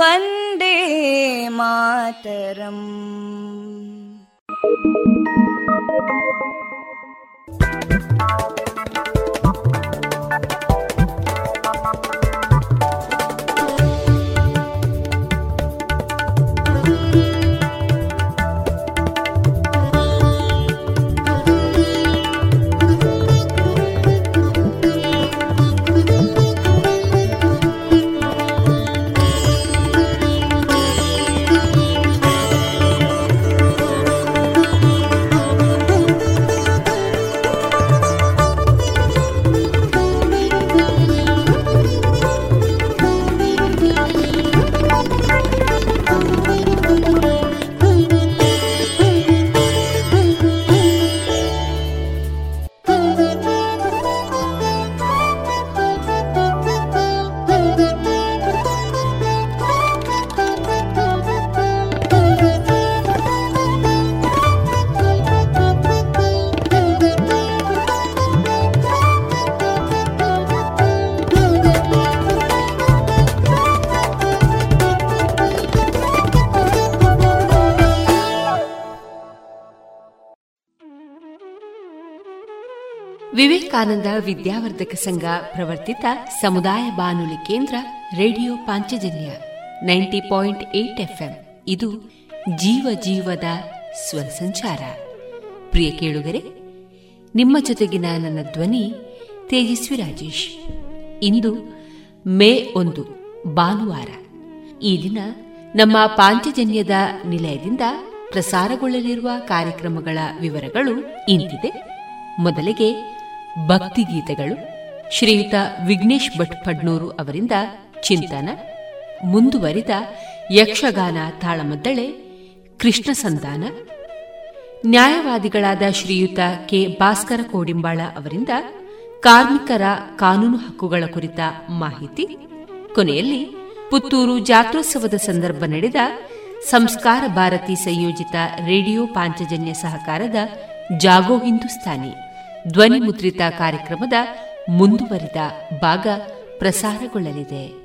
वन्दे मातरम् ವಿವೇಕಾನಂದ ವಿದ್ಯಾವರ್ಧಕ ಸಂಘ ಪ್ರವರ್ತಿತ ಸಮುದಾಯ ಬಾನುಲಿ ಕೇಂದ್ರ radio Panchajanya ninety point eight FM. ಇದು ಜೀವ ಜೀವದ ಸ್ವರ ಸಂಚಾರ. ಪ್ರಿಯ ಕೇಳುಗರೆ, ನಿಮ್ಮ ಜೊತೆಗಿನ ನನ್ನ ಧ್ವನಿ ತೇಜಸ್ವಿ ರಾಜೇಶ್. ಇಂದು ಮೇ ಒಂದು, ಭಾನುವಾರ. ಈ ದಿನ ನಮ್ಮ ಪಾಂಚಜನ್ಯದ ನಿಲಯದಿಂದ ಪ್ರಸಾರಗೊಳ್ಳಲಿರುವ ಕಾರ್ಯಕ್ರಮಗಳ ವಿವರಗಳು ಇಂತಿದೆ. ಮೊದಲಿಗೆ ಭಕ್ತಿಗೀತೆಗಳು ಶ್ರೀಯುತ ವಿಘ್ನೇಶ್ ಭಟ್ ಪಡ್ನೂರು ಅವರಿಂದ ಚಿಂತನ, ಮುಂದುವರಿದ ಯಕ್ಷಗಾನ ತಾಳಮದ್ದಳೆ, ಕೃಷ್ಣ ಸಂಧಾನ ನ್ಯಾಯವಾದಿಗಳಾದ ಶ್ರೀಯುತ ಕೆ. ಭಾಸ್ಕರ ಕೋಡಿಂಬಾಳ ಅವರಿಂದ ಕಾರ್ಮಿಕರ ಕಾನೂನು ಹಕ್ಕುಗಳ ಕುರಿತ ಮಾಹಿತಿ, ಕೊನೆಯಲ್ಲಿ ಪುತ್ತೂರು ಜಾತ್ರೋತ್ಸವದ ಸಂದರ್ಭ ನಡೆದ ಸಂಸ್ಕಾರ ಭಾರತಿ ಸಂಯೋಜಿತ ರೇಡಿಯೋ ಪಾಂಚಜನ್ಯ ಸಹಕಾರದ ಜಾಗೋ ಹಿಂದೂಸ್ತಾನಿ. ಧ್ವನಿ ಮುದ್ರಿತ ಕಾರ್ಯಕ್ರಮದ ಮುಂದುವರಿದ ಭಾಗ ಪ್ರಸಾರಗೊಳ್ಳಲಿದೆ.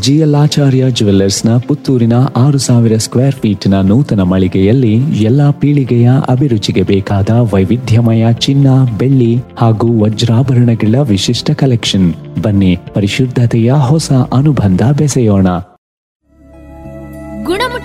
ಜಿಯಲಾಚಾರ್ಯ ಜುವೆಲ್ಲರ್ಸ್ನ ಪುತ್ತೂರಿನ ಆರು ಸಾವಿರ ಸ್ಕ್ವೇರ್ ಫೀಟ್ನ ನೂತನ ಮಳಿಗೆಯಲ್ಲಿ ಎಲ್ಲಾ ಪೀಳಿಗೆಯ ಅಭಿರುಚಿಗೆ ಬೇಕಾದ ವೈವಿಧ್ಯಮಯ ಚಿನ್ನ, ಬೆಳ್ಳಿ ಹಾಗೂ ವಜ್ರಾಭರಣಗಳ ವಿಶಿಷ್ಟ ಕಲೆಕ್ಷನ್. ಬನ್ನಿ, ಪರಿಶುದ್ಧತೆಯ ಹೊಸ ಅನುಬಂಧ ಬೆಸೆಯೋಣ.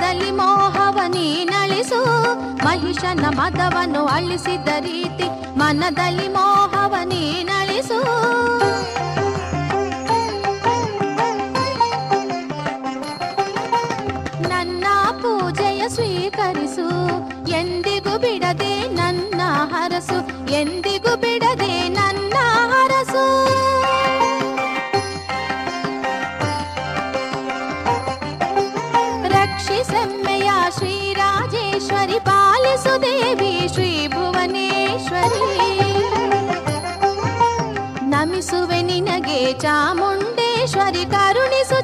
ಮನದಲ್ಲಿ ಮೋಹವನಿ ನಳಿಸು. ಮಹಿಷನ ಮದವನ್ನು ಅಳಿಸಿದ ರೀತಿ ಮನದಲ್ಲಿ ಮೋಹವನಿ ನಳಿಸು. ನನ್ನ ಪೂಜೆಯ ಸ್ವೀಕರಿಸು. ಎಂದಿಗೂ ಬಿಡದೆ ನನ್ನ ಹರಸು. ಎಂದಿಗೂ ನಮಿಸುವೆ ನಿನಗೆ ಚಾಮುಂಡೇಶ್ವರಿ ಕರುಣಿಸು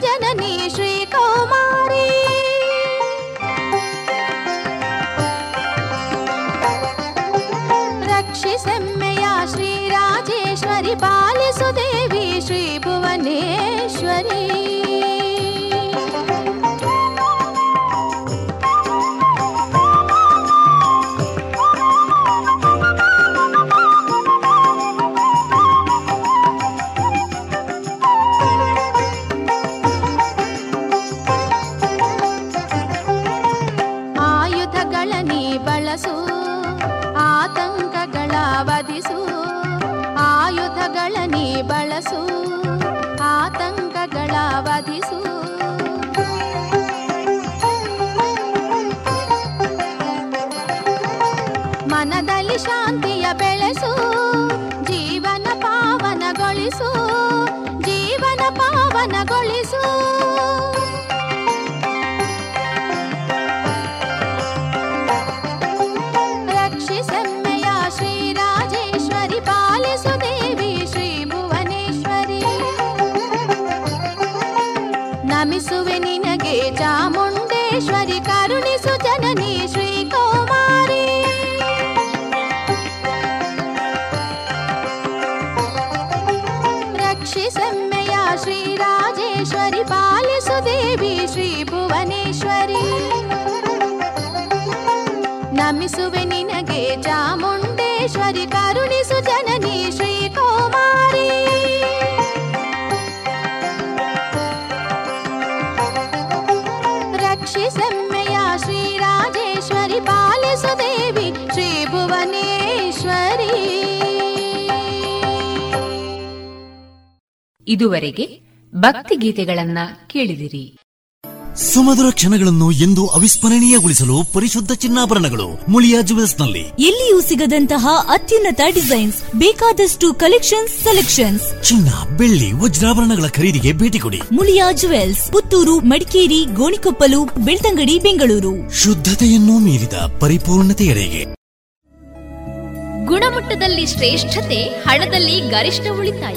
ಇದುವರೆಗೆ ಭಕ್ತಿ ಗೀತೆಗಳನ್ನ ಕೇಳಿದಿರಿ. ಸುಮಧುರ ಕ್ಷಣಗಳನ್ನು ಎಂದು ಅವಿಸ್ಮರಣೀಯಗೊಳಿಸಲು ಪರಿಶುದ್ಧ ಚಿನ್ನಾಭರಣಗಳು ಮುಳಿಯಾ ನಲ್ಲಿ ಎಲ್ಲಿಯೂ ಸಿಗದಂತಹ ಅತ್ಯುನ್ನತ ಡಿಸೈನ್ಸ್ ಬೇಕಾದಷ್ಟು ಕಲೆಕ್ಷನ್ಸ್ ಸೆಲೆಕ್ಷನ್ಸ್. ಚಿನ್ನ ಬೆಳ್ಳಿ ವಜ್ರಾಭರಣಗಳ ಖರೀದಿಗೆ ಭೇಟಿ ಕೊಡಿ. ಮುಳಿಯಾ ಜುವೆಲ್ಸ್ ಪುತ್ತೂರು ಮಡಿಕೇರಿ ಗೋಣಿಕೊಪ್ಪಲು ಬೆಳ್ತಂಗಡಿ ಬೆಂಗಳೂರು. ಶುದ್ಧತೆಯನ್ನು ಮೀರಿದ ಪರಿಪೂರ್ಣತೆಯಡೆಗೆ. ಗುಣಮಟ್ಟದಲ್ಲಿ ಶ್ರೇಷ್ಠತೆ ಹಣದಲ್ಲಿ ಗರಿಷ್ಠ ಉಳಿತಾಯ.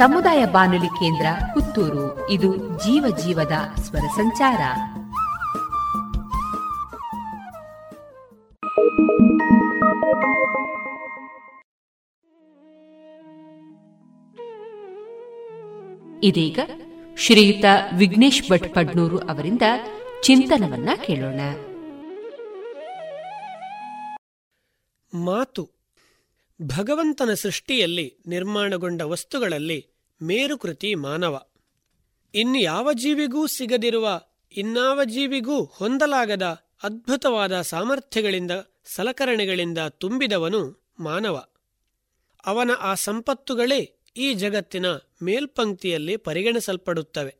ಸಮುದಾಯ ಬಾನುಲಿ ಕೇಂದ್ರ ಪುತ್ತೂರು. ಇದು ಜೀವ ಜೀವದ ಸ್ವರ ಸಂಚಾರ. ಇದೀಗ ಶ್ರೀಯುತ ವಿಘ್ನೇಶ್ ಭಟ್ ಪಡ್ನೂರು ಅವರಿಂದ ಚಿಂತನವನ್ನ ಕೇಳೋಣ. ಮಾತು. ಭಗವಂತನ ಸೃಷ್ಟಿಯಲ್ಲಿ ನಿರ್ಮಾಣಗೊಂಡ ವಸ್ತುಗಳಲ್ಲಿ ಮೇರುಕೃತಿ ಮಾನವ. ಇನ್ಯಾವ ಜೀವಿಗೂ ಸಿಗದಿರುವ, ಇನ್ನಾವ ಜೀವಿಗೂ ಹೊಂದಲಾಗದ ಅದ್ಭುತವಾದ ಸಾಮರ್ಥ್ಯಗಳಿಂದ, ಸಲಕರಣೆಗಳಿಂದ ತುಂಬಿದವನು ಮಾನವ. ಅವನ ಆ ಸಂಪತ್ತುಗಳೇ ಈ ಜಗತ್ತಿನ ಮೇಲ್ಪಂಕ್ತಿಯಲ್ಲಿ ಪರಿಗಣಿಸಲ್ಪಡುತ್ತವೆ.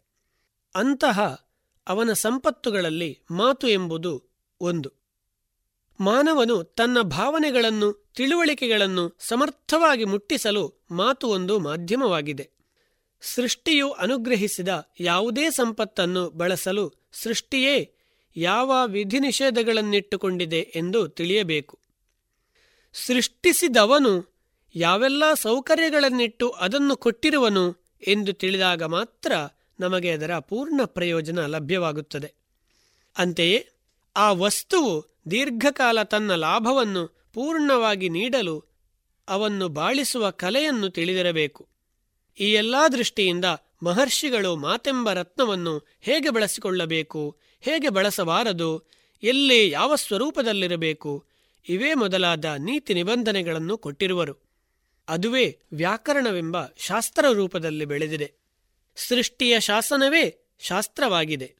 ಅಂತಹ ಅವನ ಸಂಪತ್ತುಗಳಲ್ಲಿ ಮಾತು ಎಂಬುದು ಒಂದು. ಮಾನವನು ತನ್ನ ಭಾವನೆಗಳನ್ನು, ತಿಳುವಳಿಕೆಗಳನ್ನು ಸಮರ್ಥವಾಗಿ ಮುಟ್ಟಿಸಲು ಮಾತು ಒಂದು ಮಾಧ್ಯಮವಾಗಿದೆ. ಸೃಷ್ಟಿಯು ಅನುಗ್ರಹಿಸಿದ ಯಾವುದೇ ಸಂಪತ್ತನ್ನು ಬಳಸಲು ಸೃಷ್ಟಿಯೇ ಯಾವ ವಿಧಿ ನಿಷೇಧಗಳನ್ನಿಟ್ಟುಕೊಂಡಿದೆ ಎಂದು ತಿಳಿಯಬೇಕು. ಸೃಷ್ಟಿಸಿದವನು ಯಾವೆಲ್ಲ ಸೌಕರ್ಯಗಳನ್ನಿಟ್ಟು ಅದನ್ನು ಕೊಟ್ಟಿರುವನು ಎಂದು ತಿಳಿದಾಗ ಮಾತ್ರ ನಮಗೆ ಅದರ ಪೂರ್ಣ ಪ್ರಯೋಜನ ಲಭ್ಯವಾಗುತ್ತದೆ. ಅಂತೆಯೇ ಆ ವಸ್ತುವು ದೀರ್ಘಕಾಲ ತನ್ನ ಲಾಭವನ್ನು ಪೂರ್ಣವಾಗಿ ನೀಡಲು ಅವನ್ನು ಬಾಳಿಸುವ ಕಲೆಯನ್ನು ತಿಳಿದಿರಬೇಕು. ಈ ಎಲ್ಲಾ ದೃಷ್ಟಿಯಿಂದ ಮಹರ್ಷಿಗಳು ಮಾತೆಂಬ ರತ್ನವನ್ನು ಹೇಗೆ ಬಳಸಿಕೊಳ್ಳಬೇಕು, ಹೇಗೆ ಬಳಸಬಾರದು, ಎಲ್ಲಿ ಯಾವ ಸ್ವರೂಪದಲ್ಲಿರಬೇಕು, ಇವೇ ಮೊದಲಾದ ನೀತಿ ನಿಬಂಧನೆಗಳನ್ನು ಕೊಟ್ಟಿರುವರು. ಅದುವೇ ವ್ಯಾಕರಣವೆಂಬ ಶಾಸ್ತ್ರ ರೂಪದಲ್ಲಿ ಬೆಳೆದಿದೆ. ಸೃಷ್ಟಿಯ ಶಾಸನವೇ ಶಾಸ್ತ್ರವಾಗಿದೆ.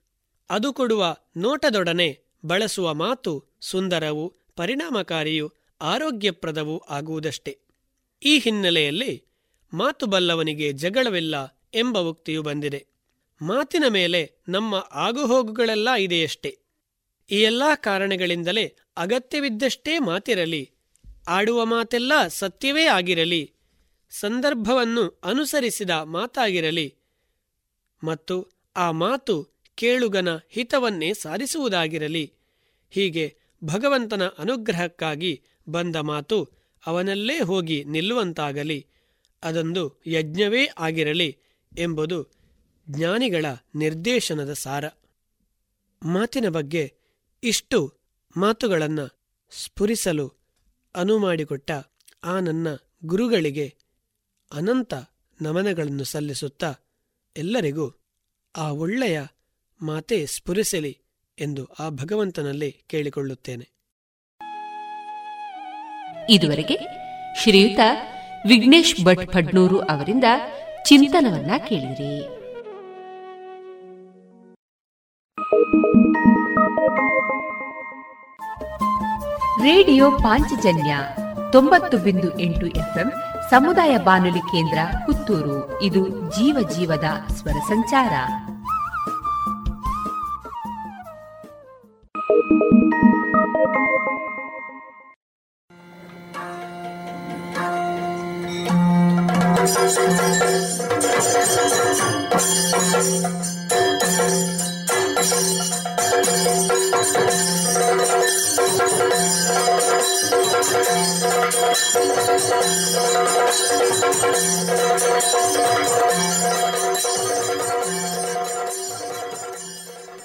ಅದು ಕೊಡುವ ನೋಟದೊಡನೆ ಬಳಸುವ ಮಾತು ಸುಂದರವೂ, ಪರಿಣಾಮಕಾರಿಯೂ, ಆರೋಗ್ಯಪ್ರದವೂ ಆಗುವುದಷ್ಟೇ. ಈ ಹಿನ್ನೆಲೆಯಲ್ಲಿ ಮಾತು ಬಲ್ಲವನಿಗೆ ಜಗಳವಿಲ್ಲ ಎಂಬ ಉಕ್ತಿಯು ಬಂದಿದೆ. ಮಾತಿನ ಮೇಲೆ ನಮ್ಮ ಆಗುಹೋಗುಗಳೆಲ್ಲ ಇದೆಯಷ್ಟೇ. ಈ ಎಲ್ಲಾ ಕಾರಣಗಳಿಂದಲೇ ಅಗತ್ಯವಿದ್ದಷ್ಟೇ ಮಾತಿರಲಿ, ಆಡುವ ಮಾತೆಲ್ಲ ಸತ್ಯವೇ ಆಗಿರಲಿ, ಸಂದರ್ಭವನ್ನು ಅನುಸರಿಸಿದ ಮಾತಾಗಿರಲಿ, ಮತ್ತು ಆ ಮಾತು ಕೇಳುಗನ ಹಿತವನ್ನೇ ಸಾಧಿಸುವುದಾಗಿರಲಿ, ಹೀಗೆ ಭಗವಂತನ ಅನುಗ್ರಹಕ್ಕಾಗಿ ಬಂದ ಮಾತು ಅವನಲ್ಲೇ ಹೋಗಿ ನಿಲ್ಲುವಂತಾಗಲಿ. ಅದೊಂದು ಯಜ್ಞವೇ ಆಗಿರಲಿ ಎಂಬುದು ಜ್ಞಾನಿಗಳ ನಿರ್ದೇಶನದ ಸಾರ. ಮಾತಿನ ಬಗ್ಗೆ ಇಷ್ಟು ಮಾತುಗಳನ್ನು ಸ್ಫುರಿಸಲು ಅನುಮಾಡಿಕೊಟ್ಟ ಆ ನನ್ನ ಗುರುಗಳಿಗೆ ಅನಂತ ನಮನಗಳನ್ನು ಸಲ್ಲಿಸುತ್ತಾ ಎಲ್ಲರಿಗೂ ಆ ಒಳ್ಳೆಯ ಮಾತೇ ಸ್ಫುರಿಸಲಿ ಎಂದು ಆ ಭಗವಂತನಲ್ಲಿ ಕೇಳಿಕೊಳ್ಳುತ್ತೇನೆ. ಇದುವರೆಗೆ ಶ್ರೀಯುತ ವಿಘ್ನೇಶ್ ಭಟ್ ಫಡ್ನೂರು ಅವರಿಂದ ಚಿಂತನವನ್ನ ಕೇಳಿರಿ. ರೇಡಿಯೋ ಪಾಂಚಜನ್ಯ ತೊಂಬತ್ತು ಬಿಂದು ಎಂಟು ಎಫ್ಎಂ ಸಮುದಾಯ ಬಾನುಲಿ ಕೇಂದ್ರ ಪುತ್ತೂರು. ಇದು ಜೀವ ಜೀವದ ಸ್ವರ ಸಂಚಾರ.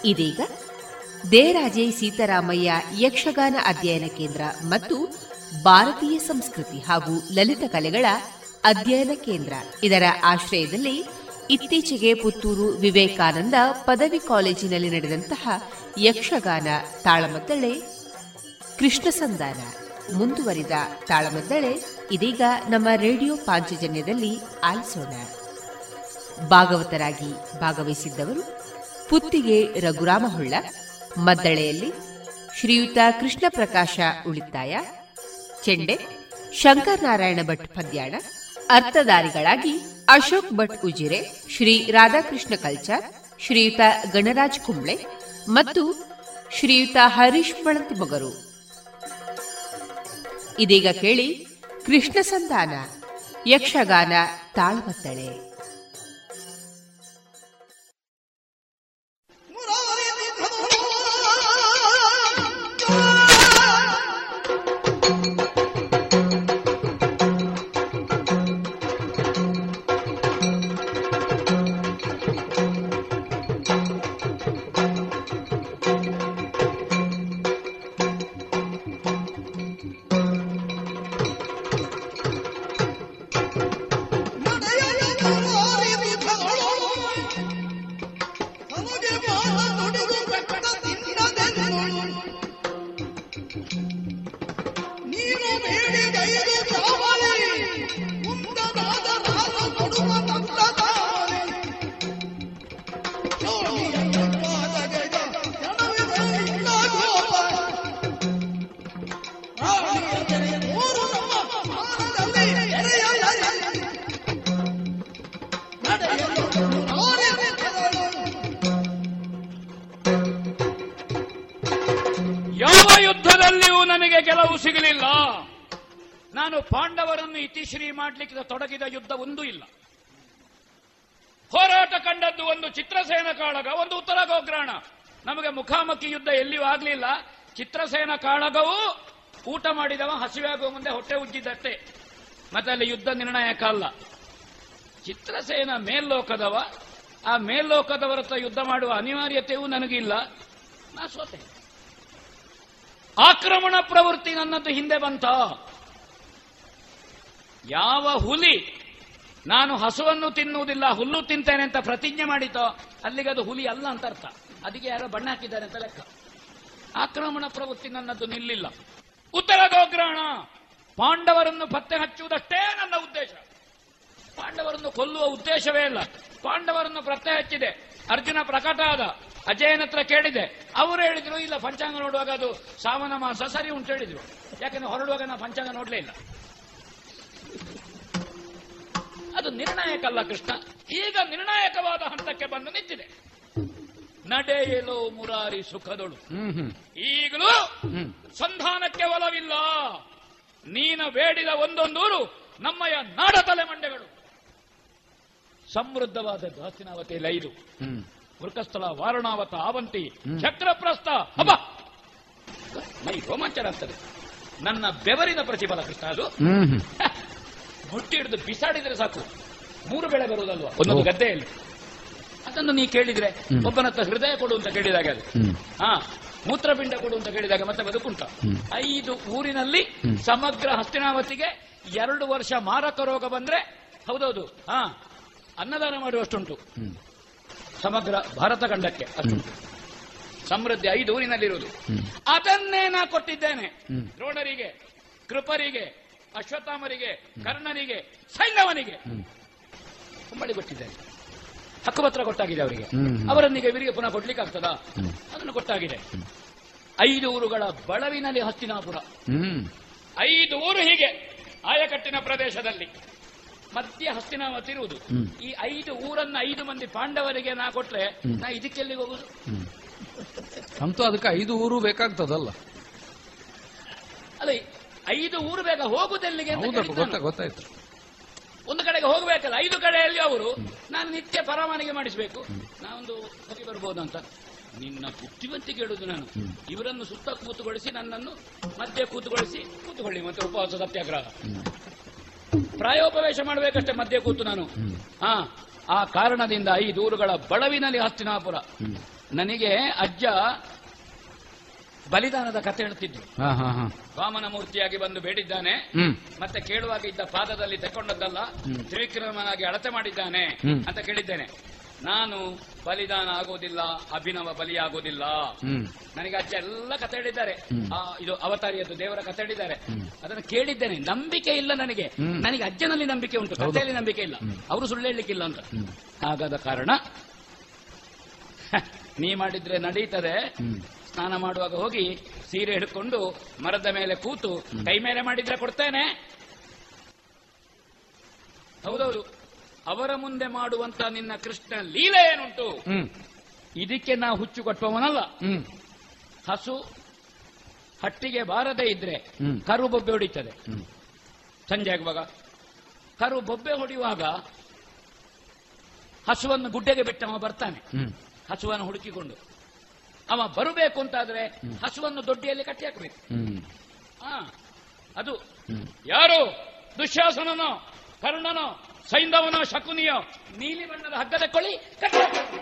ಇದೀಗ ದೇರಾಜೆ ಸೀತಾರಾಮಯ್ಯ ಯಕ್ಷಗಾನ ಅಧ್ಯಯನ ಕೇಂದ್ರ ಮತ್ತು ಭಾರತೀಯ ಸಂಸ್ಕೃತಿ ಹಾಗೂ ಲಲಿತ ಕಲೆಗಳ ಅಧ್ಯಯನ ಕೇಂದ್ರ. ಇದರ ಆಶ್ರಯದಲ್ಲಿ ಇತ್ತೀಚೆಗೆ ಪುತ್ತೂರು ವಿವೇಕಾನಂದ ಪದವಿ ಕಾಲೇಜಿನಲ್ಲಿ ನಡೆದಂತಹ ಯಕ್ಷಗಾನ ತಾಳಮದ್ದಳೆ ಕೃಷ್ಣ ಸಂಧಾನ ಮುಂದುವರಿದ ತಾಳಮದ್ದಳೆ, ಇದೀಗ ನಮ್ಮ ರೇಡಿಯೋ ಪಾಂಚಜನ್ಯದಲ್ಲಿ ಆಲಿಸೋಣ. ಭಾಗವತರಾಗಿ ಭಾಗವಹಿಸಿದ್ದವರು ಪುತ್ತಿಗೆ ರಘುರಾಮ ಹೊಳ್ಳ ಮದ್ದಳೆಯಲ್ಲಿ ಶ್ರೀಯುತ ಕೃಷ್ಣ ಪ್ರಕಾಶ ಉಳಿತಾಯ ಚೆಂಡೆ ಶಂಕರನಾರಾಯಣ ಭಟ್ ಪದ್ಯಾಣ ಅರ್ಥಧಾರಿಗಳಾಗಿ ಅಶೋಕ್ ಭಟ್ ಉಜಿರೆ, ಶ್ರೀ ರಾಧಾಕೃಷ್ಣ ಕಲ್ಚಾರ್, ಶ್ರೀಯುತ ಗಣರಾಜ್ ಕುಂಬ್ಳೆ ಮತ್ತು ಶ್ರೀಯುತ ಹರೀಶ್ ಮೊಗರು. ಇದೀಗ ಕೇಳಿ ಕೃಷ್ಣ ಸಂಧಾನ, ಯಕ್ಷಗಾನ ತಾಳ್ಮತ್ತಳೆ. ಮಾಡಲಿಕ್ಕೆ ತೊಡಗಿದ ಯುದ್ಧ ಒಂದೂ ಇಲ್ಲ. ಹೋರಾಟ ಕಂಡದ್ದು ಒಂದು ಚಿತ್ರಸೇನ ಕಾಳಗ, ಒಂದು ಉತ್ತರ ಗೋಗ್ರಹಣ ನಮಗೆ ಮುಖಾಮುಖಿ ಯುದ್ಧ ಎಲ್ಲಿಯೂ ಆಗಲಿಲ್ಲ. ಚಿತ್ರಸೇನ ಕಾಳಗವು ಊಟ ಮಾಡಿದವ, ಹಸಿವೆ ಆಗುವ ಮುಂದೆ ಹೊಟ್ಟೆ ಉಜ್ಜಿದಷ್ಟೇ ಮತ್ತೆ ಅಲ್ಲಿ ಯುದ್ಧ ನಿರ್ಣಾಯಕ ಅಲ್ಲ. ಚಿತ್ರಸೇನ ಮೇಲ್ಲೋಕದವ, ಆ ಮೇಲ್ಲೋಕದವರ ಯುದ್ಧ ಮಾಡುವ ಅನಿವಾರ್ಯತೆಯೂ ನನಗಿಲ್ಲ. ನಾ ಸೋತೆ. ಆಕ್ರಮಣ ಪ್ರವೃತ್ತಿ ನನ್ನದು ಹಿಂದೆ ಬಂತ. ಯಾವ ಹುಲಿ ನಾನು ಹಸುವನ್ನು ತಿನ್ನುವುದಿಲ್ಲ, ಹುಲ್ಲು ತಿಂತೇನೆ ಅಂತ ಪ್ರತಿಜ್ಞೆ ಮಾಡಿತೋ, ಅಲ್ಲಿಗೆ ಅದು ಹುಲಿ ಅಲ್ಲ ಅಂತ ಅರ್ಥ. ಅದಕ್ಕೆ ಯಾರೋ ಬಣ್ಣ ಹಾಕಿದ್ದಾರೆ ಅಂತ ಲೆಕ್ಕ. ಆಕ್ರಮಣ ಪ್ರವೃತ್ತಿ ನನ್ನದು ನಿಲ್ಲಿಲ್ಲ. ಉತ್ತರ ಗೋಗ್ರಹಣ ಪಾಂಡವರನ್ನು ಪತ್ತೆ ಹಚ್ಚುವುದಷ್ಟೇ ನನ್ನ ಉದ್ದೇಶ. ಪಾಂಡವರನ್ನು ಕೊಲ್ಲುವ ಉದ್ದೇಶವೇ ಇಲ್ಲ ಪಾಂಡವರನ್ನು ಪತ್ತೆ ಹಚ್ಚಿದೆ. ಅರ್ಜುನ ಪ್ರಕಟ ಆದ. ಅಜಯನ ಹತ್ರ ಕೇಳಿದೆ. ಅವರು ಹೇಳಿದ್ರು, ಇಲ್ಲ, ಪಂಚಾಂಗ ನೋಡುವಾಗ ಅದು ಸಾವನ ಮಾಸ ಸರಿ ಉಂಟು ಹೇಳಿದ್ರು. ಯಾಕಂದ್ರೆ ಹೊರಡುವಾಗ ನಾ ಪಂಚಾಂಗ ನೋಡ್ಲೇ ಇಲ್ಲ. ಅದು ನಿರ್ಣಾಯಕ ಅಲ್ಲ ಕೃಷ್ಣ. ಈಗ ನಿರ್ಣಾಯಕವಾದ ಹಂತಕ್ಕೆ ಬಂದು ನಿಂತಿದೆ. ನಡೆಯಲು ಮುರಾರಿ ಸುಖದೊಳು. ಈಗಲೂ ಸಂಧಾನಕ್ಕೆ ಒಲವಿಲ್ಲ. ನೀನ ಬೇಡಿದ ಒಂದೊಂದೂರು ನಮ್ಮಯ ನಾಡ ತಲೆಮಂಡೆಗಳು. ಸಮೃದ್ಧವಾದ ದಾಸಿನಾವತಿ ಲೈದು ವೃಕಸ್ಥಳ ವಾರಣಾವತ ಆವಂತಿ. ಚಕ್ರಪ್ರಸ್ಥ. ಹಬ್ಬ ಮೈ ರೋಮಾಂಚನ ಆಗ್ತದೆ. ನನ್ನ ಬೆವರಿನ ಪ್ರತಿಫಲ ಕೃಷ್ಣ ಅದು. ಮುಟ್ಟಿ ಹಿಡಿದು ಬಿಸಾಡಿದ್ರೆ ಸಾಕು. ಮೂರು ಬೆಳೆ ಬರುವುದಲ್ವಾ? ಒಂದೊಂದು ಗದ್ದೆಯಲ್ಲಿ. ಅದನ್ನು ನೀ ಕೇಳಿದ್ರೆ ಒಬ್ಬನ ಹತ್ರ ಹೃದಯ ಕೊಡು ಅಂತ ಕೇಳಿದಾಗ ಅದು. ಹಾ ಮೂತ್ರಪಿಂಡ ಕೊಡು ಅಂತ ಕೇಳಿದಾಗ ಮತ್ತೆ ಬದುಕುಂಟ. ಐದು ಊರಿನಲ್ಲಿ ಸಮಗ್ರ ಹಸ್ತಿನಾವತಿಗೆ ಎರಡು ವರ್ಷ ಮಾರಕ ರೋಗ ಬಂದ್ರೆ ಹೌದೌದು ಹಾ ಅನ್ನದಾನ ಮಾಡುವಷ್ಟುಂಟು. ಸಮಗ್ರ ಭಾರತ ಖಂಡಕ್ಕೆ ಅಷ್ಟುಂಟು. ಸಮೃದ್ಧಿ ಐದು ಊರಿನಲ್ಲಿರುವುದು. ಅದನ್ನೇ ನಾ ಕೊಟ್ಟಿದ್ದೇನೆ. ದ್ರೋಣರಿಗೆ ಕೃಪರಿಗೆ ಅಶ್ವತ್ಥಾಮರಿಗೆ ಕರ್ಣನಿಗೆ ಸೈನ್ಯವನಿಗೆ ಕುಂಬಳಿ ಕೊಟ್ಟಿದ್ದಾರೆ. ಹಕ್ಕುಪತ್ರ ಕೊಟ್ಟಾಗಿದೆ ಅವರಿಗೆ. ಅವರೊಂದಿಗೆ ಇವರಿಗೆ ಪುನಃ ಕೊಡ್ಲಿಕ್ಕೆ ಆಗ್ತದಾ ಅದನ್ನು ಕೊಟ್ಟಾಗಿದೆ. ಐದು ಊರುಗಳ ಬಳವಿನಲ್ಲಿ ಹಸ್ತಿನಾಪುರ. ಐದು ಊರು ಹೀಗೆ ಆಯಕಟ್ಟಿನ ಪ್ರದೇಶದಲ್ಲಿ. ಮಧ್ಯ ಹಸ್ತಿನಾವತಿ ಇರುವುದು. ಈ ಐದು ಊರನ್ನ ಐದು ಮಂದಿ ಪಾಂಡವರಿಗೆ ನಾ ಕೊಟ್ರೆ ನಾ ಇದಕ್ಕೆಲ್ಲಿ ಹೋಗುದು? ಅಂತೂ ಅದಕ್ಕೆ ಐದು ಊರು ಬೇಕಾಗ್ತದಲ್ಲ. ಅಲ್ಲ ಐದು ಊರು ಬೇಗ ಹೋಗುದೆಲ್ಲಿಗೆ ಅಂತ ಗೊತ್ತಾಯ್ತು ಒಂದು ಕಡೆಗೆ ಹೋಗಬೇಕಲ್ಲ ಐದು ಕಡೆಯಲ್ಲಿ ಅವರು ನಾನು ನಿತ್ಯ ಪರವಾನಿಗೆ ಮಾಡಿಸಬೇಕು ನಾವೊಂದು ಹೋಗಿ ಬರಬಹುದು ಅಂತ. ನಿನ್ನ ಬುದ್ಧಿವಂತಿ ಹೇಳುದು ನಾನು. ಇವರನ್ನು ಸುತ್ತ ಕೂತುಗೊಳಿಸಿ ನನ್ನನ್ನು ಮಧ್ಯೆ ಕೂತುಗೊಳಿಸಿ ಕೂತುಕೊಳ್ಳಿ ಮತ್ತೆ ಉಪವಾಸ ಸತ್ಯಾಗ್ರಹ. ಪ್ರಾಯೋಪವೇಶ ಮಾಡಬೇಕಷ್ಟೇ ಮಧ್ಯೆ ಕೂತು ನಾನು. ಹಾ ಆ ಕಾರಣದಿಂದ ಐದು ಊರುಗಳ ಬಡವಿನಲ್ಲಿ ಹಸ್ತಿನಾಪುರ. ನನಗೆ ಅಜ್ಜ ಬಲಿದಾನದ ಕಥೆ ಹೇಳ್ತಿದ್ರು ವಾಮನ ಮೂರ್ತಿಯಾಗಿ ಬಂದು ಬೇಡಿದ್ದಾನೆ. ಮತ್ತೆ ಕೇಳುವಾಗ ಇದ್ದ ಪಾದದಲ್ಲಿ ತೆಕ್ಕೊಂಡದ್ದಲ್ಲ ತ್ರಿವಿಕ್ರಮನಾಗಿ ಅಳತೆ ಮಾಡಿದ್ದಾನೆ ಅಂತ ಕೇಳಿದ್ದೇನೆ. ನಾನು ಬಲಿದಾನ ಆಗೋದಿಲ್ಲ ಅಭಿನವ ಬಲಿಯಾಗೋದಿಲ್ಲ. ನನಗೆ ಅಜ್ಜ ಎಲ್ಲ ಕಥೆ ಹೇಳಿದ್ದಾರೆ. ಇದು ಅವತಾರಿಯದ್ದು ದೇವರ ಕಥೆ ಹೇಳಿದ್ದಾರೆ. ಅದನ್ನು ಕೇಳಿದ್ದೇನೆ. ನಂಬಿಕೆ ಇಲ್ಲ ನನಗೆ. ನನಗೆ ಅಜ್ಜನಲ್ಲಿ ನಂಬಿಕೆ ಉಂಟು ಕಥೆಯಲ್ಲಿ ನಂಬಿಕೆ ಇಲ್ಲ. ಅವರು ಸುಳ್ಳು ಹೇಳಲಿಕ್ಕಿಲ್ಲ ಅಂತ. ಹಾಗಾದ ಕಾರಣ ನೀ ಮಾಡಿದ್ರೆ ನಡೀತದೆ. ಸ್ನಾನ ಮಾಡುವಾಗ ಹೋಗಿ ಸೀರೆ ಹಿಡ್ಕೊಂಡು ಮರದ ಮೇಲೆ ಕೂತು ಕೈ ಮೇಲೆ ಮಾಡಿದ್ರೆ ಕೊಡ್ತೇನೆ. ಹೌದೌದು. ಅವರ ಮುಂದೆ ಮಾಡುವಂತ ನಿನ್ನ ಕೃಷ್ಣ ಲೀಲೆ ಏನುಂಟು? ಇದಕ್ಕೆ ನಾ ಹುಚ್ಚು ಕಟ್ಟುವವನಲ್ಲ ಹಸು ಹಟ್ಟಿಗೆ ಬಾರದೇ ಇದ್ರೆ. ಕರು ಬೊಬ್ಬೆ ಹೊಡಿತದೆ. ಸಂಜೆ ಆಗುವಾಗ ಕರು ಬೊಬ್ಬೆ ಹೊಡೆಯುವಾಗ ಹಸುವನ್ನು ಗುಡ್ಡೆಗೆ ಬಿಟ್ಟವ ಬರ್ತಾನೆ. ಹಸುವನ್ನು ಹುಡುಕಿಕೊಂಡು. ಅವ ಬರಬೇಕು ಅಂತಾದ್ರೆ ಹಸುವನ್ನು ದೊಡ್ಡಿಯಲ್ಲಿ ಕಟ್ಟಿ ಹಾಕಬೇಕು. ಅದು ಯಾರು? ದುಶ್ಯಾಸನನೋ ಕರ್ಣನೋ ಸೈಂಧವನೋ ಶಕುನಿಯೋ ನೀಲಿ ಬಣ್ಣದ ಹಗ್ಗದ ಕೊಳಿ ಕಟ್ಟಿ ಹಾಕಬೇಕು.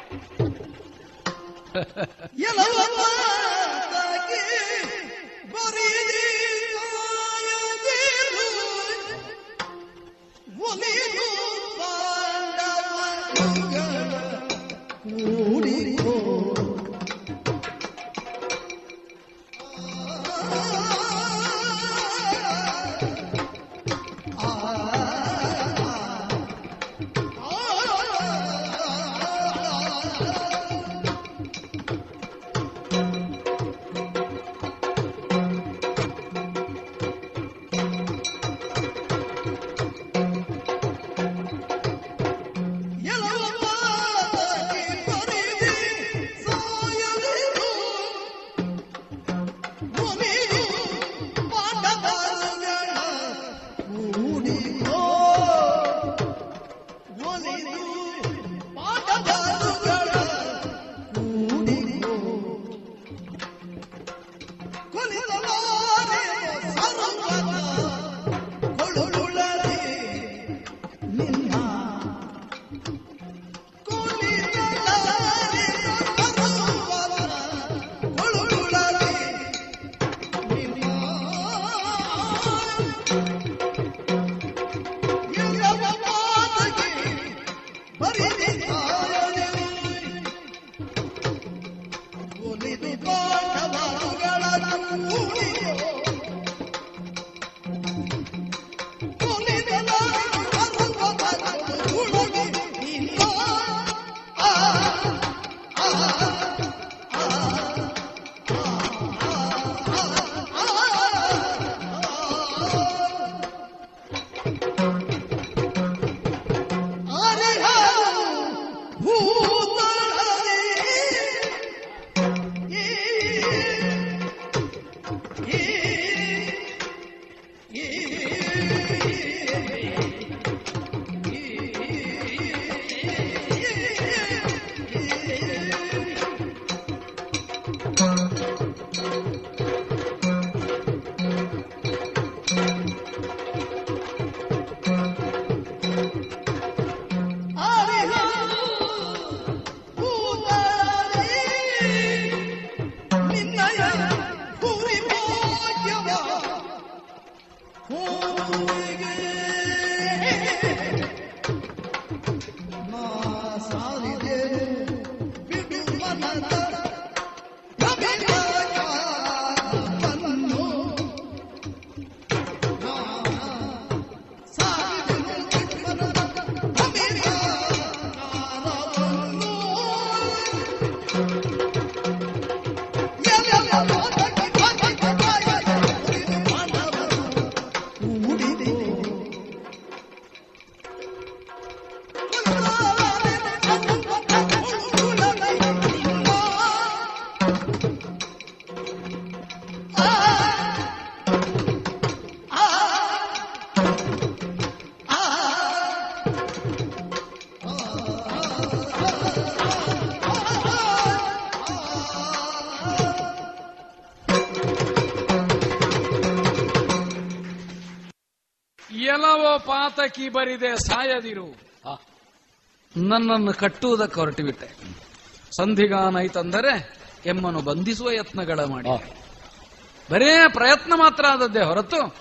ಪಾತಕಿ ಬರಿದೆ ಸಾಯದಿರು. ನನ್ನನ್ನು ಕಟ್ಟುವುದಕ್ಕೆ ಹೊರಟಿಬಿಟ್ಟೆ. ಸಂಧಿಗಾನೈತಂದರೆ ಎಮ್ಮನ್ನು ಬಂಧಿಸುವ ಯತ್ನಗಳ ಮಾಡಿ. ಬರೇ ಪ್ರಯತ್ನ ಮಾತ್ರ ಆದದ್ದೇ ಹೊರತು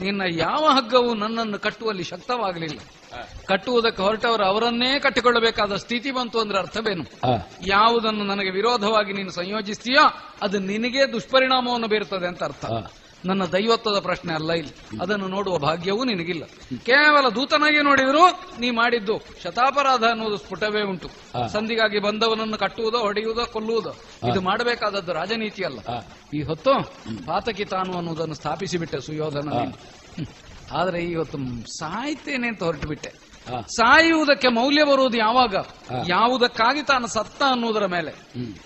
ನಿನ್ನ ಯಾವ ಹಗ್ಗವು ನನ್ನನ್ನು ಕಟ್ಟುವಲ್ಲಿ ಶಕ್ತವಾಗಲಿಲ್ಲ. ಕಟ್ಟುವುದಕ್ಕೆ ಹೊರಟವರು ಅವರನ್ನೇ ಕಟ್ಟಿಕೊಳ್ಳಬೇಕಾದ ಸ್ಥಿತಿ ಬಂತು ಅಂದ್ರೆ ಅರ್ಥವೇನು? ಯಾವುದನ್ನು ನನಗೆ ವಿರೋಧವಾಗಿ ನೀನು ಸಂಯೋಜಿಸ್ತೀಯೋ ಅದು ನಿನಗೆ ದುಷ್ಪರಿಣಾಮವನ್ನು ಬೀರುತ್ತದೆ ಅಂತ ಅರ್ಥ. ನನ್ನ ದೈವತ್ವದ ಪ್ರಶ್ನೆ ಅಲ್ಲ ಇಲ್ಲಿ. ಅದನ್ನು ನೋಡುವ ಭಾಗ್ಯವೂ ನಿನಗಿಲ್ಲ. ಕೇವಲ ದೂತನಾಗಿ ನೋಡಿದ್ರು ನೀ ಮಾಡಿದ್ದು ಶತಾಪರಾಧ ಅನ್ನೋದು ಸ್ಫುಟವೇ ಉಂಟು. ಸಂಧಿಗಾಗಿ ಬಂದವನನ್ನು ಕಟ್ಟುವುದೋ ಹೊಡೆಯುವುದೋ ಕೊಲ್ಲುವುದೋ ಇದು ಮಾಡಬೇಕಾದದ್ದು ರಾಜನೀತಿ ಅಲ್ಲ. ಈ ಹೊತ್ತು ಪಾತಕಿ ತಾನು ಅನ್ನುವುದನ್ನು ಸ್ಥಾಪಿಸಿಬಿಟ್ಟೆ ಸುಯೋಧನ. ಆದ್ರೆ ಇವತ್ತು ಸಾಯ್ತೇನೆ ಅಂತ ಹೊರಟು ಬಿಟ್ಟೆ ಸಾಯುವುದಕ್ಕೆ ಮೌಲ್ಯ ಬರುವುದು ಯಾವಾಗ? ಯಾವುದಕ್ಕಾಗಿ ತಾನು ಸತ್ತ ಅನ್ನುವುದರ ಮೇಲೆ.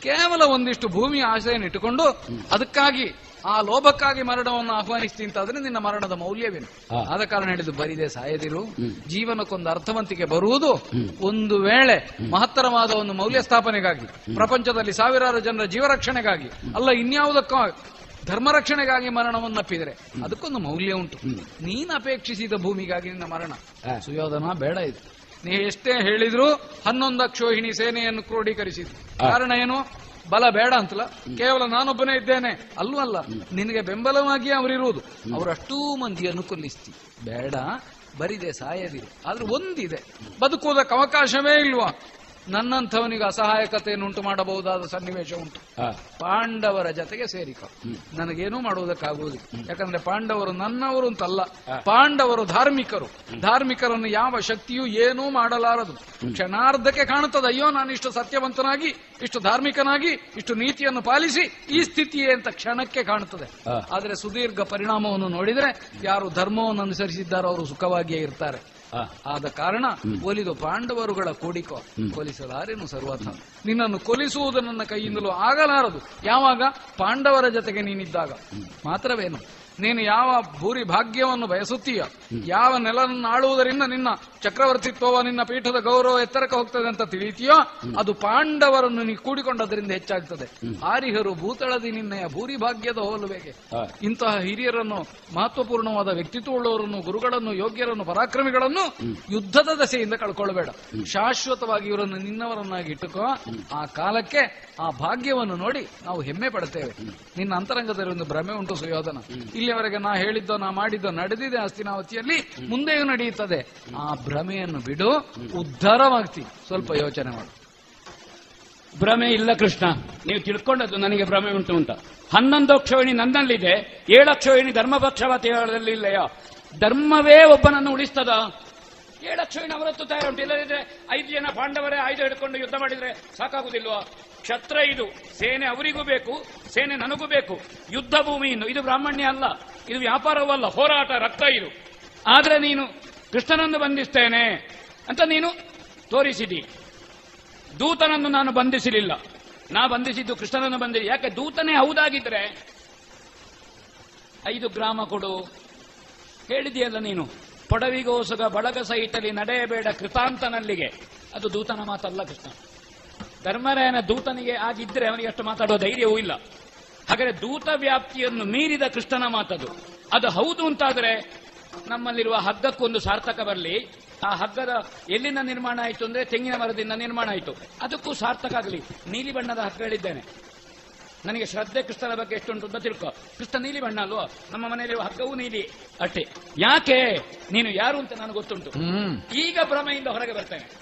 ಕೇವಲ ಒಂದಿಷ್ಟು ಭೂಮಿ ಆಶ್ರಯನಿಟ್ಟುಕೊಂಡು ಇಟ್ಟುಕೊಂಡು ಅದಕ್ಕಾಗಿ ಆ ಲೋಭಕ್ಕಾಗಿ ಮರಣವನ್ನು ಆಹ್ವಾನಿಸ್ತೀನಿ ಅಂತಾದ್ರೆ ನಿನ್ನ ಮರಣದ ಮೌಲ್ಯವೇನು? ಆದ ಕಾರಣ ಹೇಳಿದ್ದು ಬರಿದೆ ಸಾಯದಿರು. ಜೀವನಕ್ಕೊಂದು ಅರ್ಥವಂತಿಕೆ ಬರುವುದು ಒಂದು ವೇಳೆ ಮಹತ್ತರವಾದ ಒಂದು ಮೌಲ್ಯ ಸ್ಥಾಪನೆಗಾಗಿ ಪ್ರಪಂಚದಲ್ಲಿ ಸಾವಿರಾರು ಜನರ ಜೀವರಕ್ಷಣೆಗಾಗಿ ಅಲ್ಲ ಇನ್ಯಾವುದಕ್ಕೂ ಧರ್ಮ ರಕ್ಷಣೆಗಾಗಿ ಮರಣವನ್ನಪ್ಪಿದರೆ ಅದಕ್ಕೊಂದು ಮೌಲ್ಯ ಉಂಟು. ನೀನು ಅಪೇಕ್ಷಿಸಿದ ಭೂಮಿಗಾಗಿ ನಿನ್ನ ಮರಣ. ಸುಯೋಧನ ಬೇಡ ಇದು. ನೀ ಎಷ್ಟೇ ಹೇಳಿದ್ರು ಹನ್ನೊಂದು ಅಕ್ಷೋಹಿಣಿ ಸೇನೆಯನ್ನು ಕ್ರೋಢೀಕರಿಸಿದ್ರು. ಕಾರಣ ಏನು? ಬಲ ಬೇಡ ಅಂತಲ್ಲ. ಕೇವಲ ನಾನೊಬ್ಬನೇ ಇದ್ದೇನೆ. ಅಲ್ವಲ್ಲ ನಿನಗೆ ಬೆಂಬಲವಾಗಿ ಅವರಿರುವುದು ಅವರಷ್ಟೂ ಮಂದಿಯನ್ನು ಕೊಲ್ಲಿಸ್ತಿ. ಬೇಡ. ಬರಿದೆ ಸಾಯದಿರು ಆದ್ರೆ ಒಂದಿದೆ. ಬದುಕುವುದಕ್ಕೆ ಅವಕಾಶವೇ ಇಲ್ವಾ? ನನ್ನಂಥವನಿಗೆ ಅಸಹಾಯಕತೆಯನ್ನು ಉಂಟು ಮಾಡಬಹುದಾದ ಸನ್ನಿವೇಶ ಉಂಟು. ಪಾಂಡವರ ಜೊತೆಗೆ ಸೇರಿಕ. ನನಗೇನೂ ಮಾಡುವುದಕ್ಕಾಗುವುದಿಲ್ಲ. ಯಾಕಂದ್ರೆ ಪಾಂಡವರು ನನ್ನವರು ಅಂತಲ್ಲ. ಪಾಂಡವರು ಧಾರ್ಮಿಕರು. ಧಾರ್ಮಿಕರನ್ನು ಯಾವ ಶಕ್ತಿಯೂ ಏನೂ ಮಾಡಲಾರದು. ಕ್ಷಣಾರ್ಧಕ್ಕೆ ಕಾಣುತ್ತದೆ ಅಯ್ಯೋ ನಾನು ಇಷ್ಟು ಸತ್ಯವಂತನಾಗಿ ಇಷ್ಟು ಧಾರ್ಮಿಕನಾಗಿ ಇಷ್ಟು ನೀತಿಯನ್ನು ಪಾಲಿಸಿ ಈ ಸ್ಥಿತಿಯೇ ಅಂತ ಕ್ಷಣಕ್ಕೆ ಕಾಣುತ್ತದೆ. ಆದರೆ ಸುದೀರ್ಘ ಪರಿಣಾಮವನ್ನು ನೋಡಿದರೆ ಯಾರು ಧರ್ಮವನ್ನು ಅನುಸರಿಸಿದ್ದಾರೋ ಅವರು ಸುಖವಾಗಿಯೇ ಇರ್ತಾರೆ. ಆದ ಕಾರಣ ಒಲಿದು ಪಾಂಡವರುಗಳ ಕೂಡಿಕೋ ಕೊಲಿಸಲಾರೇನು ಸರ್ವಥ. ನಿನ್ನನ್ನು ಕೊಲಿಸುವುದು ನನ್ನ ಕೈಯಿಂದಲೂ ಆಗಲಾರದು. ಯಾವಾಗ? ಪಾಂಡವರ ಜೊತೆಗೆ ನೀನಿದ್ದಾಗ. ಮಾತ್ರವೇನು? ನೀನು ಯಾವ ಭೂರಿ ಭಾಗ್ಯವನ್ನು ಬಯಸುತ್ತೀಯ? ಯಾವ ನೆಲವನ್ನು ಆಳುವುದರಿಂದ ನಿನ್ನ ಚಕ್ರವರ್ತಿತ್ವವ ನಿನ್ನ ಪೀಠದ ಗೌರವ ಎತ್ತರಕ್ಕೆ ಹೋಗ್ತದೆ ಅಂತ ತಿಳಿತೀಯೋ ಅದು ಪಾಂಡವರನ್ನು ನೀ ಕೂಡಿಕೊಂಡದರಿಂದ ಹೆಚ್ಚಾಗ್ತದೆ. ಆರಿಹರು ಭೂತಳದಿ ನಿನ್ನೆಯ ಭೂರಿ ಭಾಗ್ಯದ ಹೋಲುವೆಗೆ. ಇಂತಹ ಹಿರಿಯರನ್ನು ಮಹತ್ವಪೂರ್ಣವಾದ ವ್ಯಕ್ತಿತ್ವವುಳ್ಳವರನ್ನು ಗುರುಗಳನ್ನು ಯೋಗ್ಯರನ್ನು ಪರಾಕ್ರಮಿಗಳನ್ನು ಯುದ್ಧದ ದಶೆಯಿಂದ ಕಳ್ಕೊಳ್ಳಬೇಡ ಶಾಶ್ವತವಾಗಿ ಇವರನ್ನು ನಿನ್ನವರನ್ನಾಗಿ ಇಟ್ಟುಕೋ. ಆ ಕಾಲಕ್ಕೆ ಆ ಭಾಗ್ಯವನ್ನು ನೋಡಿ ನಾವು ಹೆಮ್ಮೆ ಪಡುತ್ತೇವೆ. ನಿನ್ನ ಅಂತರಂಗದಲ್ಲಿ ಒಂದು ಭ್ರಮೆ ಉಂಟು ಸುಯೋಧನ. ಇಲ್ಲಿಯವರೆಗೆ ನಾ ಹೇಳಿದ್ದೋ, ನಾ ಮಾಡಿದ್ದೋ ನಡೆದಿದೆ ಆಸ್ತಿನಾವತಿಯಲ್ಲಿ ಮುಂದೆಯೂ ನಡೆಯುತ್ತದೆ. ಆ ಭ್ರಮೆಯನ್ನು ಬಿಡು, ಉದ್ಧಾರವಾಗ್ತಿ. ಸ್ವಲ್ಪ ಯೋಚನೆ ಮಾಡು. ಭ್ರಮೆ ಇಲ್ಲ ಕೃಷ್ಣ. ನೀವು ತಿಳ್ಕೊಂಡದ್ದು ನನಗೆ ಭ್ರಮೆ ಉಂಟು ಅಂತ. ಹನ್ನೊಂದು ಅಕ್ಷೋಹಿಣಿ ನನ್ನಲ್ಲಿದೆ. ಏಳು ಅಕ್ಷೋಹಿಣಿ ಧರ್ಮಪಕ್ಷಪಾತಿಗಳಲ್ಲಿ ಇಲ್ಲಯೋ? ಧರ್ಮವೇ ಒಬ್ಬನನ್ನು ಉಳಿಸ್ತದ? ಏಳು ಅಕ್ಷೋಹಿಣಿ ಅವರತ್ತು ತಯಾರು ಉಂಟು. ಇಲ್ಲದಿದ್ರೆ ಐದು ಜನ ಪಾಂಡವರೇ ಆಯುಧ ಹಿಡ್ಕೊಂಡು ಯುದ್ಧ ಮಾಡಿದ್ರೆ ಸಾಕಾಗುದಿಲ್ವಾ? ಕ್ಷತ್ರ ಇದು. ಸೇನೆ ಅವರಿಗೂ ಬೇಕು, ಸೇನೆ ನನಗೂ ಬೇಕು. ಯುದ್ಧ ಭೂಮಿ ಇನ್ನು. ಇದು ಬ್ರಾಹ್ಮಣ್ಯ ಅಲ್ಲ. ಇದು ವ್ಯಾಪಾರವಲ್ಲ, ಹೋರಾಟ, ರಕ್ತ ಇದು. ಆದರೆ ನೀನು ಕೃಷ್ಣನನ್ನು ಬಂಧಿಸ್ತೇನೆ ಅಂತ ನೀನು ತೋರಿಸಿದಿ. ದೂತನನ್ನು ನಾನು ಬಂಧಿಸಲಿಲ್ಲ. ನಾ ಬಂಧಿಸಿದ್ದು ಕೃಷ್ಣನನ್ನು ಬಂಧಿಸಿ ಯಾಕೆ? ದೂತನೇ ಹೌದಾಗಿದ್ರೆ ಐದು ಗ್ರಾಮ ಕೊಡು. ಹೇಳಿದೆಯಲ್ಲ ನೀನು, ಪೊಡವಿಗೋಸುಗ ಬಳಗ ಸಹಿತಲಿ ನಡೆಯಬೇಡ ಕೃತಾಂತನಲ್ಲಿಗೆ. ಅದು ದೂತನ ಮಾತಲ್ಲ ಕೃಷ್ಣ. ಧರ್ಮರಾಯನ ದೂತನಿಗೆ ಆಗಿದ್ರೆ ಅವನಿಗೆ ಅಷ್ಟು ಮಾತಾಡೋ ಧೈರ್ಯವೂ ಇಲ್ಲ. ಹಾಗಾದ್ರೆ ದೂತ ವ್ಯಾಪ್ತಿಯನ್ನು ಮೀರಿದ ಕೃಷ್ಣನ ಮಾತದು. ಅದು ಹೌದು ಅಂತಾದ್ರೆ ನಮ್ಮಲ್ಲಿರುವ ಹಗ್ಗಕ್ಕೊಂದು ಸಾರ್ಥಕ ಬರಲಿ. ಆ ಹಗ್ಗದ ಎಲ್ಲಿಂದ ನಿರ್ಮಾಣ ಆಯಿತು ಅಂದ್ರೆ ತೆಂಗಿನ ಮರದಿಂದ ನಿರ್ಮಾಣ ಆಯಿತು. ಅದಕ್ಕೂ ಸಾರ್ಥಕ ಆಗಲಿ. ನೀಲಿ ಬಣ್ಣದ ಹಗ್ಗ ಹೇಳಿದ್ದೇನೆ ನನಗೆ ಶ್ರದ್ಧೆ ಕೃಷ್ಣನ ಬಗ್ಗೆ ಎಷ್ಟುಂಟು ಅಂತ ತಿಳ್ಕೊ. ಕೃಷ್ಣ ನೀಲಿ ಬಣ್ಣ ಅಲ್ವಾ? ನಮ್ಮ ಮನೆಯಲ್ಲಿ ಹಗ್ಗವೂ ನೀಲಿ ಅಟ್ಟೆ ಯಾಕೆ? ನೀನು ಯಾರು ಅಂತ ನನಗೆ ಗೊತ್ತುಂಟು. ಈಗ ಭ್ರಮೆಯಿಂದ ಹೊರಗೆ ಬರ್ತೇನೆ.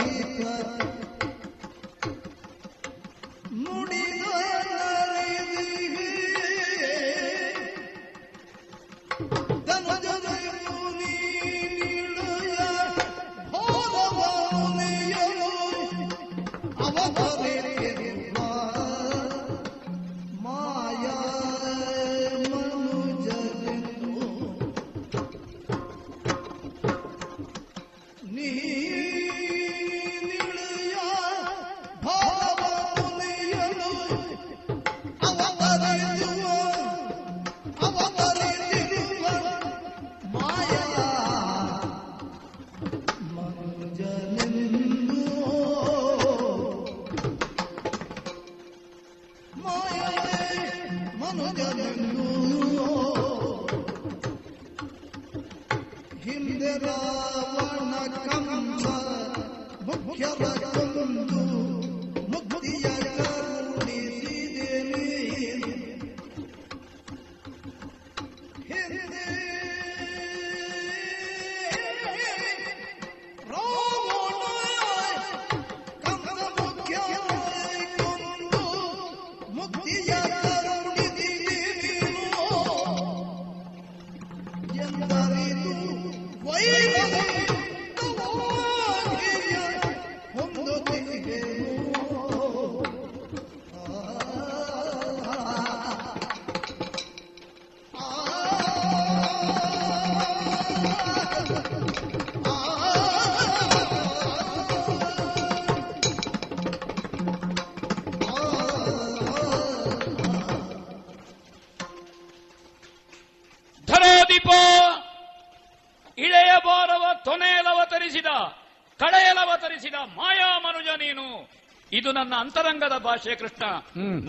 ಅಂತರಂಗದ ಭಾಷೆ ಕೃಷ್ಣ.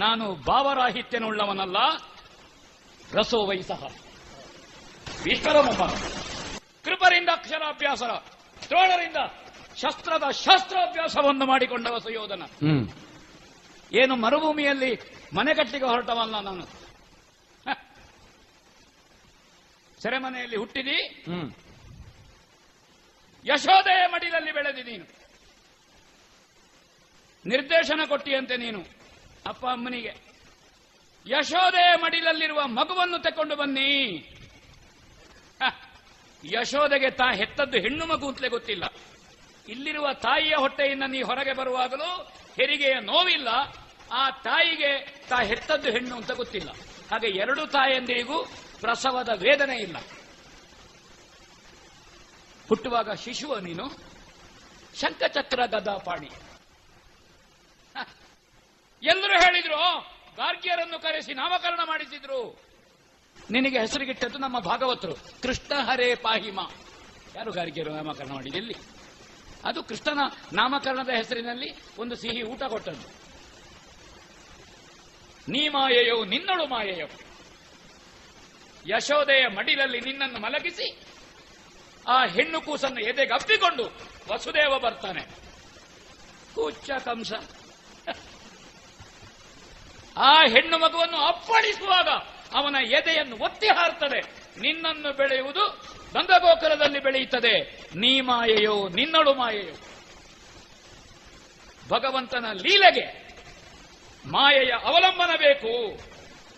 ನಾನು ಭಾವರಾಹಿತ್ಯನುಳ್ಳವನಲ್ಲ ರಸೋ ವೈಸಹ ವಿಶ್ವರಮೊಬ್ಬ ಕೃಪರಿಂದ ಅಕ್ಷರಾಭ್ಯಾಸ ದ್ರೋಣರಿಂದ ಶಸ್ತ್ರದ ಶಸ್ತ್ರಾಭ್ಯಾಸವನ್ನು ಮಾಡಿಕೊಂಡವ ಸುಯೋಧನ. ಏನು ಮರುಭೂಮಿಯಲ್ಲಿ ಮನೆ ಕಟ್ಟಿಗೆ ಹೊರಟವಲ್ಲ ನಾನು. ಸೆರೆಮನೆಯಲ್ಲಿ ಹುಟ್ಟಿದಿ. ಯಶೋದೆಯ ಮಡಿಲಲ್ಲಿ ಬೆಳೆದಿ ನೀನು. ನಿರ್ದೇಶನ ಕೊಟ್ಟಿಯಂತೆ ನೀನು, ಅಪ್ಪ ಅಮ್ಮನಿಗೆ. ಯಶೋದೆಯ ಮಡಿಲಲ್ಲಿರುವ ಮಗುವನ್ನು ತಕೊಂಡು ಬನ್ನಿ. ಯಶೋದೆಗೆ ತಾ ಹೆತ್ತದ್ದು ಹೆಣ್ಣು ಮಗು ಅಂತಲೇ ಗೊತ್ತಿಲ್ಲ. ಇಲ್ಲಿರುವ ತಾಯಿಯ ಹೊಟ್ಟೆಯಿಂದ ನೀ ಹೊರಗೆ ಬರುವಾಗಲೂ ಹೆರಿಗೆಯ ನೋವಿಲ್ಲ, ಆ ತಾಯಿಗೆ ತಾ ಹೆತ್ತದ್ದು ಹೆಣ್ಣು ಅಂತ ಗೊತ್ತಿಲ್ಲ. ಹಾಗೆ ಎರಡು ತಾಯಿಯಂದಿಗೂ ಪ್ರಸವದ ವೇದನೆ ಇಲ್ಲ. ಹುಟ್ಟುವಾಗ ಶಿಶುವ ನೀನು ಶಂಖಚಕ್ರ ಗದಾಪಾಣಿ. ಎಲ್ಲರೂ ಹೇಳಿದ್ರು ಗಾರ್ಗಿಯರನ್ನು ಕರೆಸಿ ನಾಮಕರಣ ಮಾಡಿಸಿದ್ರು. ನಿನಗೆ ಹೆಸರಿಗಿಟ್ಟದ್ದು ನಮ್ಮ ಭಾಗವತರು. ಕೃಷ್ಣ ಹರೇ ಪಾಹಿಮ. ಯಾರು ಗಾರ್ಗಿಯರು ನಾಮಕರಣ ಮಾಡಿದಲ್ಲಿ ಅದು ಕೃಷ್ಣನ ನಾಮಕರಣದ ಹೆಸರಿನಲ್ಲಿ ಒಂದು ಸಿಹಿ ಊಟ ಕೊಟ್ಟದ್ದು. ನೀ ಮಾಯೆಯೋ, ನಿನ್ನಳು ಮಾಯೆಯೋ. ಯಶೋದೆಯ ಮಡಿಲಲ್ಲಿ ನಿನ್ನನ್ನು ಮಲಗಿಸಿ, ಆ ಹೆಣ್ಣು ಕೂಸನ್ನು ಎದೆಗಪ್ಪಿಕೊಂಡು ವಸುದೇವ ಬರ್ತಾನೆ. ಕೂಚ ಕಂಸ. ಆ ಹೆಣ್ಣು ಮಗುವನ್ನು ಅಪ್ಪಳಿಸುವಾಗ ಅವನ ಎದೆಯನ್ನು ಒತ್ತಿ ಹಾರ್ತದೆ. ನಿನ್ನನ್ನು ಬೆಳೆಯುವುದು ಗಂಗಗೋಕುಲದಲ್ಲಿ ಬೆಳೆಯುತ್ತದೆ. ನೀ ಮಾಯೆಯೋ, ನಿನ್ನಳು ಮಾಯೆಯೋ. ಭಗವಂತನ ಲೀಲೆಗೆ ಮಾಯೆಯ ಅವಲಂಬನ ಬೇಕು.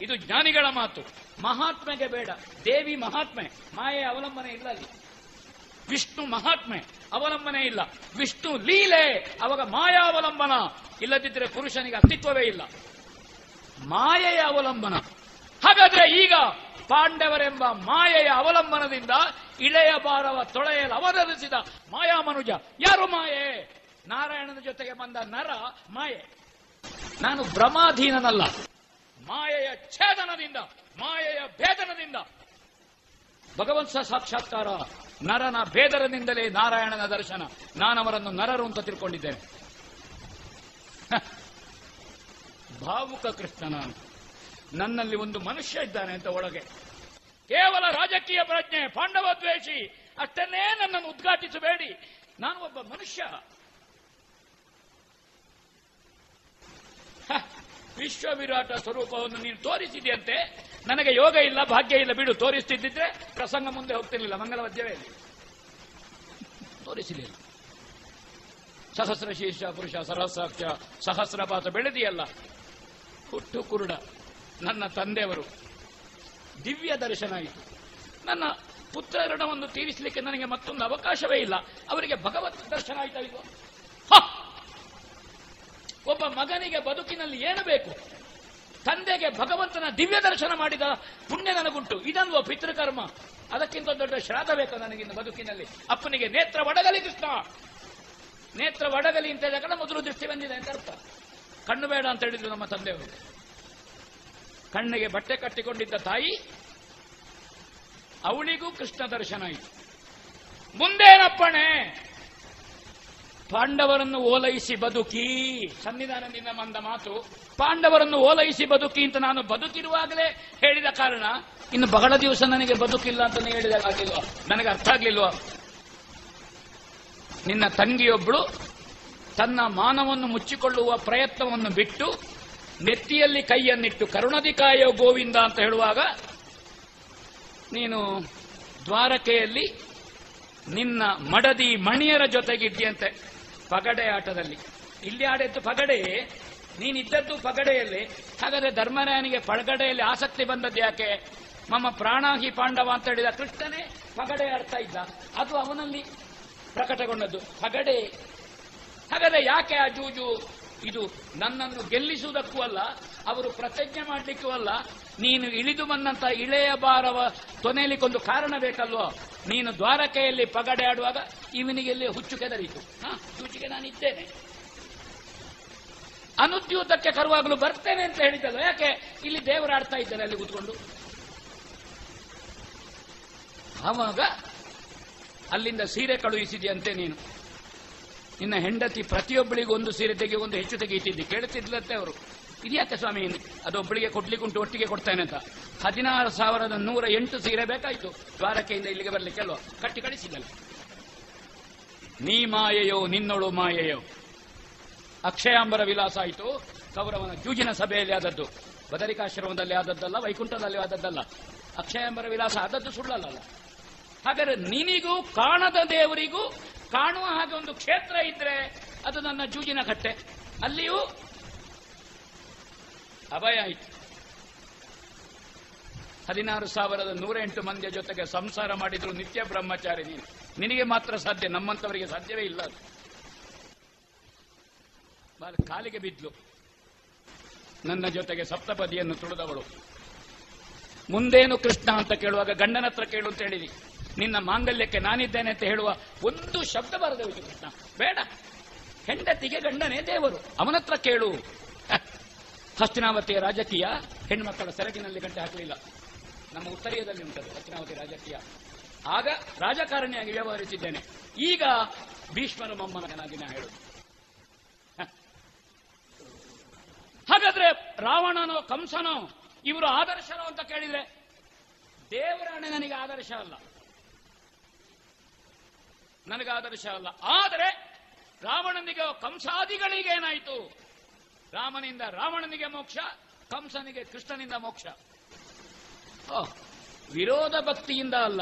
ಇದು ಜ್ಞಾನಿಗಳ ಮಾತು. ಮಹಾತ್ಮೆಗೆ ಬೇಡ. ದೇವಿ ಮಹಾತ್ಮೆ. ಮಾಯೆಯ ಅವಲಂಬನೆ ಇಲ್ಲ ಅಲ್ಲಿ. ವಿಷ್ಣು ಮಹಾತ್ಮೆ. ಅವಲಂಬನೆ ಇಲ್ಲ. ವಿಷ್ಣು ಲೀಲೆ. ಅವಾಗ ಮಾಯಾ ಅವಲಂಬನ ಇಲ್ಲದಿದ್ದರೆ ಪುರುಷನಿಗೆ ಅಸ್ತಿತ್ವವೇ ಇಲ್ಲ. ಮಾಯೆಯ ಅವಲಂಬನ. ಹಾಗಾದ್ರೆ ಈಗ ಪಾಂಡವರೆಂಬ ಮಾಯೆಯ ಅವಲಂಬನದಿಂದ ಇಳೆಯ ಬಾರವ ತೊಳೆಯಲು ಅವತರಿಸಿದ ಮಾಯಾ ಮನುಜ. ಯಾರು ಮಾಯೆ? ನಾರಾಯಣನ ಜೊತೆಗೆ ಬಂದ ನರ ಮಾಯೆ. ನಾನು ಭ್ರಮಾಧೀನನಲ್ಲ ಮಾಯೆಯ ಛೇದನದಿಂದ, ಮಾಯೆಯ ಭೇದನದಿಂದ. ಭಗವಂತ ಸಾಕ್ಷಾತ್ಕಾರ. ನರನ ಭೇದರದಿಂದಲೇ ನಾರಾಯಣನ ದರ್ಶನ. ನಾನವರನ್ನು ನರರು ಅಂತ ತಿಳ್ಕೊಂಡಿದ್ದೇನೆ. ಭಾವುಕ ಕೃಷ್ಣ ನಾನು ನನ್ನಲ್ಲಿ ಒಂದು ಮನುಷ್ಯ ಇದ್ದಾನೆ ಅಂತ ಒಳಗೆ. ಕೇವಲ ರಾಜಕೀಯ ಪ್ರಜ್ಞೆ, ಪಾಂಡವ ದ್ವೇಷಿ, ಅಷ್ಟನ್ನೇ ನನ್ನನ್ನು ಉದ್ಘಾಟಿಸಬೇಡಿ. ನಾನು ಒಬ್ಬ ಮನುಷ್ಯ. ವಿಶ್ವವಿರಾಟ ವಿಶ್ವ ವಿರಾಟ ಸ್ವರೂಪವನ್ನು ನೀನು ತೋರಿಸಿದೆಯಂತೆ. ನನಗೆ ಯೋಗ ಇಲ್ಲ, ಭಾಗ್ಯ ಇಲ್ಲ, ಬಿಡು. ತೋರಿಸ್ತಿದ್ದಿದ್ರೆ ಪ್ರಸಂಗ ಮುಂದೆ ಹೋಗ್ತಿರ್ಲಿಲ್ಲ ಮಂಗಲವದ್ಯವೇ ಮಧ್ಯವೇ ತೋರಿಸಲಿಲ್ಲ. ಸಹಸ್ರ ಶೀರ್ಷ ಪುರುಷ ಸಹಸ್ರಾಕ್ಷ ಸಹಸ್ರಪಾತ ಬೆಳೆದಿಯಲ್ಲ. ಹುಟ್ಟು ಕುರುಡ. ನನ್ನ ತಂದೆಯವರು. ದಿವ್ಯ ದರ್ಶನ ಆಯಿತು. ನನ್ನ ಪುತ್ರ ಋಣವನ್ನು ತೀರಿಸಲಿಕ್ಕೆ ನನಗೆ ಮತ್ತೊಂದು ಅವಕಾಶವೇ ಇಲ್ಲ. ಅವರಿಗೆ ಭಗವತ್ ದರ್ಶನ ಆಯ್ತಾ! ಒಬ್ಬ ಮಗನಿಗೆ ಬದುಕಿನಲ್ಲಿ ಏನು ಬೇಕು? ತಂದೆಗೆ ಭಗವಂತನ ದಿವ್ಯ ದರ್ಶನ ಮಾಡಿದ ಪುಣ್ಯ ನನಗುಂಟು. ಇದನ್ನುವ ಪಿತೃಕರ್ಮ. ಅದಕ್ಕಿಂತ ದೊಡ್ಡ ಶ್ರಾದ ಬೇಕು ನನಗಿನ್ನ ಬದುಕಿನಲ್ಲಿ. ಅಪ್ಪನಿಗೆ ನೇತ್ರ ಒಡಗಲಿ ಕೃಷ್ಣ. ನೇತ್ರ ಒಡಗಲಿ ಅಂತ ಮೊದಲು ದೃಷ್ಟಿ ಬಂದಿದೆ ಅಂತ ಕಣ್ಣು ಬೇಡ ಅಂತ ಹೇಳಿದ್ರು ನಮ್ಮ ತಂದೆಯವರು. ಕಣ್ಣಿಗೆ ಬಟ್ಟೆ ಕಟ್ಟಿಕೊಂಡಿದ್ದ ತಾಯಿ, ಅವಳಿಗೂ ಕೃಷ್ಣ ದರ್ಶನ ಆಯಿತು. ಮುಂದೇನಪ್ಪಣೆ? ಪಾಂಡವರನ್ನು ಓಲೈಸಿ ಬದುಕಿ. ಸನ್ನಿಧಾನದಿಂದ ಬಂದ ಮಾತು, ಪಾಂಡವರನ್ನು ಓಲೈಸಿ ಬದುಕಿ ಅಂತ ನಾನು ಬದುಕಿರುವಾಗಲೇ ಹೇಳಿದ ಕಾರಣ, ಇನ್ನು ಬಹಳ ದಿವಸ ನನಗೆ ಬದುಕಿಲ್ಲ ಅಂತ ಹೇಳಿದಾಗಿಲ್ವ ನನಗೆ ಅರ್ಥ ಆಗ್ಲಿಲ್ವ? ನಿನ್ನ ತಂಗಿಯೊಬ್ಬಳು ತನ್ನ ಮಾನವನ್ನು ಮುಚ್ಚಿಕೊಳ್ಳುವ ಪ್ರಯತ್ನವನ್ನು ಬಿಟ್ಟು ನೆತ್ತಿಯಲ್ಲಿ ಕೈಯನ್ನಿಟ್ಟು ಕರುಣಾಧಿಕಾಯ ಕಾಯೋ ಗೋವಿಂದ ಅಂತ ಹೇಳುವಾಗ, ನೀನು ದ್ವಾರಕೆಯಲ್ಲಿ ನಿನ್ನ ಮಡದಿ ಮಣಿಯರ ಜೊತೆಗಿದ್ಯಂತೆ ಪಗಡೆ ಆಟದಲ್ಲಿ. ಇಲ್ಲಿ ಆಡಿದ್ದು ಪಗಡೆ, ನೀನಿದ್ದದ್ದು ಪಗಡೆಯಲ್ಲಿ. ಹಾಗಾದ್ರೆ ಧರ್ಮರಾಯನಿಗೆ ಪಗಡೆಯಲ್ಲಿ ಆಸಕ್ತಿ ಬಂದದ್ದು ಯಾಕೆ? ಮಮ್ಮ ಪ್ರಾಣಾಹಿ ಪಾಂಡವ ಅಂತ ಹೇಳಿದ ಕೃಷ್ಣನೇ ಪಗಡೆ ಆಡ್ತಾ ಇದ್ದ. ಅದು ಅವನಲ್ಲಿ ಪ್ರಕಟಗೊಂಡದ್ದು. ಪಗಡೆ ಹಾಗಾದ್ರೆ ಯಾಕೆ ಆ ಜೂಜು ಇದು ನನ್ನನ್ನು ಗೆಲ್ಲಿಸುವುದಕ್ಕೂ ಅಲ್ಲ, ಅವರು ಪ್ರತಿಜ್ಞೆ ಮಾಡಲಿಕ್ಕೂ ಅಲ್ಲ, ನೀನು ಇಳಿದು ಬಂದಂತ ಇಳೆಯ ಬಾರವ ತೊನೆಯಲಿಕ್ಕೊಂದು ಕಾರಣ ಬೇಕಲ್ವೋ? ನೀನು ದ್ವಾರಕೆಯಲ್ಲಿ ಪಗಡೆ ಆಡುವಾಗ ಇವನಿಗೆ ಎಲ್ಲಿ ಹುಚ್ಚು ಕೆದರಿತು ಹಾ ನಾನು ಇದ್ದೇನೆ ಅನುದ್ಯೂತಕ್ಕೆ ಕರುವಾಗಲೂ ಬರ್ತೇನೆ ಅಂತ ಹೇಳಿದ್ದಲ್ಲ ಯಾಕೆ? ಇಲ್ಲಿ ದೇವರಾಡ್ತಾ ಇದ್ದಾನೆ ಅಲ್ಲಿ ಕೂತ್ಕೊಂಡು. ಆವಾಗ ಅಲ್ಲಿಂದ ಸೀರೆ ಕಳುಹಿಸಿದೆಯಂತೆ ನೀನು. ನಿನ್ನ ಹೆಂಡತಿ ಪ್ರತಿಯೊಬ್ಬಳಿಗೂ ಒಂದು ಸೀರೆ ತೆಗೆ ಒಂದು ಹೆಚ್ಚು ತೆಗೆಯುತ್ತಿದ್ದೆ ಕೇಳುತ್ತಿದ್ಲತ್ತೆ ಅವರು. ಇದ್ಯಾಕೆ ಸ್ವಾಮಿ, ಅದೊಬ್ಬಳಿಗೆ ಕೊಡ್ಲಿಕ್ಕುಂಟು, ಒಟ್ಟಿಗೆ ಕೊಡ್ತೇನೆ ಅಂತ. ಹದಿನಾರು ಸಾವಿರದ ನೂರ ಎಂಟು ಸೀರೆ ಬೇಕಾಯ್ತು. ದ್ವಾರಕೆಯಿಂದ ಇಲ್ಲಿಗೆ ಬರಲಿಕ್ಕೆ ಅಲ್ವಾ? ಕಟ್ಟಿ ಕಳಿಸಿದಲ್ಲ ನೀ ಮಾಯೆಯೋ, ನಿನ್ನೊಳು ಮಾಯೆಯೋ. ಅಕ್ಷಯಾಂಬರ ವಿಲಾಸ ಆಯಿತು. ಕೌರವನ ಜೂಜಿನ ಸಭೆಯಲ್ಲಿ ಆದದ್ದು. ಬದರಿಕಾಶ್ರಮದಲ್ಲಿ ಆದದ್ದಲ್ಲ, ವೈಕುಂಠದಲ್ಲಿ ಆದದ್ದಲ್ಲ. ಅಕ್ಷಯಾಂಬರ ವಿಲಾಸ ಆದದ್ದು ಸುಳ್ಳಲ್ಲ ಹಾಗಾದ್ರೆ ನಿನಿಗೂ ಕಾಣದ ದೇವರಿಗೂ ಕಾಣುವ ಹಾಗೆ ಒಂದು ಕ್ಷೇತ್ರ ಇದ್ರೆ ಅದು ನನ್ನ ಜೂಜಿನ ಕಟ್ಟೆ. ಅಲ್ಲಿಯೂ ಅಭಯ ಆಯಿತು. ಹದಿನಾರು ಸಾವಿರದ ನೂರೆಂಟು ಮಂದಿಯ ಜೊತೆಗೆ ಸಂಸಾರ ಮಾಡಿದ್ರು ನಿತ್ಯ ಬ್ರಹ್ಮಚಾರಿ ನೀನು. ನಿನಗೆ ಮಾತ್ರ ಸಾಧ್ಯ, ನಮ್ಮಂತವರಿಗೆ ಸಾಧ್ಯವೇ ಇಲ್ಲ ಕಾಲಿಗೆ ಬಿದ್ಲು. ನನ್ನ ಜೊತೆಗೆ ಸಪ್ತಪದಿಯನ್ನು ತುಳಿದವಳು. ಮುಂದೇನು ಕೃಷ್ಣ ಅಂತ ಕೇಳುವಾಗ ಗಂಡನ ಹತ್ರ ಕೇಳು ಅಂತ ಹೇಳಿದಿ. ನಿನ್ನ ಮಾಂಗಲ್ಯಕ್ಕೆ ನಾನಿದ್ದೇನೆ ಅಂತ ಹೇಳುವ ಒಂದು ಶಬ್ದ ಬರದೆ ವಿಷ್ಣುಕೃಷ್ಣ ಕೃಷ್ಣ. ಬೇಡ. ಹೆಂಡತಿಗೆ ಗಂಡನೇ ದೇವರು. ಅವನತ್ರ ಕೇಳು. ಹಸ್ತಿನಾವತಿಯ ರಾಜಕೀಯ ಹೆಣ್ಮಕ್ಕಳ ಸೆರಗಿನಲ್ಲಿ ಗಂಟೆ ಹಾಕಲಿಲ್ಲ. ನಮ್ಮ ಉತ್ತರೀಯದಲ್ಲಿ ಉಂಟದು ಹಸ್ತಿನಾವತಿ ರಾಜಕೀಯ. ಆಗ ರಾಜಕಾರಣಿಯಾಗಿ ವ್ಯವಹರಿಸಿದ್ದೇನೆ. ಈಗ ಭೀಷ್ಮರ ಮೊಮ್ಮನಗನಾಗಿ ನಾ ಹೇಳುದು. ಹಾಗಾದ್ರೆ ರಾವಣನೋ ಕಂಸನೋ ಇವರು ಆದರ್ಶನೋ ಅಂತ ಕೇಳಿದ್ರೆ ದೇವರಾಣೆ ನನಗೆ ಆದರ್ಶ ಅಲ್ಲ. ನನಗೆ ಆದರ್ಶ ಅಲ್ಲ ಆದರೆ ರಾವಣನಿಗೆ ಕಂಸಾದಿಗಳಿಗೆ ಏನಾಯಿತು ರಾಮನಿಂದ ರಾವಣನಿಗೆ ಮೋಕ್ಷ, ಕಂಸನಿಗೆ ಕೃಷ್ಣನಿಂದ ಮೋಕ್ಷ. ವಿರೋಧ ಭಕ್ತಿಯಿಂದ ಅಲ್ಲ.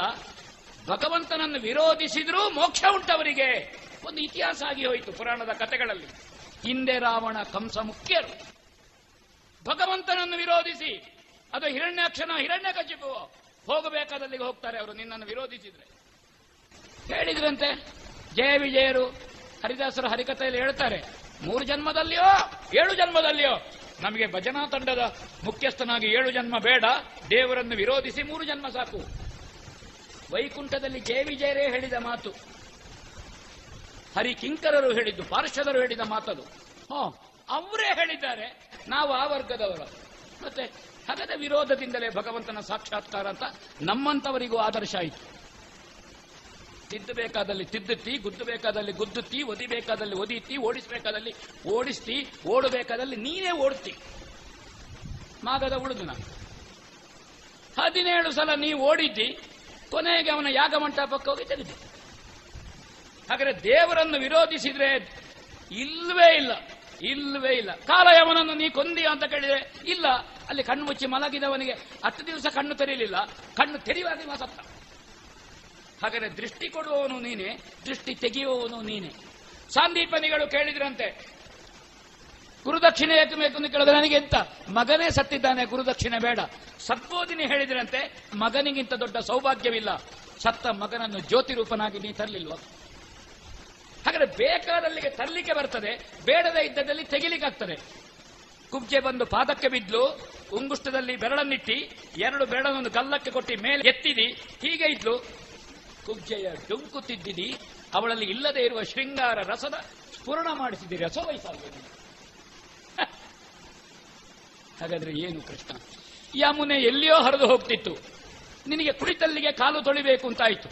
ಭಗವಂತನನ್ನು ವಿರೋಧಿಸಿದ್ರೂ ಮೋಕ್ಷ ಉಂಟವರಿಗೆ. ಒಂದು ಇತಿಹಾಸ ಆಗಿ ಹೋಯಿತು ಪುರಾಣದ ಕಥೆಗಳಲ್ಲಿ. ಹಿಂದೆ ರಾವಣ, ಕಂಸ ಮುಖ್ಯರು. ಭಗವಂತನನ್ನು ವಿರೋಧಿಸಿ. ಅದು ಹಿರಣ್ಯಾಕ್ಷನ ಹಿರಣ್ಯ ಕಚ್ಚಿಪುವ ಹೋಗಬೇಕಾದಲ್ಲಿ ಹೋಗ್ತಾರೆ ಅವರು ನಿನ್ನನ್ನು ವಿರೋಧಿಸಿದ್ರೆ. ಹೇಳಿದ್ರಂತೆ. ಜಯ ವಿಜಯರು ಹರಿದಾಸರು ಹರಿಕಥೆಯಲ್ಲಿ ಹೇಳ್ತಾರೆ, ಮೂರು ಜನ್ಮದಲ್ಲಿಯೋ, ಏಳು ಜನ್ಮದಲ್ಲಿಯೋ, ನಮಗೆ ಭಜನಾ ತಂಡದ ಮುಖ್ಯಸ್ಥನಾಗಿ ಏಳು ಜನ್ಮ ಬೇಡ, ದೇವರನ್ನು ವಿರೋಧಿಸಿ ಮೂರು ಜನ್ಮ ಸಾಕು. ವೈಕುಂಠದಲ್ಲಿ ಜಯ ವಿಜಯರೇ ಹೇಳಿದ ಮಾತು. ಹರಿಕಿಂಕರರು ಹೇಳಿದ್ದು ಪಾರ್ಷದರು ಹೇಳಿದ ಮಾತದು. ಹೋ, ಅವರೇ ಹೇಳಿದ್ದಾರೆ, ನಾವು ಆ ವರ್ಗದವರು. ಮತ್ತೆ ಹಗದ ವಿರೋಧದಿಂದಲೇ ಭಗವಂತನ ಸಾಕ್ಷಾತ್ಕಾರ ಅಂತ ನಮ್ಮಂತವರಿಗೂ ಆದರ್ಶ ಆಯಿತು. ತಿದ್ದಬೇಕಾದಲ್ಲಿ ತಿದ್ದುತ್ತಿ, ಗುದ್ದಬೇಕಾದಲ್ಲಿ ಗುದ್ದುತ್ತಿ, ಒದಿಬೇಕಾದಲ್ಲಿ ಒದಿತಿ, ಓಡಿಸಬೇಕಾದಲ್ಲಿ ಓಡಿಸ್ತಿ, ಓಡಬೇಕಾದಲ್ಲಿ ನೀನೇ ಓಡ್ತಿ ಮಾಗದ ಉಳಿದು ನಾನು. ಹದಿನೇಳು ಸಲ ನೀವು ಓಡಿದ್ದಿ, ಕೊನೆಗೆ ಅವನ ಯಾಗ ಮಂಟಪಕ್ಕೆ ಹೋಗಿ ತೆಗೆದಿ ಹಾಗಾದ್ರೆ ದೇವರನ್ನು ವಿರೋಧಿಸಿದ್ರೆ ಇಲ್ವೇ ಇಲ್ಲ ಇಲ್ವೇ ಇಲ್ಲ. ಕಾಲ ಯಮನನ್ನು ನೀ ಕೊಂದಿ ಅಂತ ಕೇಳಿದ್ರೆ ಇಲ್ಲ. ಅಲ್ಲಿ ಕಣ್ಣು ಮುಚ್ಚಿ ಮಲಗಿದವನಿಗೆ ಹತ್ತು ದಿವಸ ಕಣ್ಣು ತೆರೀಲಿಲ್ಲ ಕಣ್ಣು ತೆರೆಯುವಾಗ ಸತ್ತ. ಹಾಗಾದ್ರೆ ದೃಷ್ಟಿ ಕೊಡುವವನು ನೀನೆ, ದೃಷ್ಟಿ ತೆಗೆಯುವವನು ನೀನೆ. ಸಾಂದೀಪನಿಗಳು ಕೇಳಿದ್ರಂತೆ, ಗುರುದಕ್ಷಿಣೆ ಯಾಕೆ ಬೇಕು ಅಂತ ಕೇಳಿದ್ರೆ ನನಗೆ ಎಂತ? ಮಗನೇ ಸತ್ತಿದ್ದಾನೆ, ಗುರುದಕ್ಷಿಣೆ ಬೇಡ. ಸದ್ಬೋಧಿನಿ ಹೇಳಿದ್ರಂತೆ, ಮಗನಿಗಿಂತ ದೊಡ್ಡ ಸೌಭಾಗ್ಯವಿಲ್ಲ. ಸತ್ತ ಮಗನನ್ನು ಜ್ಯೋತಿ ರೂಪನಾಗಿ ನೀ ತರಲಿಲ್ವ? ಹಾಗಾದ್ರೆ ಬೇಕಾದಲ್ಲಿಗೆ ತರಲಿಕ್ಕೆ ಬರ್ತದೆ, ಬೇಡದ ಇದ್ದದಲ್ಲಿ ತೆಗಿಲಿಕ್ಕಾಗ್ತದೆ. ಕುಬ್ಜೆ ಬಂದು ಪಾದಕ್ಕೆ ಬಿದ್ಲು, ಉಂಗುಷ್ಟದಲ್ಲಿ ಬೆರಳನ್ನಿಟ್ಟಿ, ಎರಡು ಬೆರಳನ್ನು ಗಲ್ಲಕ್ಕೆ ಕೊಟ್ಟಿ ಮೇಲೆ ಎತ್ತಿದಿ, ಹೀಗೆ ಇದ್ಲು. ಕುಬ್ಜೆಯ ಡೊಂಕು ತಿದ್ದಿದಿ ಅವಳಲ್ಲಿ ಇಲ್ಲದೆ ಇರುವ ಶೃಂಗಾರ ರಸದ ಸ್ಫುರಣ ಮಾಡಿಸಿದ್ದೀರಿ ರಸ ವಹಿಸಾಗಬೇಕು ಹಾಗಾದ್ರೆ ಏನು ಕೃಷ್ಣ? ಯಮುನೆ ಎಲ್ಲಿಯೋ ಹರಿದು ಹೋಗ್ತಿತ್ತು. ನಿನಗೆ ಕುಳಿತಲ್ಲಿಗೆ ಕಾಲು ತೊಳಿಬೇಕು ಅಂತಾಯ್ತು.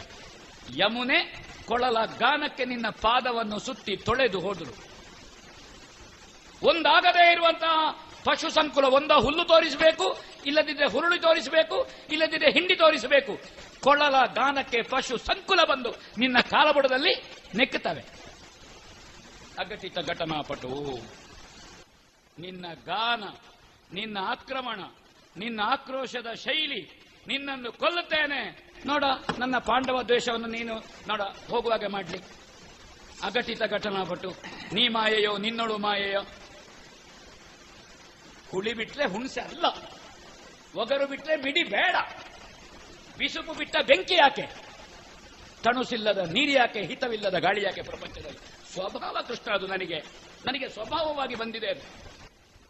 ಯಮುನೆ ಕೊಳಲ ಗಾನಕ್ಕೆ ನಿನ್ನ ಪಾದವನ್ನು ಸುತ್ತಿ ತೊಳೆದು ಹೋದರು. ಒಂದಾಗದೇ ಇರುವಂತಹ ಪಶು ಸಂಕುಲ ಒಂದ ಹುಲ್ಲು ತೋರಿಸಬೇಕು, ಇಲ್ಲದಿದ್ರೆ ಹುರುಳಿ ತೋರಿಸಬೇಕು, ಇಲ್ಲದಿದ್ರೆ ಹಿಂಡಿ ತೋರಿಸಬೇಕು. ಕೊಳಲ ಗಾನಕ್ಕೆ ಪಶು ಸಂಕುಲ ಬಂದು ನಿನ್ನ ಕಾಲಬುಡದಲ್ಲಿ ನೆಕ್ಕುತ್ತವೆ. ಅಘಟಿತ ಘಟನಾಪಟು, ನಿನ್ನ ಗಾನ, ನಿನ್ನ ಆಕ್ರಮಣ, ನಿನ್ನ ಆಕ್ರೋಶದ ಶೈಲಿ ನಿನ್ನನ್ನು ಕೊಲ್ಲುತ್ತೇನೆ. ನೋಡ, ನನ್ನ ಪಾಂಡವ ದ್ವೇಷವನ್ನು ನೀನು ನೋಡ, ಹೋಗುವಾಗೆ ಮಾಡಲಿ. ಅಘಟಿತ ಘಟನಾಪಟು, ನೀ ಮಾಯೆಯೋ, ನಿನ್ನಳು ಮಾಯೆಯೋ? ಹುಳಿ ಬಿಟ್ರೆ ಹುಣಸೆ ಅಲ್ಲ. ಒಗರು ಬಿಟ್ಟರೆ ಬಿಡಿ ಬೇಡ. ಬಿಸುಪು ಬಿಟ್ಟ ಬೆಂಕಿ ಯಾಕೆ? ತಣುಸಿಲ್ಲದ ನೀರು ಯಾಕೆ? ಹಿತವಿಲ್ಲದ ಗಾಳಿ ಯಾಕೆ ಪ್ರಪಂಚದಲ್ಲಿ? ಸ್ವಭಾವ ಕೃಷ್ಣ, ಅದು ನನಗೆ. ನನಗೆ ಸ್ವಭಾವವಾಗಿ ಬಂದಿದೆ ಅದು.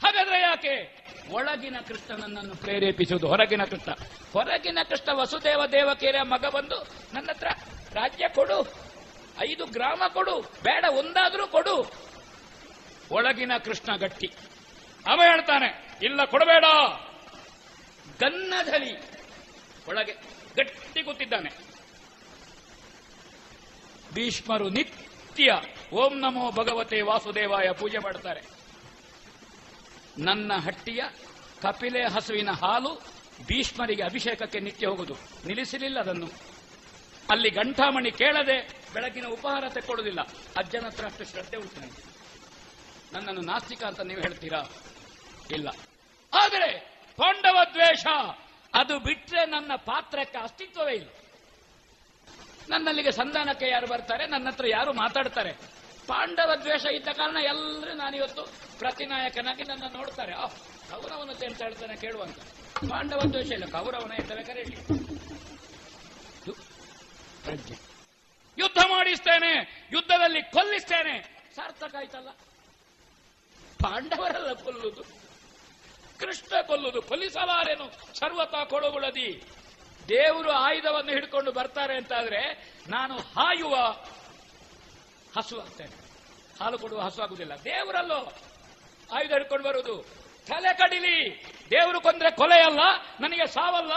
ಹಾಗಾದ್ರೆ ಯಾಕೆ? ಒಳಗಿನ ಕೃಷ್ಣ ನನ್ನನ್ನು ಪ್ರೇರೇಪಿಸುವುದು ಹೊರಗಿನ ಕೃಷ್ಣ. ಹೊರಗಿನ ಕೃಷ್ಣ ವಸುದೇವ ದೇವಕೇರ ಮಗ ಬಂದು ನನ್ನ ಹತ್ರ ರಾಜ್ಯ ಕೊಡು. ಐದು ಗ್ರಾಮ ಕೊಡು. ಬೇಡ, ಒಂದಾದ್ರೂ ಕೊಡು. ಒಳಗಿನ ಕೃಷ್ಣ ಗಟ್ಟಿ. ಅವ ಹೇಳ್ತಾನೆ, ಇಲ್ಲ ಕೊಡಬೇಡ. ಗನ್ನಧಲಿ ಒಳಗೆ. ಗಟ್ಟಿ ಕೂತಿದ್ದಾನೆ ಭೀಷ್ಮರು ನಿತ್ಯ ಓಂ ನಮೋ ಭಗವತೆ ವಾಸುದೇವಾಯ ಪೂಜೆ ಮಾಡ್ತಾರೆ. ನನ್ನ ಹಟ್ಟಿಯ ಕಪಿಲೆ ಹಸುವಿನ ಹಾಲು ಭೀಷ್ಮರಿಗೆ ಅಭಿಷೇಕಕ್ಕೆ ನಿತ್ಯ ಹೋಗುದು. ನಿಲ್ಲಿಸಲಿಲ್ಲ ಅದನ್ನು. ಅಲ್ಲಿ ಗಂಠಾಮಣಿ ಕೇಳದೆ ಬೆಳಗಿನ ಉಪಹಾರ ತೆಕ್ಕೊಳ್ಳುವುದಿಲ್ಲ. ಅಜ್ಜನ ಹತ್ರ ಅಷ್ಟು ಶ್ರದ್ಧೆ ಉಂಟು ನನ್ನನ್ನು ನಾಸ್ತಿಕ ಅಂತ ನೀವು ಹೇಳ್ತೀರಾ? ಇಲ್ಲ. ಆದರೆ ಪಾಂಡವ ದ್ವೇಷ! ಅದು ಬಿಟ್ರೆ ನನ್ನ ಪಾತ್ರಕ್ಕೆ ಅಸ್ತಿತ್ವವೇ ಇಲ್ಲ. ನನ್ನಲ್ಲಿಗೆ ಸಂಧಾನಕ್ಕೆ ಯಾರು ಬರ್ತಾರೆ, ನನ್ನ ಹತ್ರ ಯಾರು ಮಾತಾಡ್ತಾರೆ? ಪಾಂಡವ ದ್ವೇಷ ಇದ್ದ ಕಾರಣ ಎಲ್ಲರೂ ನಾನಿವತ್ತು ಪ್ರತಿನಾಯಕನಾಗಿ ನನ್ನ ನೋಡ್ತಾರೆ. ಆ ಕೌರವನತೆ ಅಂತ ಹೇಳ್ತಾನೆ ಕೇಳುವಂತ. ಪಾಂಡವ ದ್ವೇಷ ಇಲ್ಲ, ಕೌರವನ ಅಂತ ಇದು ಪ್ರಜ್ಞೆ. ಯುದ್ಧ ಮಾಡಿಸ್ತೇನೆ, ಯುದ್ಧದಲ್ಲಿ ಕೊಲ್ಲಿಸ್ತೇನೆ. ಸಾರ್ಥಕ ಆಯ್ತಲ್ಲ. ಪಾಂಡವರೆಲ್ಲ ಕೊಲ್ಲುದು. ಕೃಷ್ಣ ಕೊಲ್ಲುದು. ಕೊಲ್ಲಿಸಲಾರೇನು ಸರ್ವತಾ ಕೊಡುಗುಳದಿ ದೇವರು ಆಯುಧವನ್ನು ಹಿಡ್ಕೊಂಡು ಬರ್ತಾರೆ ಅಂತಾದ್ರೆ ನಾನು ಹಾಯುವ ಹಸು ಆಗ್ತೇನೆ. ಹಾಲು ಕೊಡುವ ಹಸು ಆಗುದಿಲ್ಲ ದೇವರಲ್ಲೋ ಆಯುಧ ಹಿಡ್ಕೊಂಡು ಬರುವುದು. ತಲೆ ಕಡಿಲಿ. ದೇವರು ಕೊಂದ್ರೆ ಕೊಲೆಯಲ್ಲ, ನನಗೆ ಸಾವಲ್ಲ.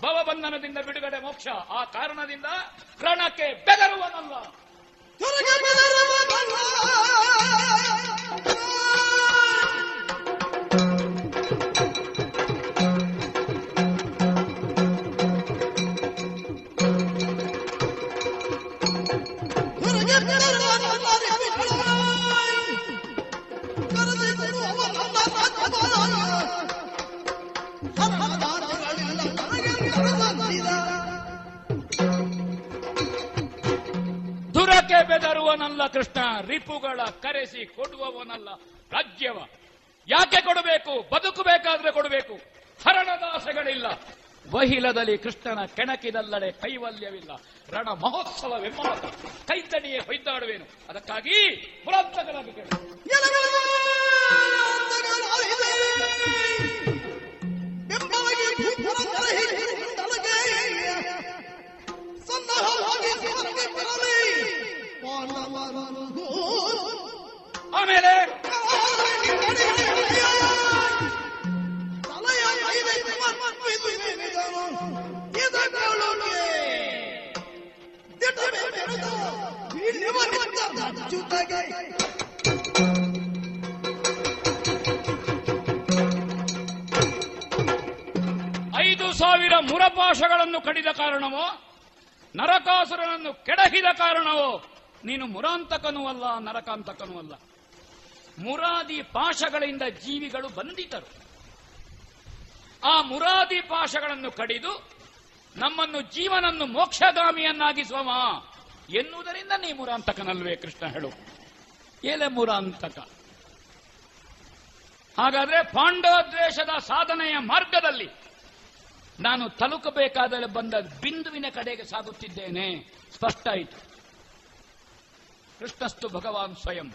ಭವಬಂಧನದಿಂದ ಬಿಡುಗಡೆ ಮೋಕ್ಷ. ಆ ಕಾರಣದಿಂದ ಪ್ರಾಣಕ್ಕೆ ಬೆದರುವನಲ್ಲ. ಬೆದರುವನಲ್ಲ ಕೃಷ್ಣ ರಿಪುಗಳ ಕರೆಸಿ ಕೊಡುವವನಲ್ಲ ರಾಜ್ಯವ. ಯಾಕೆ ಕೊಡಬೇಕು? ಬದುಕು ಬೇಕಾದ್ರೆ ಕೊಡಬೇಕು. ಹರಣದಾಸಗಳಿಲ್ಲ. ವಹಿಲದಲ್ಲಿ ಕೃಷ್ಣನ ಕೆಣಕಿದಲ್ಲಡೆ ಕೈವಲ್ಯವಿಲ್ಲ. ರಣ ಮಹೋತ್ಸವವೆಂಬ ಕೈತಣಿಯೇ ಹೊಯ್ದಾಡುವೇನು. ಅದಕ್ಕಾಗಿ ಕೇಳು ಆಮೇಲೆ ಸಾವಿರ ಮುರಪಾಶಗಳನ್ನು ಕಡಿದ ಕಾರಣವೋ ನರಕಾಸುರನನ್ನು ಕೆಡಹಿದ ಕಾರಣವೋ ನೀನು ಮುರಾಂತಕನೂ ಅಲ್ಲ, ನರಕಾಂತಕನೂ ಅಲ್ಲ. ಮುರಾದಿ ಪಾಶಗಳಿಂದ ಜೀವಿಗಳು ಬಂಧಿತರು. ಆ ಮುರಾದಿ ಪಾಶಗಳನ್ನು ಕಡಿದು ನಮ್ಮನ್ನು ಜೀವನನ್ನು ಮೋಕ್ಷಗಾಮಿಯನ್ನಾಗಿಸುವ ಎನ್ನುವುದರಿಂದ ನೀ ಮುರಾಂತಕನಲ್ವೇ ಕೃಷ್ಣ ಹೇಳು. ಏಲೆ ಮುರಾಂತಕ. ಹಾಗಾದ್ರೆ ಪಾಂಡವದ್ವೇಷದ ಸಾಧನೆಯ ಮಾರ್ಗದಲ್ಲಿ ನಾನು ತಲುಕಬೇಕಾದರೆ ಬಂದ ಬಿಂದುವಿನ ಕಡೆಗೆ ಸಾಗುತ್ತಿದ್ದೇನೆ. ಸ್ಪಷ್ಟ ಆಯಿತು. ಕೃಷ್ಣಸ್ತು ಭಗವಾನ್ ಸ್ವಯಂ.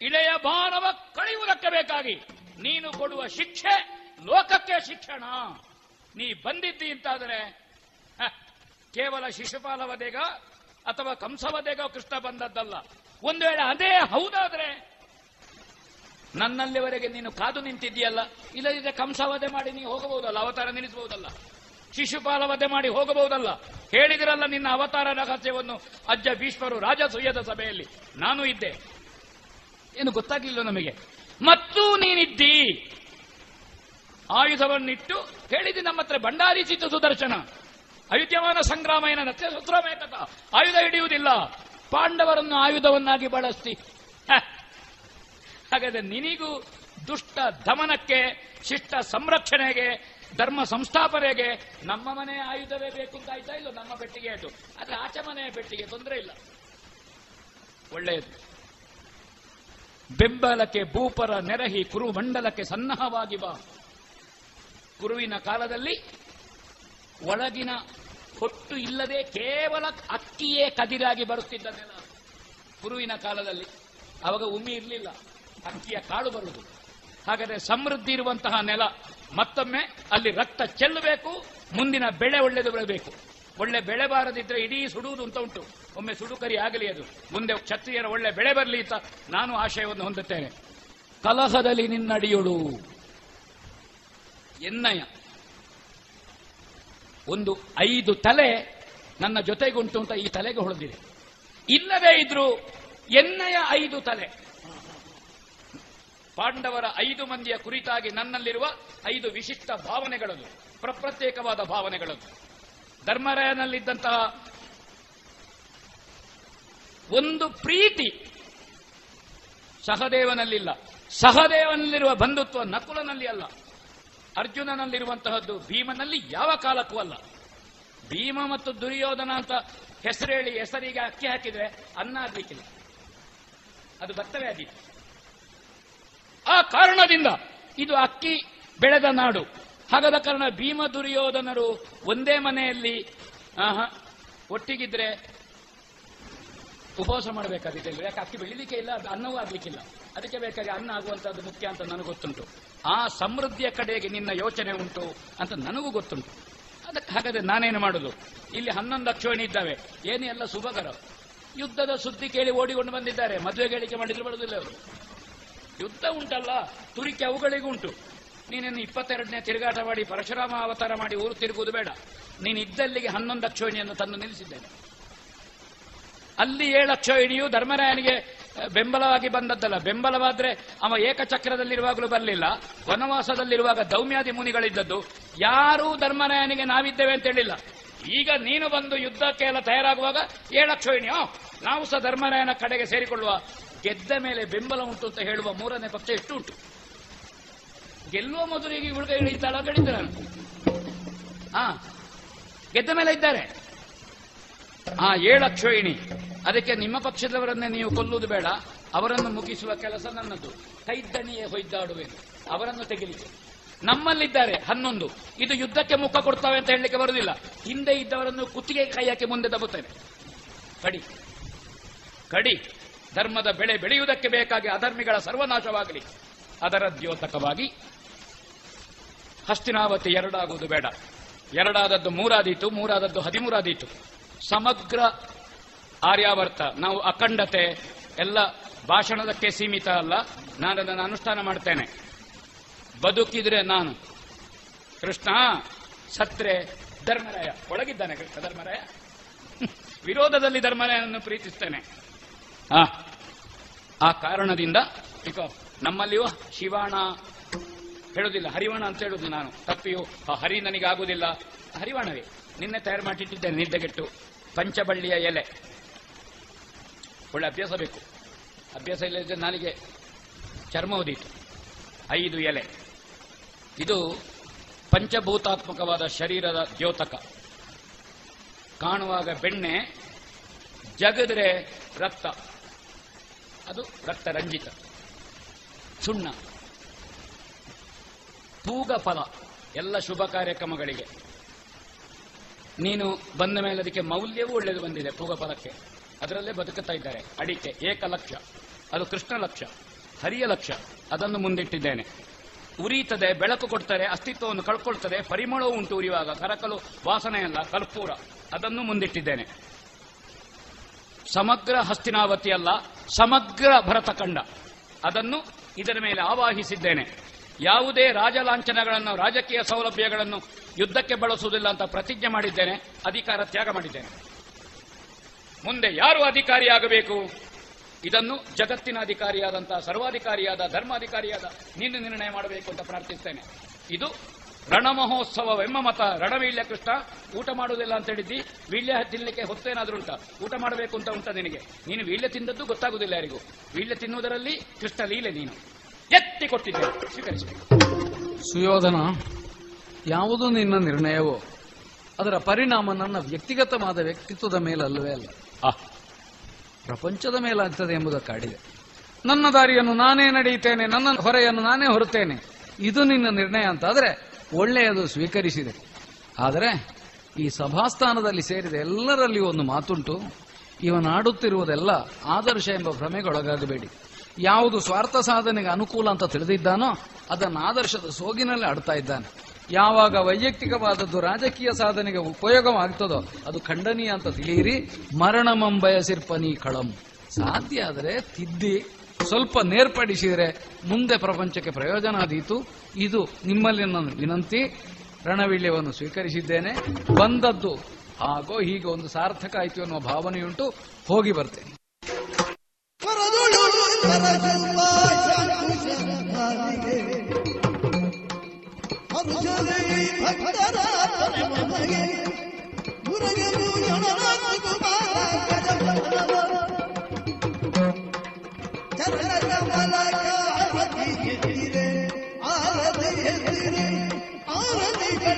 ಇಳೆಯ ಭಾರವ ಕಳೆಯುವುದಕ್ಕೆ ಬೇಕಾಗಿ ನೀನು ಕೊಡುವ ಶಿಕ್ಷೆ ಲೋಕಕ್ಕೆ ಶಿಕ್ಷಣ. ನೀ ಬಂದಿದ್ದಿ ಅಂತಾದರೆ ಕೇವಲ ಶಿಶುಪಾಲವದೇಗ ಅಥವಾ ಕಂಸವದೇಗ ಕೃಷ್ಣ ಬಂದದ್ದಲ್ಲ. ಒಂದು ವೇಳೆ ಅದೇ ಹೌದಾದ್ರೆ, ನನ್ನಲ್ಲಿವರೆಗೆ ನೀನು ಕಾದು ನಿಂತಿದ್ದೀಯಲ್ಲ ಇಲ್ಲದಿದ್ದರೆ ಕಂಸವಧೆ ಮಾಡಿ ನೀ ಹೋಗಬಹುದಲ್ಲ, ಅವತಾರ ನಿಲ್ಲಿಸಬಹುದಲ್ಲ. ಶಿಶುಪಾಲ ವಧೆ ಮಾಡಿ ಹೋಗಬಹುದಲ್ಲ? ಹೇಳಿದಿರಲ್ಲ ನಿನ್ನ ಅವತಾರ ರಹಸ್ಯವನ್ನು? ಅಜ್ಜ ಭೀಷ್ಮರು ರಾಜಸೂಯದ ಸಭೆಯಲ್ಲಿ. ನಾನು ಇದ್ದೆ. ಏನು ಗೊತ್ತಾಗ್ಲಿಲ್ಲ ನಮಗೆ? ಮತ್ತು ನೀನಿದ್ದಿ? ಆಯುಧವನ್ನಿಟ್ಟು ಹೇಳಿದಿ ನಮ್ಮ ಹತ್ರ ಭಂಡಾರಿಸಿತು ಸುದರ್ಶನ. ಅಯುಧ್ಯಮಾನ ಸಂಗ್ರಾಮ ಏನ ನತ್ಯಸೂತ್ರಮೇಕತ ಆಯುಧ ಹಿಡಿಯುವುದಿಲ್ಲ. ಪಾಂಡವರನ್ನು ಆಯುಧವನ್ನಾಗಿ ಬಳಸ್ತಿ. ಹಾಗಾದ್ರೆ ನಿನಿಗೂ ದುಷ್ಟ ದಮನಕ್ಕೆ, ಶಿಷ್ಟ ಸಂರಕ್ಷಣೆಗೆ ಧರ್ಮ ಸಂಸ್ಥಾಪನೆಗೆ ನಮ್ಮ ಮನೆ ಆಯುಧವೇ ಬೇಕು ಅಂತ ಆಯ್ತಾ ಇಲ್ಲ? ನಮ್ಮ ಪೆಟ್ಟಿಗೆ ಅದು. ಆದ್ರೆ ಆಚೆ ಮನೆಯ ಪೆಟ್ಟಿಗೆ ತೊಂದರೆ ಇಲ್ಲ. ಒಳ್ಳೆಯದು ಬೆಂಬಲಕ್ಕೆ ಭೂಪರ ನೆರಹಿ ಕುರು ಮಂಡಲಕ್ಕೆ ಸನ್ನಹವಾಗಿ ಬಾ. ಕುರುವಿನ ಕಾಲದಲ್ಲಿ ಒಳಗಿನ ಹೊಟ್ಟು ಇಲ್ಲದೆ ಕೇವಲ ಅಕ್ಕಿಯೇ ಕದಿರಾಗಿ ಬರುತ್ತಿದ್ದ ನೆಲ ಕುರುವಿನ ಕಾಲದಲ್ಲಿ. ಅವಾಗ ಉಮ್ಮಿ ಇರಲಿಲ್ಲ. ಅಕ್ಕಿಯ ಕಾಳು ಬರುವುದು. ಹಾಗಾದ್ರೆ ಸಮೃದ್ಧಿ ಇರುವಂತಹ ನೆಲ. ಮತ್ತೊಮ್ಮೆ ಅಲ್ಲಿ ರಕ್ತ ಚೆಲ್ಲಬೇಕು, ಮುಂದಿನ ಬೆಳೆ ಒಳ್ಳೆದು ಬರಬೇಕು ಒಳ್ಳೆ ಬೆಳೆ ಬಾರದಿದ್ರೆ ಇಡೀ ಸುಡುವುದು ಅಂತ ಉಂಟು. ಒಮ್ಮೆ ಸುಡುಕರಿ ಆಗಲಿ ಅದು. ಮುಂದೆ ಕ್ಷತ್ರಿಯರ ಒಳ್ಳೆ ಬೆಳೆ ಬರಲಿ ಅಂತ ನಾನು ಆಶಯವನ್ನು ಹೊಂದುತ್ತೇನೆ. ಕಲಹದಲ್ಲಿ ನಿನ್ನಡಿಯುಡು. ಎನ್ನಯ. ಒಂದು ಐದು ತಲೆ ನನ್ನ ಜೊತೆಗುಂಟು ಅಂತ ಈ ತಲೆಗೆ ಹೊಳೆದಿದೆ ಇಲ್ಲದೇ ಇದ್ರು ಎನ್ನಯ ಐದು ತಲೆ. ಪಾಂಡವರ ಐದು ಮಂದಿಯ ಕುರಿತಾಗಿ ನನ್ನಲ್ಲಿರುವ ಐದು ವಿಶಿಷ್ಟ ಭಾವನೆಗಳದು, ಪ್ರಪ್ರತ್ಯೇಕವಾದ ಭಾವನೆಗಳದು. ಧರ್ಮರಾಯನಲ್ಲಿದ್ದಂತಹ ಒಂದು ಪ್ರೀತಿ ಸಹದೇವನಲ್ಲಿಲ್ಲ. ಸಹದೇವನಲ್ಲಿರುವ ಬಂಧುತ್ವ ನಕುಲನಲ್ಲಿ ಅಲ್ಲ. ಅರ್ಜುನನಲ್ಲಿರುವಂತಹದ್ದು ಭೀಮನಲ್ಲಿ ಯಾವ ಕಾಲಕ್ಕೂ ಅಲ್ಲ. ಭೀಮ ಮತ್ತು ದುರ್ಯೋಧನ ಅಂತ ಹೆಸರೇಳಿ ಹೆಸರಿಗೆ ಅಕ್ಕಿ ಹಾಕಿದ್ರೆ ಅನ್ನ ಆಗ್ಲಿಕ್ಕಿಲ್ಲ. ಅದು ಆದೀತು ಆ ಕಾರಣದಿಂದ ಇದು ಅಕ್ಕಿ ಬೆಳೆದ ನಾಡು. ಹಾಗಾದ ಕಾರಣ ಭೀಮ ದುರ್ಯೋಧನರು ಒಂದೇ ಮನೆಯಲ್ಲಿ ಒಟ್ಟಿಗಿದ್ರೆ ಉಪವಾಸ ಮಾಡಬೇಕಾದಿದೆ ಯಾಕೆ ಅಕ್ಕಿ ಬೆಳಿಲಿಕ್ಕೆ ಇಲ್ಲ, ಅದು ಅನ್ನವೂ ಆಗ್ಲಿಕ್ಕಿಲ್ಲ. ಅದಕ್ಕೆ ಬೇಕಾಗಿ ಅನ್ನ ಆಗುವಂತದ್ದು ಮುಖ್ಯ ಅಂತ ನನಗೆ ಗೊತ್ತುಂಟು. ಆ ಸಮೃದ್ಧಿಯ ಕಡೆಗೆ ನಿನ್ನ ಯೋಚನೆ ಉಂಟು ಅಂತ ನನಗೂ ಗೊತ್ತುಂಟು. ಅದಕ್ಕೆ ಹಾಗಾದ್ರೆ ನಾನೇನು ಮಾಡುದು? ಇಲ್ಲಿ ಹನ್ನೊಂದು ಅಕ್ಷೋಣಿ ಇದ್ದಾವೆ. ಏನೇ ಎಲ್ಲ ಶುಭಕರ. ಯುದ್ಧದ ಸುದ್ದಿ ಕೇಳಿ ಓಡಿಕೊಂಡು ಬಂದಿದ್ದಾರೆ. ಮದುವೆ ಹೇಳಿಕೆ ಮಾಡಿದ್ರು ಬರೋದಿಲ್ಲ ಅವರು. ಯುದ್ಧ ಉಂಟಲ್ಲ, ತುರಿಕೆ ಅವುಗಳಿಗೂ ಉಂಟು. ನೀನೇನು ಇಪ್ಪತ್ತೆರಡನೇ ತಿರುಗಾಟ ಮಾಡಿ ಪರಶುರಾಮ ಅವತಾರ ಮಾಡಿ ಊರು ತಿರುಗುವುದು ಬೇಡ. ನೀನು ಇದ್ದಲ್ಲಿಗೆ ಹನ್ನೊಂದು ಅಕ್ಷೋಣಿಯನ್ನು ತಂದು ನಿಲ್ಲಿಸಿದ್ದೇನೆ. ಅಲ್ಲಿ ಏಳು ಅಕ್ಷೋಹಿಣಿಯು ಧರ್ಮರಾಯನಿಗೆ ಬೆಂಬಲವಾಗಿ ಬಂದದ್ದಲ್ಲ. ಬೆಂಬಲವಾದ್ರೆ ಅವ ಏಕಚಕ್ರದಲ್ಲಿರುವಾಗಲೂ ಬರಲಿಲ್ಲ. ವನವಾಸದಲ್ಲಿರುವಾಗ ದೌಮ್ಯಾದಿ ಮುನಿಗಳಿದ್ದದ್ದು. ಯಾರೂ ಧರ್ಮರಾಯನಿಗೆ ನಾವಿದ್ದೇವೆ ಅಂತ ಹೇಳಿಲ್ಲ. ಈಗ ನೀನು ಬಂದು ಯುದ್ಧಕ್ಕೆ ಎಲ್ಲ ತಯಾರಾಗುವಾಗ ಏಳಕ್ಷೋಹಿಣಿಯೋ ನಾವು ಸಹ ಧರ್ಮರಾಯನ ಕಡೆಗೆ ಸೇರಿಕೊಳ್ಳುವ ಗೆದ್ದ ಮೇಲೆ ಬೆಂಬಲ ಉಂಟು ಅಂತ ಹೇಳುವ ಮೂರನೇ ಪಕ್ಷ ಎಷ್ಟು ಉಂಟು. ಗೆಲ್ಲುವ ಮೊದಲಿಗೆ ಹುಡುಗ ಇಳಿತಾಳ ಕಡಿತ ನಾನು ಹಾ, ಗೆದ್ದ ಮೇಲೆ ಇದ್ದಾರೆ. ಆ ಅಕ್ಷಯಿಣಿ ಅದಕ್ಕೆ ನಿಮ್ಮ ಪಕ್ಷದವರನ್ನೇ ನೀವು ಕೊಲ್ಲುವುದು ಬೇಡ. ಅವರನ್ನು ಮುಗಿಸುವ ಕೆಲಸ ನನ್ನದು. ಕೈದ್ದಣಿಯೇ ಹೊಯ್ದಾಡುವೆನು. ಅವರನ್ನು ತೆಗಿಲಿಕ್ಕೆ. ನಮ್ಮಲ್ಲಿದ್ದಾರೆ ಹನ್ನೊಂದು. ಇದು ಯುದ್ಧಕ್ಕೆ ಮುಖ ಕೊಡ್ತಾವೆ ಅಂತ ಹೇಳಲಿಕ್ಕೆ ಬರುವುದಿಲ್ಲ. ಹಿಂದೆ ಇದ್ದವರನ್ನು ಕುತ್ತಿಗೆ ಕೈ ಹಾಕಿ ಮುಂದೆ ದಬ್ಬುತ್ತೇನೆ. ಕಡಿ. ಕಡಿ. ಧರ್ಮದ ಬೆಳೆ ಬೆಳೆಯುವುದಕ್ಕೆ ಬೇಕಾಗಿ ಅಧರ್ಮಿಗಳ ಸರ್ವನಾಶವಾಗಲಿ. ಅದರ ದ್ಯೋತಕವಾಗಿ ಹಸ್ತಿನಾವತಿ ಎರಡಾಗುವುದು ಬೇಡ. ಎರಡಾದದ್ದು ಮೂರಾದೀತು, ಮೂರಾದದ್ದು ಹದಿಮೂರಾದೀತು. ಸಮಗ್ರ ಆರ್ಯಾವರ್ತ, ನಾವು ಅಖಂಡತೆ, ಎಲ್ಲ ಭಾಷಣದಕ್ಕೆ ಸೀಮಿತ ಅಲ್ಲ ನಾನು ಅದನ್ನು ಅನುಷ್ಠಾನ ಮಾಡ್ತೇನೆ. ಬದುಕಿದ್ರೆ ನಾನು. ಕೃಷ್ಣ, ಸತ್ರೆ, ಧರ್ಮರಾಯ. ಒಳಗಿದ್ದಾನೆ ಕೃಷ್ಣ ಧರ್ಮರಾಯ. ವಿರೋಧದಲ್ಲಿ ಧರ್ಮರಾಯನನ್ನು ಪ್ರೀತಿಸ್ತೇನೆ. ಆ ಕಾರಣದಿಂದ ಈಗ ನಮ್ಮಲ್ಲಿಯೂ ಶಿವಾಣ ಹೇಳುದಿಲ್ಲ, ಹರಿವಾಣ ಅಂತ ಹೇಳುದು ನಾನು. ತಪ್ಪಿಯು, ಆ ಹರಿ ನನಗಾಗುವುದಿಲ್ಲ ಹರಿವಾಣವೇ, ನಿನ್ನೆ ತಯಾರು ಮಾಡಿಟ್ಟಿದ್ದೇನೆ ನಿದ್ದೆಗೆಟ್ಟು. ಪಂಚಬಳ್ಳಿಯ ಎಲೆ. ಒಳ್ಳೆ ಅಭ್ಯಾಸ ಬೇಕು. ಅಭ್ಯಾಸ ಇಲ್ಲದಿದ್ದರೆ ನನಗೆ ಚರ್ಮ ಉದೀತು. ಐದು ಎಲೆ. ಇದು ಪಂಚಭೂತಾತ್ಮಕವಾದ ಶರೀರದ ದ್ಯೋತಕ. ಕಾಣುವಾಗ ಬೆಣ್ಣೆ, ಜಗದ್ರೆ ರಕ್ತ. ಅದು ರಕ್ತ ರಂಜಿತ ಸುಣ್ಣ. ಪೂಗ ಫಲ ಎಲ್ಲ ಶುಭ ಕಾರ್ಯಕ್ರಮಗಳಿಗೆ. ನೀನು ಬಂದ ಮೇಲೆ ಅದಕ್ಕೆ ಮೌಲ್ಯವೂ ಒಳ್ಳೆಯದು ಬಂದಿದೆ ಪೂಗ ಫಲಕ್ಕೆ ಅದರಲ್ಲೇ ಬದುಕುತ್ತಾ ಇದ್ದಾರೆ. ಅಡಿಕೆ ಏಕಲಕ್ಷ ಅದು ಕೃಷ್ಣ ಲಕ್ಷ ಹರಿಯ ಲಕ್ಷ ಅದನ್ನು ಮುಂದಿಟ್ಟಿದ್ದೇನೆ. ಉರಿಯುತ್ತದೆ, ಬೆಳಕು ಕೊಡ್ತಾರೆ ಅಸ್ತಿತ್ವವನ್ನು ಕಳ್ಕೊಳ್ತದೆ, ಪರಿಮಳವು ಉಂಟು ಉರಿಯುವಾಗ. ಕರಕಲು ವಾಸನೆಯಲ್ಲ, ಕರ್ಪೂರ. ಅದನ್ನು ಮುಂದಿಟ್ಟಿದ್ದೇನೆ. ಸಮಗ್ರ ಹಸ್ತಿನಾವತಿ ಅಲ್ಲ, ಸಮಗ್ರ ಭರತಖಂಡ ಅದನ್ನು ಇದರ ಮೇಲೆ ಆವಾಹಿಸಿದ್ದೇನೆ. ಯಾವುದೇ ರಾಜಲಾಂಛನಗಳನ್ನು, ರಾಜಕೀಯ ಸೌಲಭ್ಯಗಳನ್ನು ಯುದ್ಧಕ್ಕೆ ಬಳಸುವುದಿಲ್ಲ ಅಂತ ಪ್ರತಿಜ್ಞೆ ಮಾಡಿದ್ದೇನೆ, ಅಧಿಕಾರ ತ್ಯಾಗ ಮಾಡಿದ್ದೇನೆ. ಮುಂದೆ ಯಾರು ಅಧಿಕಾರಿಯಾಗಬೇಕು ಇದನ್ನು ಜಗತ್ತಿನ ಅಧಿಕಾರಿಯಾದಂತಹ ಸರ್ವಾಧಿಕಾರಿಯಾದ, ಧರ್ಮಾಧಿಕಾರಿಯಾದ ನೀನು ನಿರ್ಣಯ ಮಾಡಬೇಕು ಅಂತ ಪ್ರಾರ್ಥಿಸ್ತೇನೆ. ಇದು ರಣಮಹೋತ್ಸವವೆಂಬ ಮತ ರಣವೀಳ್ಯ ಕೃಷ್ಣ ಊಟ ಮಾಡುವುದಿಲ್ಲ ಅಂತ ಹೇಳಿದ್ದಿ ವೀಳ್ಯ ತಿನ್ನಲಿಕ್ಕೆ ಹೊತ್ತೇನಾದ್ರೂ ಉಂಟಾ? ಊಟ ಮಾಡಬೇಕು ಅಂತ ಉಂಟಾ ನಿನಗೆ? ನೀನು ವೀಳ್ಯ ತಿಂದದ್ದು ಗೊತ್ತಾಗುವುದಿಲ್ಲ ಯಾರಿಗೂ. ವೀಳ್ಯ ತಿನ್ನುವುದರಲ್ಲಿ ಕೃಷ್ಣ ಲೀಲೆ ನೀನು. ಎತ್ತಿ ಕೊಟ್ಟಿದ್ದೆ. ಸ್ವೀಕರಿಸಬೇಕು ಸುಯೋಧನ ಯಾವುದು ನಿನ್ನ ನಿರ್ಣಯವೋ ಅದರ ಪರಿಣಾಮ ನನ್ನ ವ್ಯಕ್ತಿಗತವಾದ ವ್ಯಕ್ತಿತ್ವದ ಮೇಲಲ್ಲವೇ ಅಲ್ಲ. ಪ್ರಪಂಚದ ಮೇಲಾಗ್ತದೆ ಎಂಬುದಕ್ಕಾಡಿದೆ ನನ್ನ ದಾರಿಯನ್ನು ನಾನೇ ನಡೆಯುತ್ತೇನೆ ನನ್ನ ಹೊರೆಯನ್ನು ನಾನೇ ಹೊರುತ್ತೇನೆ. ಇದು ನಿನ್ನ ನಿರ್ಣಯ ಅಂತ ಆದರೆ ಒಳ್ಳೆಯದು ಸ್ವೀಕರಿಸಿದೆ. ಆದರೆ ಈ ಸಭಾಸ್ಥಾನದಲ್ಲಿ ಸೇರಿದ ಎಲ್ಲರಲ್ಲಿ ಒಂದು ಮಾತುಂಟು ಇವನಾಡುತ್ತಿರುವುದೆಲ್ಲ ಆದರ್ಶ ಎಂಬ ಭ್ರಮೆಗೊಳಗಾಗಬೇಡಿ. ಯಾವುದು ಸ್ವಾರ್ಥ ಸಾಧನೆಗೆ ಅನುಕೂಲ ಅಂತ ತಿಳಿದಿದ್ದಾನೋ, ಅದನ್ನು ಆದರ್ಶದ ಸೋಗಿನಲ್ಲಿ ಆಡ್ತಾ ಇದ್ದಾನೆ. ಯಾವಾಗ ವೈಯಕ್ತಿಕವಾದದ್ದು ರಾಜಕೀಯ ಸಾಧನೆಗೆ ಉಪಯೋಗವಾಗ್ತದೋ, ಅದು ಖಂಡನೀಯ ಅಂತ ತಿಳಿಯಿರಿ. ಮರಣಮಂ ಬಯಸಿರ್ಪನಿ ಕಳಂ. ಸಾಧ್ಯ ಆದರೆ ತಿದ್ದಿ. ಸ್ವಲ್ಪ ನೇರ್ಪಡಿಸಿದರೆ ಮುಂದೆ ಪ್ರಪಂಚಕ್ಕೆ ಪ್ರಯೋಜನ ಆದೀತು. ಇದು ನಿಮ್ಮಲ್ಲಿ ನನ್ನ ವಿನಂತಿ. ರಣವೀಳ್ಯವನ್ನು ಸ್ವೀಕರಿಸಿದ್ದೇನೆ. ಬಂದದ್ದು ಹಾಗೋ ಹೀಗೆ ಒಂದು ಸಾರ್ಥಕ ಆಯಿತು ಅನ್ನುವ ಭಾವನೆಯುಂಟು. ಹೋಗಿ ಬರ್ತೇನೆ.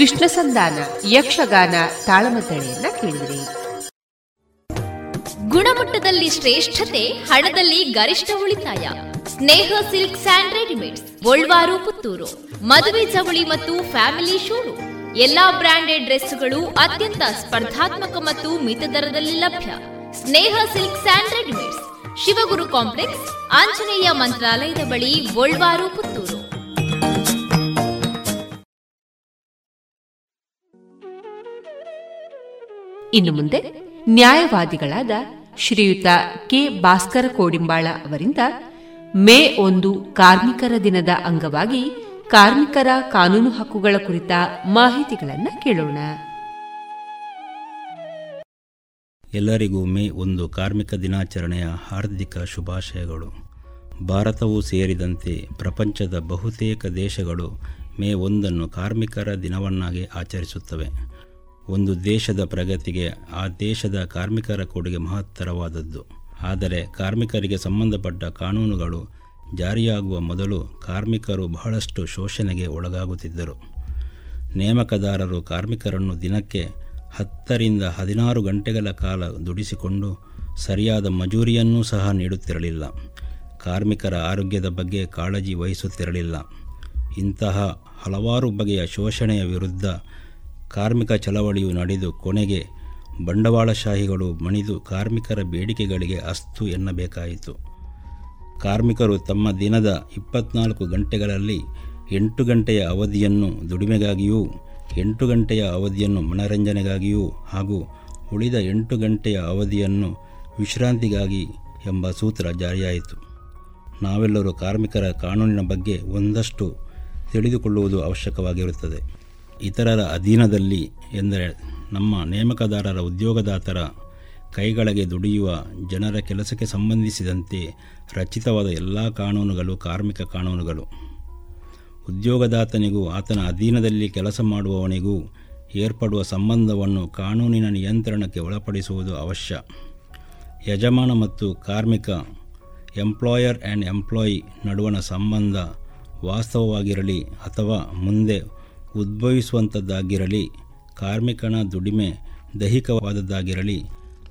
ಕೃಷ್ಣ ಸಂಧಾನ, ಯಕ್ಷಗಾನ, ತಾಳಮದ್ದಳೆಯನ್ನ ಕೇಳಿದ್ರಿ. ಗುಣಮಟ್ಟದಲ್ಲಿ ಶ್ರೇಷ್ಠತೆ, ಹಣದಲ್ಲಿ ಗರಿಷ್ಠ ಉಳಿತಾಯ. Sneha silk and readymades, Golwar, Puttur. ಮದುವೆ ಚವಳಿ ಮತ್ತು ಫ್ಯಾಮಿಲಿ ಶೂರು ಎಲ್ಲಾ ಬ್ರಾಂಡೆಡ್ ಡ್ರೆಸ್ಗಳು ಅತ್ಯಂತ ಸ್ಪರ್ಧಾತ್ಮಕ ಮತ್ತು ಮಿತ ದರದಲ್ಲಿ ಲಭ್ಯ. Sneha silk and readymades. Shivaguru complex, Anjaneya ಮಂತ್ರಾಲಯದ ಬಳಿ ಗೋಲ್ವಾರು, ಪುತ್ತೂರು. ಇನ್ನು ಮುಂದೆ ನ್ಯಾಯವಾದಿಗಳಾದ ಶ್ರೀಯುತ ಕೆ. ಭಾಸ್ಕರ ಕೋಡಿಂಬಾಳ ಅವರಿಂದ ಮೇ ಒಂದು ಕಾರ್ಮಿಕರ ದಿನದ ಅಂಗವಾಗಿ ಕಾರ್ಮಿಕರ ಕಾನೂನು ಹಕ್ಕುಗಳ ಕುರಿತ ಮಾಹಿತಿಗಳನ್ನು ಕೇಳೋಣ. ಎಲ್ಲರಿಗೂ ಮೇ ಒಂದು ಕಾರ್ಮಿಕ ದಿನಾಚರಣೆಯ ಹಾರ್ದಿಕ ಶುಭಾಶಯಗಳು. ಭಾರತವೂ ಸೇರಿದಂತೆ ಪ್ರಪಂಚದ ಬಹುತೇಕ ದೇಶಗಳು ಮೇ ಒಂದನ್ನು ಕಾರ್ಮಿಕರ ದಿನವನ್ನಾಗಿ ಆಚರಿಸುತ್ತವೆ. ಒಂದು ದೇಶದ ಪ್ರಗತಿಗೆ, ಆ ದೇಶದ ಕಾರ್ಮಿಕರ ಕೊಡುಗೆ ಮಹತ್ತರವಾದದ್ದು. ಆದರೆ ಕಾರ್ಮಿಕರಿಗೆ ಸಂಬಂಧಪಟ್ಟ ಕಾನೂನುಗಳು ಜಾರಿಯಾಗುವ ಮೊದಲು ಕಾರ್ಮಿಕರು ಬಹಳಷ್ಟು ಶೋಷಣೆಗೆ ಒಳಗಾಗುತ್ತಿದ್ದರು. ನೇಮಕದಾರರು ಕಾರ್ಮಿಕರನ್ನು ದಿನಕ್ಕೆ ಹತ್ತರಿಂದ ಹದಿನಾರು ಗಂಟೆಗಳ ಕಾಲ ದುಡಿಸಿಕೊಂಡು ಸರಿಯಾದ ಮಜೂರಿಯನ್ನೂ ಸಹ ನೀಡುತ್ತಿರಲಿಲ್ಲ. ಕಾರ್ಮಿಕರ ಆರೋಗ್ಯದ ಬಗ್ಗೆ ಕಾಳಜಿ ವಹಿಸುತ್ತಿರಲಿಲ್ಲ. ಇಂತಹ ಹಲವಾರು ಬಗೆಯ ಶೋಷಣೆಯ ವಿರುದ್ಧ ಕಾರ್ಮಿಕ ಚಳವಳಿಯು ನಡೆದು ಕೊನೆಗೆ ಬಂಡವಾಳಶಾಹಿಗಳು ಮಣಿದು ಕಾರ್ಮಿಕರ ಬೇಡಿಕೆಗಳಿಗೆ ಅಸ್ತು ಎನ್ನಬೇಕಾಯಿತು. ಕಾರ್ಮಿಕರು ತಮ್ಮ ದಿನದ ಇಪ್ಪತ್ನಾಲ್ಕು ಗಂಟೆಗಳಲ್ಲಿ ಎಂಟು ಗಂಟೆಯ ಅವಧಿಯನ್ನು ದುಡಿಮೆಗಾಗಿಯೂ, ಎಂಟು ಗಂಟೆಯ ಅವಧಿಯನ್ನು ಮನರಂಜನೆಗಾಗಿಯೂ ಹಾಗೂ ಉಳಿದ ಎಂಟು ಗಂಟೆಯ ಅವಧಿಯನ್ನು ವಿಶ್ರಾಂತಿಗಾಗಿ ಎಂಬ ಸೂತ್ರ ಜಾರಿಯಾಯಿತು. ನಾವೆಲ್ಲರೂ ಕಾರ್ಮಿಕರ ಕಾನೂನಿನ ಬಗ್ಗೆ ಒಂದಷ್ಟು ತಿಳಿದುಕೊಳ್ಳುವುದು ಅವಶ್ಯಕವಾಗಿರುತ್ತದೆ. ಇತರರ ಅಧೀನದಲ್ಲಿ ಎಂದರೆ ನಮ್ಮ ನೇಮಕದಾರರ ಉದ್ಯೋಗದಾತರ ಕೈಗಳಿಗೆ ದುಡಿಯುವ ಜನರ ಕೆಲಸಕ್ಕೆ ಸಂಬಂಧಿಸಿದಂತೆ ರಚಿತವಾದ ಎಲ್ಲ ಕಾನೂನುಗಳು, ಕಾರ್ಮಿಕ ಕಾನೂನುಗಳು. ಉದ್ಯೋಗದಾತನಿಗೂ ಆತನ ಅಧೀನದಲ್ಲಿ ಕೆಲಸ ಮಾಡುವವನಿಗೂ ಏರ್ಪಡುವ ಸಂಬಂಧವನ್ನು ಕಾನೂನಿನ ನಿಯಂತ್ರಣಕ್ಕೆ ಒಳಪಡಿಸುವುದು ಅವಶ್ಯ. ಯಜಮಾನ ಮತ್ತು ಕಾರ್ಮಿಕ, ಎಂಪ್ಲಾಯರ್ ಆ್ಯಂಡ್ ಎಂಪ್ಲಾಯಿ ನಡುವಣ ಸಂಬಂಧ ವಾಸ್ತವವಾಗಿರಲಿ ಅಥವಾ ಮುಂದೆ ಉದ್ಭವಿಸುವಂಥದ್ದಾಗಿರಲಿ ಕಾರ್ಮಿಕನ ದುಡಿಮೆ ದೈಹಿಕವಾದದ್ದಾಗಿರಲಿ,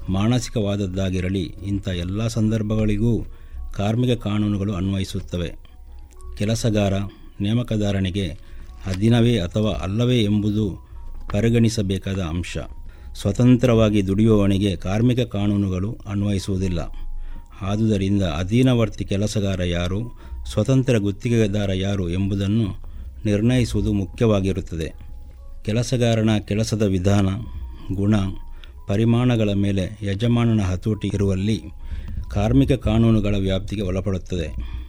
ಮಾನಸಿಕವಾದದ್ದಾಗಿರಲಿ, ಇಂಥ ಎಲ್ಲ ಸಂದರ್ಭಗಳಿಗೂ ಕಾರ್ಮಿಕ ಕಾನೂನುಗಳು ಅನ್ವಯಿಸುತ್ತವೆ. ಕೆಲಸಗಾರ ನೇಮಕದಾರನಿಗೆ ಅಧೀನವೇ ಅಥವಾ ಅಲ್ಲವೇ ಎಂಬುದು ಪರಿಗಣಿಸಬೇಕಾದ ಅಂಶ. ಸ್ವತಂತ್ರವಾಗಿ ದುಡಿಯುವವನಿಗೆ ಕಾರ್ಮಿಕ ಕಾನೂನುಗಳು ಅನ್ವಯಿಸುವುದಿಲ್ಲ. ಆದುದರಿಂದ ಅಧೀನವರ್ತಿ ಕೆಲಸಗಾರ ಯಾರು, ಸ್ವತಂತ್ರ ಗುತ್ತಿಗೆದಾರ ಯಾರು ಎಂಬುದನ್ನು ನಿರ್ಣಯಿಸುವುದು ಮುಖ್ಯವಾಗಿರುತ್ತದೆ. ಕೆಲಸಗಾರನ ಕೆಲಸದ ವಿಧಾನ, ಗುಣ, ಪರಿಮಾಣಗಳ ಮೇಲೆ ಯಜಮಾನನ ಹತೋಟಿ ಇರುವಲ್ಲಿ ಕಾರ್ಮಿಕ ಕಾನೂನುಗಳ ವ್ಯಾಪ್ತಿಗೆ ಒಳಪಡುತ್ತದೆ.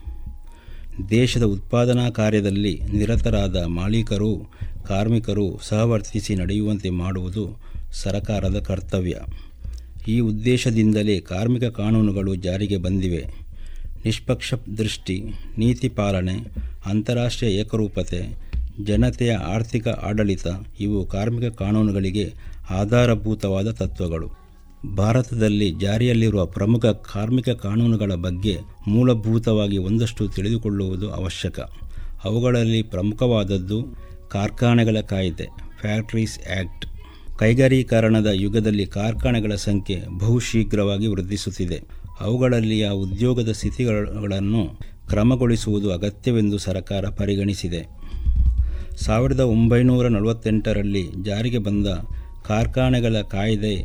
ದೇಶದ ಉತ್ಪಾದನಾ ಕಾರ್ಯದಲ್ಲಿ ನಿರತರಾದ ಮಾಲೀಕರು, ಕಾರ್ಮಿಕರು ಸಹವರ್ತಿಸಿ ನಡೆಯುವಂತೆ ಮಾಡುವುದು ಸರಕಾರದ ಕರ್ತವ್ಯ. ಈ ಉದ್ದೇಶದಿಂದಲೇ ಕಾರ್ಮಿಕ ಕಾನೂನುಗಳು ಜಾರಿಗೆ ಬಂದಿವೆ. ನಿಷ್ಪಕ್ಷ ದೃಷ್ಟಿ ನೀತಿ ಪಾಲನೆ, ಅಂತಾರಾಷ್ಟ್ರೀಯ ಏಕರೂಪತೆ, ಜನತೆಯ ಆರ್ಥಿಕ ಆಡಳಿತ ಇವು ಕಾರ್ಮಿಕ ಕಾನೂನುಗಳಿಗೆ ಆಧಾರಭೂತವಾದ ತತ್ವಗಳು. ಭಾರತದಲ್ಲಿ ಜಾರಿಯಲ್ಲಿರುವ ಪ್ರಮುಖ ಕಾರ್ಮಿಕ ಕಾನೂನುಗಳ ಬಗ್ಗೆ ಮೂಲಭೂತವಾಗಿ ಒಂದಷ್ಟು ತಿಳಿದುಕೊಳ್ಳುವುದು ಅವಶ್ಯಕ. ಅವುಗಳಲ್ಲಿ ಪ್ರಮುಖವಾದದ್ದು ಕಾರ್ಖಾನೆಗಳ ಕಾಯ್ದೆ, ಫ್ಯಾಕ್ಟ್ರೀಸ್ ಆ್ಯಕ್ಟ್ ಕೈಗಾರೀಕರಣದ ಯುಗದಲ್ಲಿ ಕಾರ್ಖಾನೆಗಳ ಸಂಖ್ಯೆ ಬಹುಶೀಘ್ರವಾಗಿ ವೃದ್ಧಿಸುತ್ತಿದೆ. ಅವುಗಳಲ್ಲಿಯ ಉದ್ಯೋಗದ ಸ್ಥಿತಿಗಳನ್ನು ಕ್ರಮಗೊಳಿಸುವುದು ಅಗತ್ಯವೆಂದು ಸರ್ಕಾರ ಪರಿಗಣಿಸಿದೆ. ಸಾವಿರದ ಒಂಬೈನೂರ ನಲವತ್ತೆಂಟರಲ್ಲಿ ಜಾರಿಗೆ ಬಂದ ಕಾರ್ಖಾನೆಗಳ ಕಾಯ್ದೆ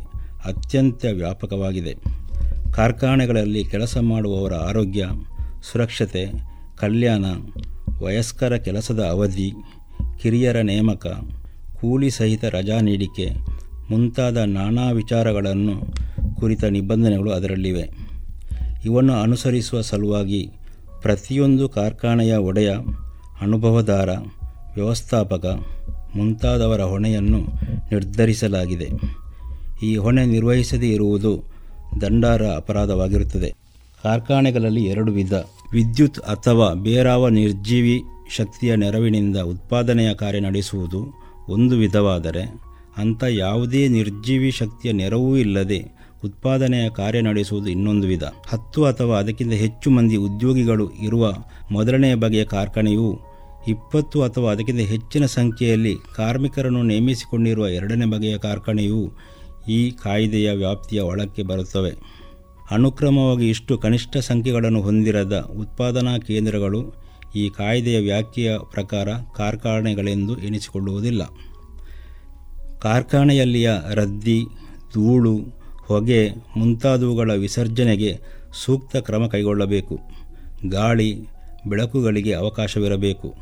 ಅತ್ಯಂತ ವ್ಯಾಪಕವಾಗಿದೆ. ಕಾರ್ಖಾನೆಗಳಲ್ಲಿ ಕೆಲಸ ಮಾಡುವವರ ಆರೋಗ್ಯ, ಸುರಕ್ಷತೆ, ಕಲ್ಯಾಣ, ವಯಸ್ಕರ ಕೆಲಸದ ಅವಧಿ, ಕಿರಿಯರ ನೇಮಕ, ಕೂಲಿ ಸಹಿತ ರಜಾ ನೀಡಿಕೆ ಮುಂತಾದ ನಾನಾ ವಿಚಾರಗಳನ್ನು ಕುರಿತ ನಿಬಂಧನೆಗಳು ಅದರಲ್ಲಿವೆ. ಇವನ್ನು ಅನುಸರಿಸುವ ಸಲುವಾಗಿ ಪ್ರತಿಯೊಂದು ಕಾರ್ಖಾನೆಯ ಒಡೆಯ, ಅನುಭವದಾರ, ವ್ಯವಸ್ಥಾಪಕ ಮುಂತಾದವರ ಹೊಣೆಯನ್ನು ನಿರ್ಧರಿಸಲಾಗಿದೆ. ಈ ಹೊಣೆ ನಿರ್ವಹಿಸದೇ ಇರುವುದು ದಂಡಾರ ಅಪರಾಧವಾಗಿರುತ್ತದೆ. ಕಾರ್ಖಾನೆಗಳಲ್ಲಿ ಎರಡು ವಿಧ, ವಿದ್ಯುತ್ ಅಥವಾ ಬೇರಾವ ನಿರ್ಜೀವಿ ಶಕ್ತಿಯ ನೆರವಿನಿಂದ ಉತ್ಪಾದನೆಯ ಕಾರ್ಯ ನಡೆಸುವುದು ಒಂದು ವಿಧವಾದರೆ, ಅಂಥ ಯಾವುದೇ ನಿರ್ಜೀವಿ ಶಕ್ತಿಯ ನೆರವೂ ಇಲ್ಲದೆ ಉತ್ಪಾದನೆಯ ಕಾರ್ಯ ನಡೆಸುವುದು ಇನ್ನೊಂದು ವಿಧ. ಹತ್ತು ಅಥವಾ ಅದಕ್ಕಿಂತ ಹೆಚ್ಚು ಮಂದಿ ಉದ್ಯೋಗಿಗಳು ಇರುವ ಮೊದಲನೆಯ ಬಗೆಯ ಕಾರ್ಖಾನೆಯು ಇಪ್ಪತ್ತು ಅಥವಾ ಅದಕ್ಕಿಂತ ಹೆಚ್ಚಿನ ಸಂಖ್ಯೆಯಲ್ಲಿ ಕಾರ್ಮಿಕರನ್ನು ನೇಮಿಸಿಕೊಂಡಿರುವ ಎರಡನೇ ಬಗೆಯ ಕಾರ್ಖಾನೆಯು ಈ ಕಾಯ್ದೆಯ ವ್ಯಾಪ್ತಿಯ ಒಳಕ್ಕೆ ಬರುತ್ತವೆ. ಅನುಕ್ರಮವಾಗಿ ಇಷ್ಟು ಕನಿಷ್ಠ ಸಂಖ್ಯೆಗಳನ್ನು ಹೊಂದಿರದ ಉತ್ಪಾದನಾ ಕೇಂದ್ರಗಳು ಈ ಕಾಯ್ದೆಯ ವ್ಯಾಖ್ಯೆಯ ಪ್ರಕಾರ ಕಾರ್ಖಾನೆಗಳೆಂದು ಎನಿಸಿಕೊಳ್ಳುವುದಿಲ್ಲ ಕಾರ್ಖಾನೆಯಲ್ಲಿಯ ರದ್ದಿ, ಧೂಳು ಹೊಗೆ ಮುಂತಾದವುಗಳ ವಿಸರ್ಜನೆಗೆ ಸೂಕ್ತ ಕ್ರಮ ಕೈಗೊಳ್ಳಬೇಕು. ಗಾಳಿ, ಬೆಳಕುಗಳಿಗೆ ಅವಕಾಶವಿರಬೇಕು.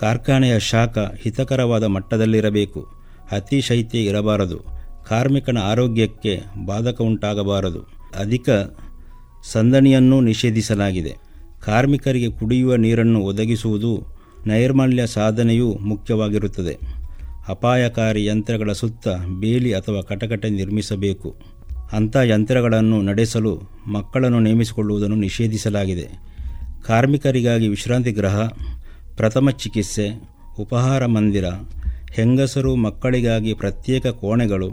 ಕಾರ್ಖಾನೆಯ ಶಾಖ ಹಿತಕರವಾದ ಮಟ್ಟದಲ್ಲಿರಬೇಕು. ಅತಿ ಶೈತ್ಯ ಇರಬಾರದು. ಕಾರ್ಮಿಕನ ಆರೋಗ್ಯಕ್ಕೆ ಬಾಧಕ ಉಂಟಾಗಬಾರದು. ಅಧಿಕ ಸಂದಣಿಯನ್ನೂ ನಿಷೇಧಿಸಲಾಗಿದೆ. ಕಾರ್ಮಿಕರಿಗೆ ಕುಡಿಯುವ ನೀರನ್ನು ಒದಗಿಸುವುದು ನೈರ್ಮಲ್ಯ ಸಾಧನೆಯೂ ಮುಖ್ಯವಾಗಿರುತ್ತದೆ. ಅಪಾಯಕಾರಿ ಯಂತ್ರಗಳ ಸುತ್ತ ಬೇಲಿ ಅಥವಾ ಕಟಕಟೆ ನಿರ್ಮಿಸಬೇಕು. ಅಂಥ ಯಂತ್ರಗಳನ್ನು ನಡೆಸಲು ಮಕ್ಕಳನ್ನು ನೇಮಿಸಿಕೊಳ್ಳುವುದನ್ನು ನಿಷೇಧಿಸಲಾಗಿದೆ. ಕಾರ್ಮಿಕರಿಗಾಗಿ ವಿಶ್ರಾಂತಿ ಗೃಹ, ಪ್ರಥಮ ಚಿಕಿತ್ಸೆ, ಉಪಹಾರ ಮಂದಿರ, ಹೆಂಗಸರು ಮಕ್ಕಳಿಗಾಗಿ ಪ್ರತ್ಯೇಕ ಕೋಣೆಗಳು,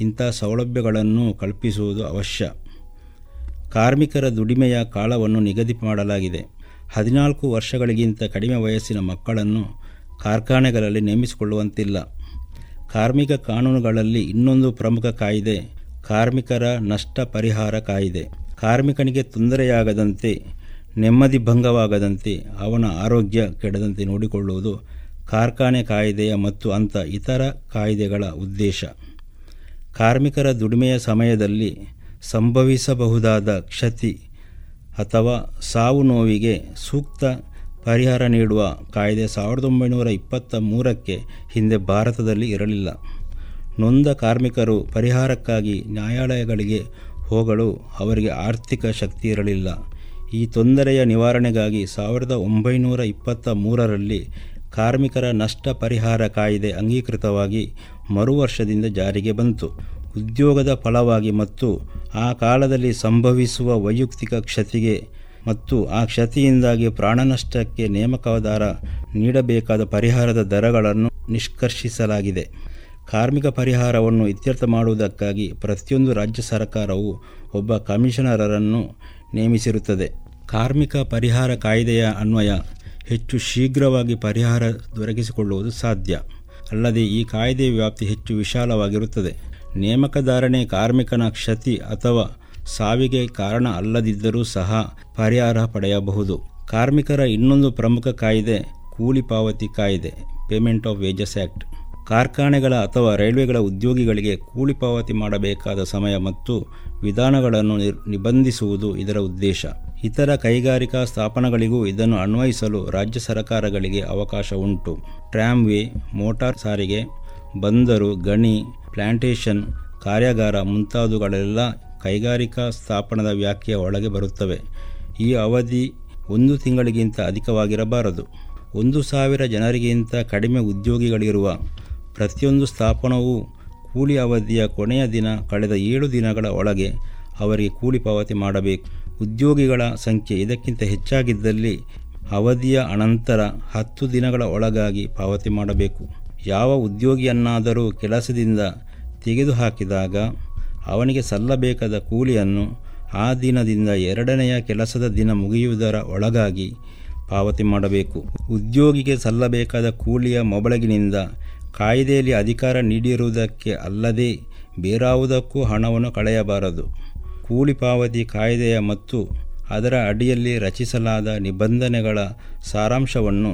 ಇಂಥ ಸೌಲಭ್ಯಗಳನ್ನು ಕಲ್ಪಿಸುವುದು ಅವಶ್ಯ. ಕಾರ್ಮಿಕರ ದುಡಿಮೆಯ ಕಾಲವನ್ನು ನಿಗದಿ ಮಾಡಲಾಗಿದೆ. ಹದಿನಾಲ್ಕು ವರ್ಷಗಳಿಗಿಂತ ಕಡಿಮೆ ವಯಸ್ಸಿನ ಮಕ್ಕಳನ್ನು ಕಾರ್ಖಾನೆಗಳಲ್ಲಿ ನೇಮಿಸಿಕೊಳ್ಳುವಂತಿಲ್ಲ. ಕಾರ್ಮಿಕ ಕಾನೂನುಗಳಲ್ಲಿ ಇನ್ನೊಂದು ಪ್ರಮುಖ ಕಾಯ್ದೆ ಕಾರ್ಮಿಕರ ನಷ್ಟ ಪರಿಹಾರ ಕಾಯಿದೆ. ಕಾರ್ಮಿಕನಿಗೆ ತೊಂದರೆಯಾಗದಂತೆ, ನೆಮ್ಮದಿ ಭಂಗವಾಗದಂತೆ, ಅವನ ಆರೋಗ್ಯ ಕೆಡದಂತೆ ನೋಡಿಕೊಳ್ಳುವುದು ಕಾರ್ಖಾನೆ ಕಾಯ್ದೆಯ ಮತ್ತು ಅಂಥ ಇತರ ಕಾಯ್ದೆಗಳ ಉದ್ದೇಶ. ಕಾರ್ಮಿಕರ ದುಡಿಮೆಯ ಸಮಯದಲ್ಲಿ ಸಂಭವಿಸಬಹುದಾದ ಕ್ಷತಿ ಅಥವಾ ಸಾವು ನೋವಿಗೆ ಸೂಕ್ತ ಪರಿಹಾರ ನೀಡುವ ಕಾಯ್ದೆ ಸಾವಿರದ ಒಂಬೈನೂರ ಇಪ್ಪತ್ತ ಮೂರಕ್ಕೆ ಹಿಂದೆ ಭಾರತದಲ್ಲಿ ಇರಲಿಲ್ಲ. ನೊಂದ ಕಾರ್ಮಿಕರು ಪರಿಹಾರಕ್ಕಾಗಿ ನ್ಯಾಯಾಲಯಗಳಿಗೆ ಹೋಗಲು ಅವರಿಗೆ ಆರ್ಥಿಕ ಶಕ್ತಿ ಇರಲಿಲ್ಲ. ಈ ತೊಂದರೆಯ ನಿವಾರಣೆಗಾಗಿ ಸಾವಿರದ ಒಂಬೈನೂರ ಇಪ್ಪತ್ತ ಮೂರರಲ್ಲಿ ಕಾರ್ಮಿಕರ ನಷ್ಟ ಪರಿಹಾರ ಕಾಯ್ದೆ ಅಂಗೀಕೃತವಾಗಿ ಮರು ವರ್ಷದಿಂದ ಜಾರಿಗೆ ಬಂತು. ಉದ್ಯೋಗದ ಫಲವಾಗಿ ಮತ್ತು ಆ ಕಾಲದಲ್ಲಿ ಸಂಭವಿಸುವ ವೈಯಕ್ತಿಕ ಕ್ಷತಿಗೆ ಮತ್ತು ಆ ಕ್ಷತಿಯಿಂದಾಗಿ ಪ್ರಾಣನಷ್ಟಕ್ಕೆ ನೇಮಕದಾರ ನೀಡಬೇಕಾದ ಪರಿಹಾರದ ದರಗಳನ್ನು ನಿಷ್ಕರ್ಷಿಸಲಾಗಿದೆ. ಕಾರ್ಮಿಕ ಪರಿಹಾರವನ್ನು ಇತ್ಯರ್ಥ ಮಾಡುವುದಕ್ಕಾಗಿ ಪ್ರತಿಯೊಂದು ರಾಜ್ಯ ಸರ್ಕಾರವು ಒಬ್ಬ ಕಮಿಷನರನ್ನು ನೇಮಿಸಿರುತ್ತದೆ. ಕಾರ್ಮಿಕ ಪರಿಹಾರ ಕಾಯ್ದೆಯ ಅನ್ವಯ ಹೆಚ್ಚು ಶೀಘ್ರವಾಗಿ ಪರಿಹಾರ ದೊರಕಿಸಿಕೊಳ್ಳುವುದು ಸಾಧ್ಯ. ಅಲ್ಲದೆ ಈ ಕಾಯ್ದೆಯ ವ್ಯಾಪ್ತಿ ಹೆಚ್ಚು ವಿಶಾಲವಾಗಿರುತ್ತದೆ. ನೇಮಕದಾರನೇ ಕಾರ್ಮಿಕನ ಕ್ಷತಿ ಅಥವಾ ಸಾವಿಗೆ ಕಾರಣ ಅಲ್ಲದಿದ್ದರೂ ಸಹ ಪರಿಹಾರ ಪಡೆಯಬಹುದು. ಕಾರ್ಮಿಕರ ಇನ್ನೊಂದು ಪ್ರಮುಖ ಕಾಯ್ದೆ ಕೂಲಿ ಪಾವತಿ ಕಾಯ್ದೆ ಪೇಮೆಂಟ್ ಆಫ್ ವೇಜಸ್ ಆ್ಯಕ್ಟ್ ಕಾರ್ಖಾನೆಗಳ ಅಥವಾ ರೈಲ್ವೆಗಳ ಉದ್ಯೋಗಿಗಳಿಗೆ ಕೂಲಿ ಪಾವತಿ ಮಾಡಬೇಕಾದ ಸಮಯ ಮತ್ತು ವಿಧಾನಗಳನ್ನು ನಿಬಂಧಿಸುವುದು ಇದರ ಉದ್ದೇಶ. ಇತರ ಕೈಗಾರಿಕಾ ಸ್ಥಾಪನೆಗಳಿಗೂ ಇದನ್ನು ಅನ್ವಯಿಸಲು ರಾಜ್ಯ ಸರ್ಕಾರಗಳಿಗೆ ಅವಕಾಶ ಉಂಟು. ಟ್ರಾಮ್ವೇ ಮೋಟಾರ್ ಸಾರಿಗೆ, ಬಂದರು, ಗಣಿ, ಪ್ಲಾಂಟೇಷನ್, ಕಾರ್ಯಾಗಾರ ಮುಂತಾದವುಗಳೆಲ್ಲ ಕೈಗಾರಿಕಾ ಸ್ಥಾಪನದ ವ್ಯಾಖ್ಯೆಯ ಒಳಗೆ ಬರುತ್ತವೆ. ಈ ಅವಧಿ ಒಂದು ತಿಂಗಳಿಗಿಂತ ಅಧಿಕವಾಗಿರಬಾರದು. ಒಂದು ಸಾವಿರ ಜನರಿಗಿಂತ ಕಡಿಮೆ ಉದ್ಯೋಗಿಗಳಿರುವ ಪ್ರತಿಯೊಂದು ಸ್ಥಾಪನವೂ ಕೂಲಿ ಅವಧಿಯ ಕೊನೆಯ ದಿನ ಕಳೆದ ಏಳು ದಿನಗಳ ಒಳಗೆ ಅವರಿಗೆ ಕೂಲಿ ಪಾವತಿ ಮಾಡಬೇಕು. ಉದ್ಯೋಗಿಗಳ ಸಂಖ್ಯೆ ಇದಕ್ಕಿಂತ ಹೆಚ್ಚಾಗಿದ್ದಲ್ಲಿ ಅವಧಿಯ ಅನಂತರ ಹತ್ತು ದಿನಗಳ ಒಳಗಾಗಿ ಪಾವತಿ ಮಾಡಬೇಕು. ಯಾವ ಉದ್ಯೋಗಿಯನ್ನಾದರೂ ಕೆಲಸದಿಂದ ತೆಗೆದುಹಾಕಿದಾಗ ಅವನಿಗೆ ಸಲ್ಲಬೇಕಾದ ಕೂಲಿಯನ್ನು ಆ ದಿನದಿಂದ ಎರಡನೆಯ ಕೆಲಸದ ದಿನ ಮುಗಿಯುವುದರ ಒಳಗಾಗಿ ಪಾವತಿ ಮಾಡಬೇಕು. ಉದ್ಯೋಗಿಗೆ ಸಲ್ಲಬೇಕಾದ ಕೂಲಿಯ ಮೊಬಲಗಿನಿಂದ ಕಾಯ್ದೆಯಲ್ಲಿ ಅಧಿಕಾರ ನೀಡಿರುವುದಕ್ಕೆ ಅಲ್ಲದೆ ಬೇರಾವುದಕ್ಕೂ ಹಣವನ್ನು ಕಳೆಯಬಾರದು. ಕೂಲಿ ಪಾವತಿ ಕಾಯ್ದೆಯ ಮತ್ತು ಅದರ ಅಡಿಯಲ್ಲಿ ರಚಿಸಲಾದ ನಿಬಂಧನೆಗಳ ಸಾರಾಂಶವನ್ನು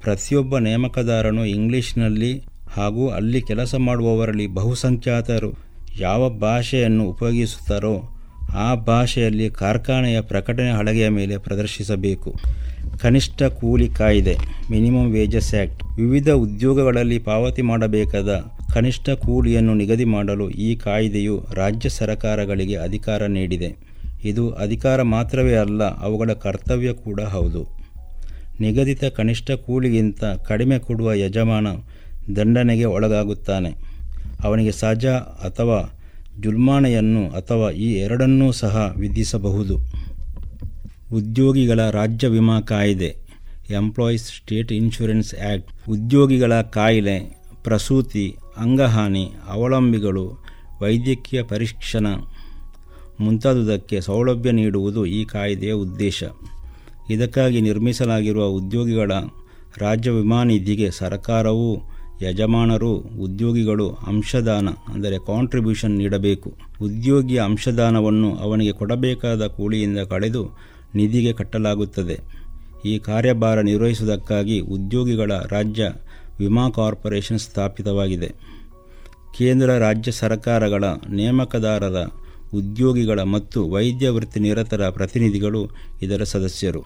ಪ್ರತಿಯೊಬ್ಬ ನೇಮಕದಾರನು ಇಂಗ್ಲಿಷ್ನಲ್ಲಿ ಹಾಗೂ ಅಲ್ಲಿ ಕೆಲಸ ಮಾಡುವವರಲ್ಲಿ ಬಹುಸಂಖ್ಯಾತರು ಯಾವ ಭಾಷೆಯನ್ನು ಉಪಯೋಗಿಸುತ್ತಾರೋ ಆ ಭಾಷೆಯಲ್ಲಿ ಕಾರ್ಖಾನೆಯ ಪ್ರಕಟಣೆ ಹಳಗೆಯ ಮೇಲೆ ಪ್ರದರ್ಶಿಸಬೇಕು. ಕನಿಷ್ಠ ಕೂಲಿ ಕಾಯ್ದೆ ಮಿನಿಮಮ್ ವೇಜಸ್ ಆ್ಯಕ್ಟ್ ವಿವಿಧ ಉದ್ಯೋಗಗಳಲ್ಲಿ ಪಾವತಿ ಮಾಡಬೇಕಾದ ಕನಿಷ್ಠ ಕೂಲಿಯನ್ನು ನಿಗದಿ ಮಾಡಲು ಈ ಕಾಯ್ದೆಯು ರಾಜ್ಯ ಸರ್ಕಾರಗಳಿಗೆ ಅಧಿಕಾರ ನೀಡಿದೆ. ಇದು ಅಧಿಕಾರ ಮಾತ್ರವೇ ಅಲ್ಲ, ಅವುಗಳ ಕರ್ತವ್ಯ ಕೂಡ ಹೌದು. ನಿಗದಿತ ಕನಿಷ್ಠ ಕೂಲಿಗಿಂತ ಕಡಿಮೆ ಕೊಡುವ ಯಜಮಾನ ದಂಡನೆಗೆ ಒಳಗಾಗುತ್ತಾನೆ. ಅವನಿಗೆ ಸಜಾ ಅಥವಾ ಜುಲ್ಮಾನೆಯನ್ನು ಅಥವಾ ಈ ಎರಡನ್ನೂ ಸಹ ವಿಧಿಸಬಹುದು. ಉದ್ಯೋಗಿಗಳ ರಾಜ್ಯ ವಿಮಾ ಕಾಯ್ದೆ ಎಂಪ್ಲಾಯೀಸ್ ಸ್ಟೇಟ್ ಇನ್ಶೂರೆನ್ಸ್ ಆ್ಯಕ್ಟ್ ಉದ್ಯೋಗಿಗಳ ಕಾಯಿಲೆ, ಪ್ರಸೂತಿ, ಅಂಗಹಾನಿ, ಅವಲಂಬಿಗಳು, ವೈದ್ಯಕೀಯ ಪರೀಕ್ಷಣ ಮುಂತಾದುದಕ್ಕೆ ಸೌಲಭ್ಯ ನೀಡುವುದು ಈ ಕಾಯ್ದೆಯ ಉದ್ದೇಶ. ಇದಕ್ಕಾಗಿ ನಿರ್ಮಿಸಲಾಗಿರುವ ಉದ್ಯೋಗಿಗಳ ರಾಜ್ಯ ವಿಮಾ ನಿಧಿಗೆ ಸರ್ಕಾರವು, ಯಜಮಾನರು, ಉದ್ಯೋಗಿಗಳು ಅಂಶದಾನ, ಅಂದರೆ ಕಾಂಟ್ರಿಬ್ಯೂಷನ್ ನೀಡಬೇಕು. ಉದ್ಯೋಗಿಯ ಅಂಶದಾನವನ್ನು ಅವನಿಗೆ ಕೊಡಬೇಕಾದ ಕೂಲಿಯಿಂದ ಕಳೆದು ನಿಧಿಗೆ ಕಟ್ಟಲಾಗುತ್ತದೆ. ಈ ಕಾರ್ಯಭಾರ ನಿರ್ವಹಿಸುವುದಕ್ಕಾಗಿ ಉದ್ಯೋಗಿಗಳ ರಾಜ್ಯ ವಿಮಾ ಕಾರ್ಪೊರೇಷನ್ ಸ್ಥಾಪಿತವಾಗಿದೆ. ಕೇಂದ್ರ ರಾಜ್ಯ ಸರ್ಕಾರಗಳ ನೇಮಕದಾರರ, ಉದ್ಯೋಗಿಗಳ ಮತ್ತು ವೈದ್ಯ ವೃತ್ತಿ ನಿರತರ ಪ್ರತಿನಿಧಿಗಳು ಇದರ ಸದಸ್ಯರು.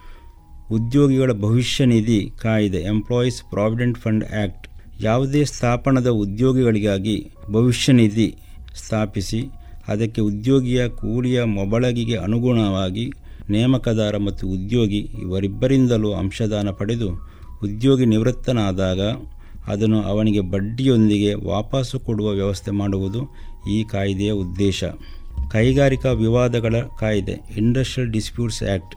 ಉದ್ಯೋಗಿಗಳ ಭವಿಷ್ಯ ನಿಧಿ ಕಾಯ್ದೆ ಎಂಪ್ಲಾಯೀಸ್ ಪ್ರಾವಿಡೆಂಟ್ ಫಂಡ್ ಆ್ಯಕ್ಟ್ ಯಾವುದೇ ಸ್ಥಾಪನದ ಉದ್ಯೋಗಿಗಳಿಗಾಗಿ ಭವಿಷ್ಯ ನಿಧಿ ಸ್ಥಾಪಿಸಿ, ಅದಕ್ಕೆ ಉದ್ಯೋಗಿಯ ಕೂಲಿಯ ಮೊಬಳಗಿಗೆ ಅನುಗುಣವಾಗಿ ನೇಮಕದಾರ ಮತ್ತು ಉದ್ಯೋಗಿ ಇವರಿಬ್ಬರಿಂದಲೂ ಅಂಶದಾನ ಪಡೆದು ಉದ್ಯೋಗಿ ನಿವೃತ್ತನಾದಾಗ ಅದನ್ನು ಅವನಿಗೆ ಬಡ್ಡಿಯೊಂದಿಗೆ ವಾಪಸ್ಸು ಕೊಡುವ ವ್ಯವಸ್ಥೆ ಮಾಡುವುದು ಈ ಕಾಯ್ದೆಯ ಉದ್ದೇಶ. ಕೈಗಾರಿಕಾ ವಿವಾದಗಳ ಕಾಯ್ದೆ ಇಂಡಸ್ಟ್ರಿಯಲ್ ಡಿಸ್ಪ್ಯೂಟ್ಸ್ ಆ್ಯಕ್ಟ್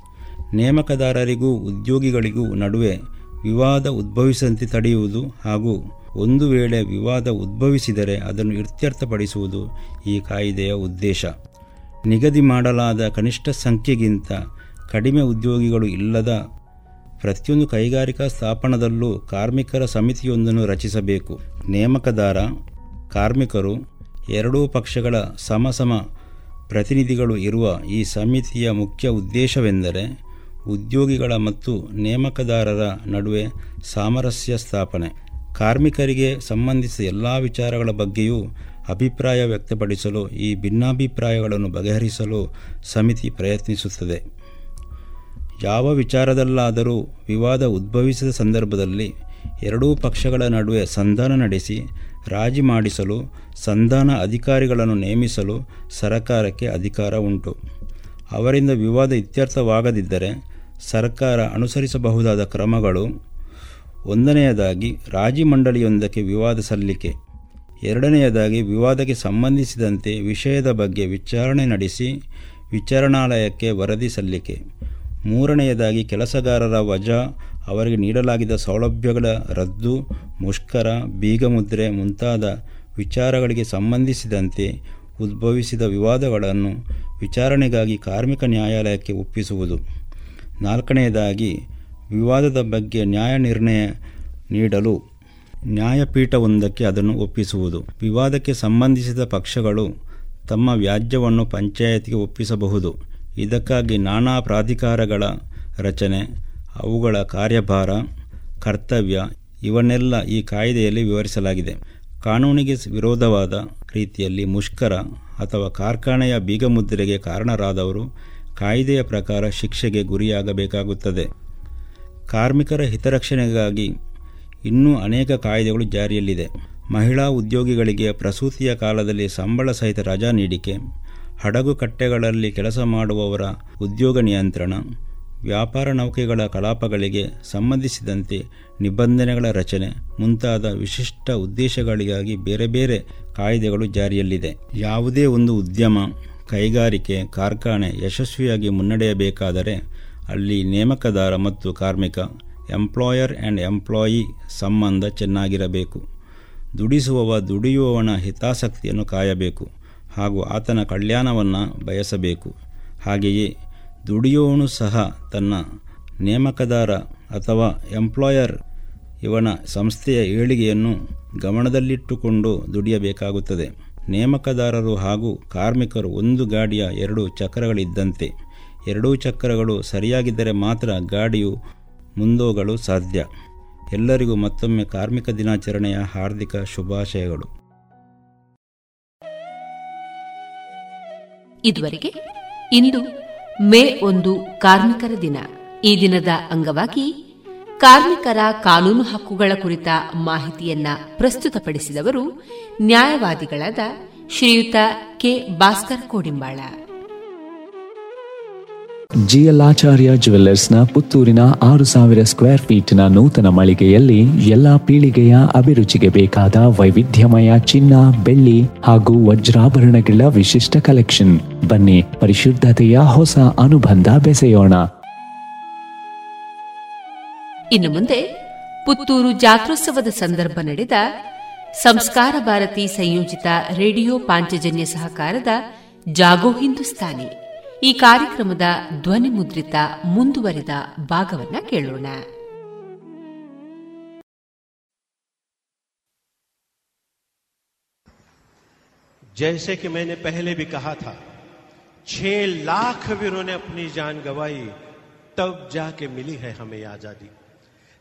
ನೇಮಕದಾರರಿಗೂ ಉದ್ಯೋಗಿಗಳಿಗೂ ನಡುವೆ ವಿವಾದ ಉದ್ಭವಿಸಂತೆ ತಡೆಯುವುದು ಹಾಗೂ ಒಂದು ವೇಳೆ ವಿವಾದ ಉದ್ಭವಿಸಿದರೆ ಅದನ್ನು ಇತ್ಯರ್ಥಪಡಿಸುವುದು ಈ ಕಾಯ್ದೆಯ ಉದ್ದೇಶ. ನಿಗದಿ ಮಾಡಲಾದ ಕನಿಷ್ಠ ಸಂಖ್ಯೆಗಿಂತ ಕಡಿಮೆ ಉದ್ಯೋಗಿಗಳು ಇಲ್ಲದ ಪ್ರತಿಯೊಂದು ಕೈಗಾರಿಕಾ ಸ್ಥಾಪನದಲ್ಲೂ ಕಾರ್ಮಿಕರ ಸಮಿತಿಯೊಂದನ್ನು ರಚಿಸಬೇಕು. ನೇಮಕದಾರ, ಕಾರ್ಮಿಕರು, ಎರಡೂ ಪಕ್ಷಗಳ ಸಮಸಮ ಪ್ರತಿನಿಧಿಗಳು ಇರುವ ಈ ಸಮಿತಿಯ ಮುಖ್ಯ ಉದ್ದೇಶವೆಂದರೆ ಉದ್ಯೋಗಿಗಳ ಮತ್ತು ನೇಮಕದಾರರ ನಡುವೆ ಸಾಮರಸ್ಯ ಸ್ಥಾಪನೆ. ಕಾರ್ಮಿಕರಿಗೆ ಸಂಬಂಧಿಸಿದ ಎಲ್ಲ ವಿಚಾರಗಳ ಬಗ್ಗೆಯೂ ಅಭಿಪ್ರಾಯ ವ್ಯಕ್ತಪಡಿಸಲು ಈ ಭಿನ್ನಾಭಿಪ್ರಾಯಗಳನ್ನು ಬಗೆಹರಿಸಲು ಸಮಿತಿ ಪ್ರಯತ್ನಿಸುತ್ತದೆ. ಯಾವ ವಿಚಾರದಲ್ಲಾದರೂ ವಿವಾದ ಉದ್ಭವಿಸಿದ ಸಂದರ್ಭದಲ್ಲಿ ಎರಡೂ ಪಕ್ಷಗಳ ನಡುವೆ ಸಂಧಾನ ನಡೆಸಿ ರಾಜಿ ಮಾಡಿಸಲು ಸಂಧಾನ ಅಧಿಕಾರಿಗಳನ್ನು ನೇಮಿಸಲು ಸರಕಾರಕ್ಕೆ ಅಧಿಕಾರ ಉಂಟು. ಅವರಿಂದ ವಿವಾದ ಇತ್ಯರ್ಥವಾಗದಿದ್ದರೆ ಸರ್ಕಾರ ಅನುಸರಿಸಬಹುದಾದ ಕ್ರಮಗಳು. ಒಂದನೆಯದಾಗಿ ರಾಜಿ ಮಂಡಳಿಯೊಂದಕ್ಕೆ ವಿವಾದ ಸಲ್ಲಿಕೆ. ಎರಡನೆಯದಾಗಿ ವಿವಾದಕ್ಕೆ ಸಂಬಂಧಿಸಿದಂತೆ ವಿಷಯದ ಬಗ್ಗೆ ವಿಚಾರಣೆ ನಡೆಸಿ ವಿಚಾರಣಾಲಯಕ್ಕೆ ವರದಿ ಸಲ್ಲಿಕೆ. ಮೂರನೆಯದಾಗಿ ಕೆಲಸಗಾರರ ವಜಾ, ಅವರಿಗೆ ನೀಡಲಾಗಿದ್ದ ಸೌಲಭ್ಯಗಳ ರದ್ದು, ಮುಷ್ಕರ, ಬೀಗಮುದ್ರೆ ಮುಂತಾದ ವಿಚಾರಗಳಿಗೆ ಸಂಬಂಧಿಸಿದಂತೆ ಉದ್ಭವಿಸಿದ ವಿವಾದಗಳನ್ನು ವಿಚಾರಣೆಗಾಗಿ ಕಾರ್ಮಿಕ ನ್ಯಾಯಾಲಯಕ್ಕೆ ಒಪ್ಪಿಸುವುದು. ನಾಲ್ಕನೆಯದಾಗಿ ವಿವಾದದ ಬಗ್ಗೆ ನ್ಯಾಯ ನಿರ್ಣಯ ನೀಡಲು ನ್ಯಾಯಪೀಠವೊಂದಕ್ಕೆ ಅದನ್ನು ಒಪ್ಪಿಸುವುದು. ವಿವಾದಕ್ಕೆ ಸಂಬಂಧಿಸಿದ ಪಕ್ಷಗಳು ತಮ್ಮ ವ್ಯಾಜ್ಯವನ್ನು ಪಂಚಾಯತ್ಗೆ ಒಪ್ಪಿಸಬಹುದು. ಇದಕ್ಕಾಗಿ ನಾನಾ ಪ್ರಾಧಿಕಾರಗಳ ರಚನೆ, ಅವುಗಳ ಕಾರ್ಯಭಾರ, ಕರ್ತವ್ಯ ಇವನ್ನೆಲ್ಲ ಈ ಕಾಯ್ದೆಯಲ್ಲಿ ವಿವರಿಸಲಾಗಿದೆ. ಕಾನೂನಿಗೆ ವಿರೋಧವಾದ ರೀತಿಯಲ್ಲಿ ಮುಷ್ಕರ ಅಥವಾ ಕಾರ್ಖಾನೆಯ ಬೀಗಮುದ್ರೆಗೆ ಕಾರಣರಾದವರು ಕಾಯ್ದೆಯ ಪ್ರಕಾರ ಶಿಕ್ಷೆಗೆ ಗುರಿಯಾಗಬೇಕಾಗುತ್ತದೆ. ಕಾರ್ಮಿಕರ ಹಿತರಕ್ಷಣೆಗಾಗಿ ಇನ್ನೂ ಅನೇಕ ಕಾಯ್ದೆಗಳು ಜಾರಿಯಲ್ಲಿದೆ. ಮಹಿಳಾ ಉದ್ಯೋಗಿಗಳಿಗೆ ಪ್ರಸೂತಿಯ ಕಾಲದಲ್ಲಿ ಸಂಬಳ ಸಹಿತ ರಜಾ ನೀಡಿಕೆ, ಹಡಗು ಕಟ್ಟೆಗಳಲ್ಲಿ ಕೆಲಸ ಮಾಡುವವರ ಉದ್ಯೋಗ ನಿಯಂತ್ರಣ, ವ್ಯಾಪಾರ ನೌಕೆಗಳ ಕಲಾಪಗಳಿಗೆ ಸಂಬಂಧಿಸಿದಂತೆ ನಿಬಂಧನೆಗಳ ರಚನೆ ಮುಂತಾದ ವಿಶಿಷ್ಟ ಉದ್ದೇಶಗಳಿಗಾಗಿ ಬೇರೆ ಬೇರೆ ಕಾಯ್ದೆಗಳು ಜಾರಿಯಲ್ಲಿದೆ. ಯಾವುದೇ ಒಂದು ಉದ್ಯಮ, ಕೈಗಾರಿಕೆ, ಕಾರ್ಖಾನೆ ಯಶಸ್ವಿಯಾಗಿ ಮುನ್ನಡೆಯಬೇಕಾದರೆ ಅಲ್ಲಿ ನೇಮಕದಾರ ಮತ್ತು ಕಾರ್ಮಿಕ ಎಂಪ್ಲಾಯರ್ ಆ್ಯಂಡ್ ಎಂಪ್ಲಾಯಿ ಸಂಬಂಧ ಚೆನ್ನಾಗಿರಬೇಕು. ದುಡಿಸುವವ ದುಡಿಯುವವನ ಹಿತಾಸಕ್ತಿಯನ್ನು ಕಾಯಬೇಕು ಹಾಗೂ ಆತನ ಕಲ್ಯಾಣವನ್ನು ಬಯಸಬೇಕು. ಹಾಗೆಯೇ ದುಡಿಯುವವನು ಸಹ ತನ್ನ ನೇಮಕದಾರ ಅಥವಾ ಎಂಪ್ಲಾಯರ್ ಇವನ ಸಂಸ್ಥೆಯ ಏಳಿಗೆಯನ್ನು ಗಮನದಲ್ಲಿಟ್ಟುಕೊಂಡು ದುಡಿಯಬೇಕಾಗುತ್ತದೆ. ನೇಮಕದಾರರು ಹಾಗೂ ಕಾರ್ಮಿಕರು ಒಂದು ಗಾಡಿಯ ಎರಡು ಚಕ್ರಗಳಿದ್ದಂತೆ. ಎರಡೂ ಚಕ್ರಗಳು ಸರಿಯಾಗಿದ್ದರೆ ಮಾತ್ರ ಗಾಡಿಯು ಮುಂದೋಗಲು ಸಾಧ್ಯ. ಎಲ್ಲರಿಗೂ ಮತ್ತೊಮ್ಮೆ ಕಾರ್ಮಿಕ ದಿನಾಚರಣೆಯ ಹಾರ್ದಿಕ ಶುಭಾಶಯಗಳು. ಇದುವರೆಗೆ ಇಂದು ಮೇ ಒಂದು ಕಾರ್ಮಿಕರ ದಿನ. ಈ ದಿನದ ಅಂಗವಾಗಿ ಕಾರ್ಮಿಕರ ಕಾನೂನು ಹಕ್ಕುಗಳ ಕುರಿತ ಮಾಹಿತಿಯನ್ನ ಪ್ರಸ್ತುತಪಡಿಸಿದವರು ನ್ಯಾಯವಾದಿಗಳಾದ ಶ್ರೀಯುತ ಕೆ. ಭಾಸ್ಕರ್ ಕೋಡಿಂಬಾಳ. ಜಿಎಲ್ಆಚಾರ್ಯ ಜುವೆಲ್ಲರ್ಸ್ನ ಪುತ್ತೂರಿನ ಆರು ಸಾವಿರ ಸ್ಕ್ವೇರ್ ಫೀಟ್ನ ನೂತನ ಮಳಿಗೆಯಲ್ಲಿ ಎಲ್ಲಾ ಪೀಳಿಗೆಯ ಅಭಿರುಚಿಗೆ ಬೇಕಾದ ವೈವಿಧ್ಯಮಯ ಚಿನ್ನ, ಬೆಳ್ಳಿ ಹಾಗೂ ವಜ್ರಾಭರಣಗಳ ವಿಶಿಷ್ಟ ಕಲೆಕ್ಷನ್. ಬನ್ನಿ, ಪರಿಶುದ್ಧತೆಯ ಹೊಸ ಅನುಬಂಧ ಬೆಸೆಯೋಣ. ಇನ್ನು ಮುಂದೆ ಪುತ್ತೂರು ಜಾತ್ರೋತ್ಸವದ ಸಂದರ್ಭ ನಡೆದ ಸಂಸ್ಕಾರ ಭಾರತಿ ಸಂಯೋಜಿತ ರೇಡಿಯೋ ಪಾಂಚಜನ್ಯ ಸಹಕಾರದ ಜಾಗೋ ಹಿಂದೂಸ್ತಾನಿ. ಈ ಕಾರ್ಯಕ್ರಮದ ಧ್ವನಿ ಮುದ್ರಿತ ಮುಂದುವರಿದ ಭಾಗವನ್ನ ಕೇಳೋಣ जैसे कि मैंने पहले भी कहा था छह लाख वीरों ने अपनी जान गवाई तब जाके मिली है हमें आजादी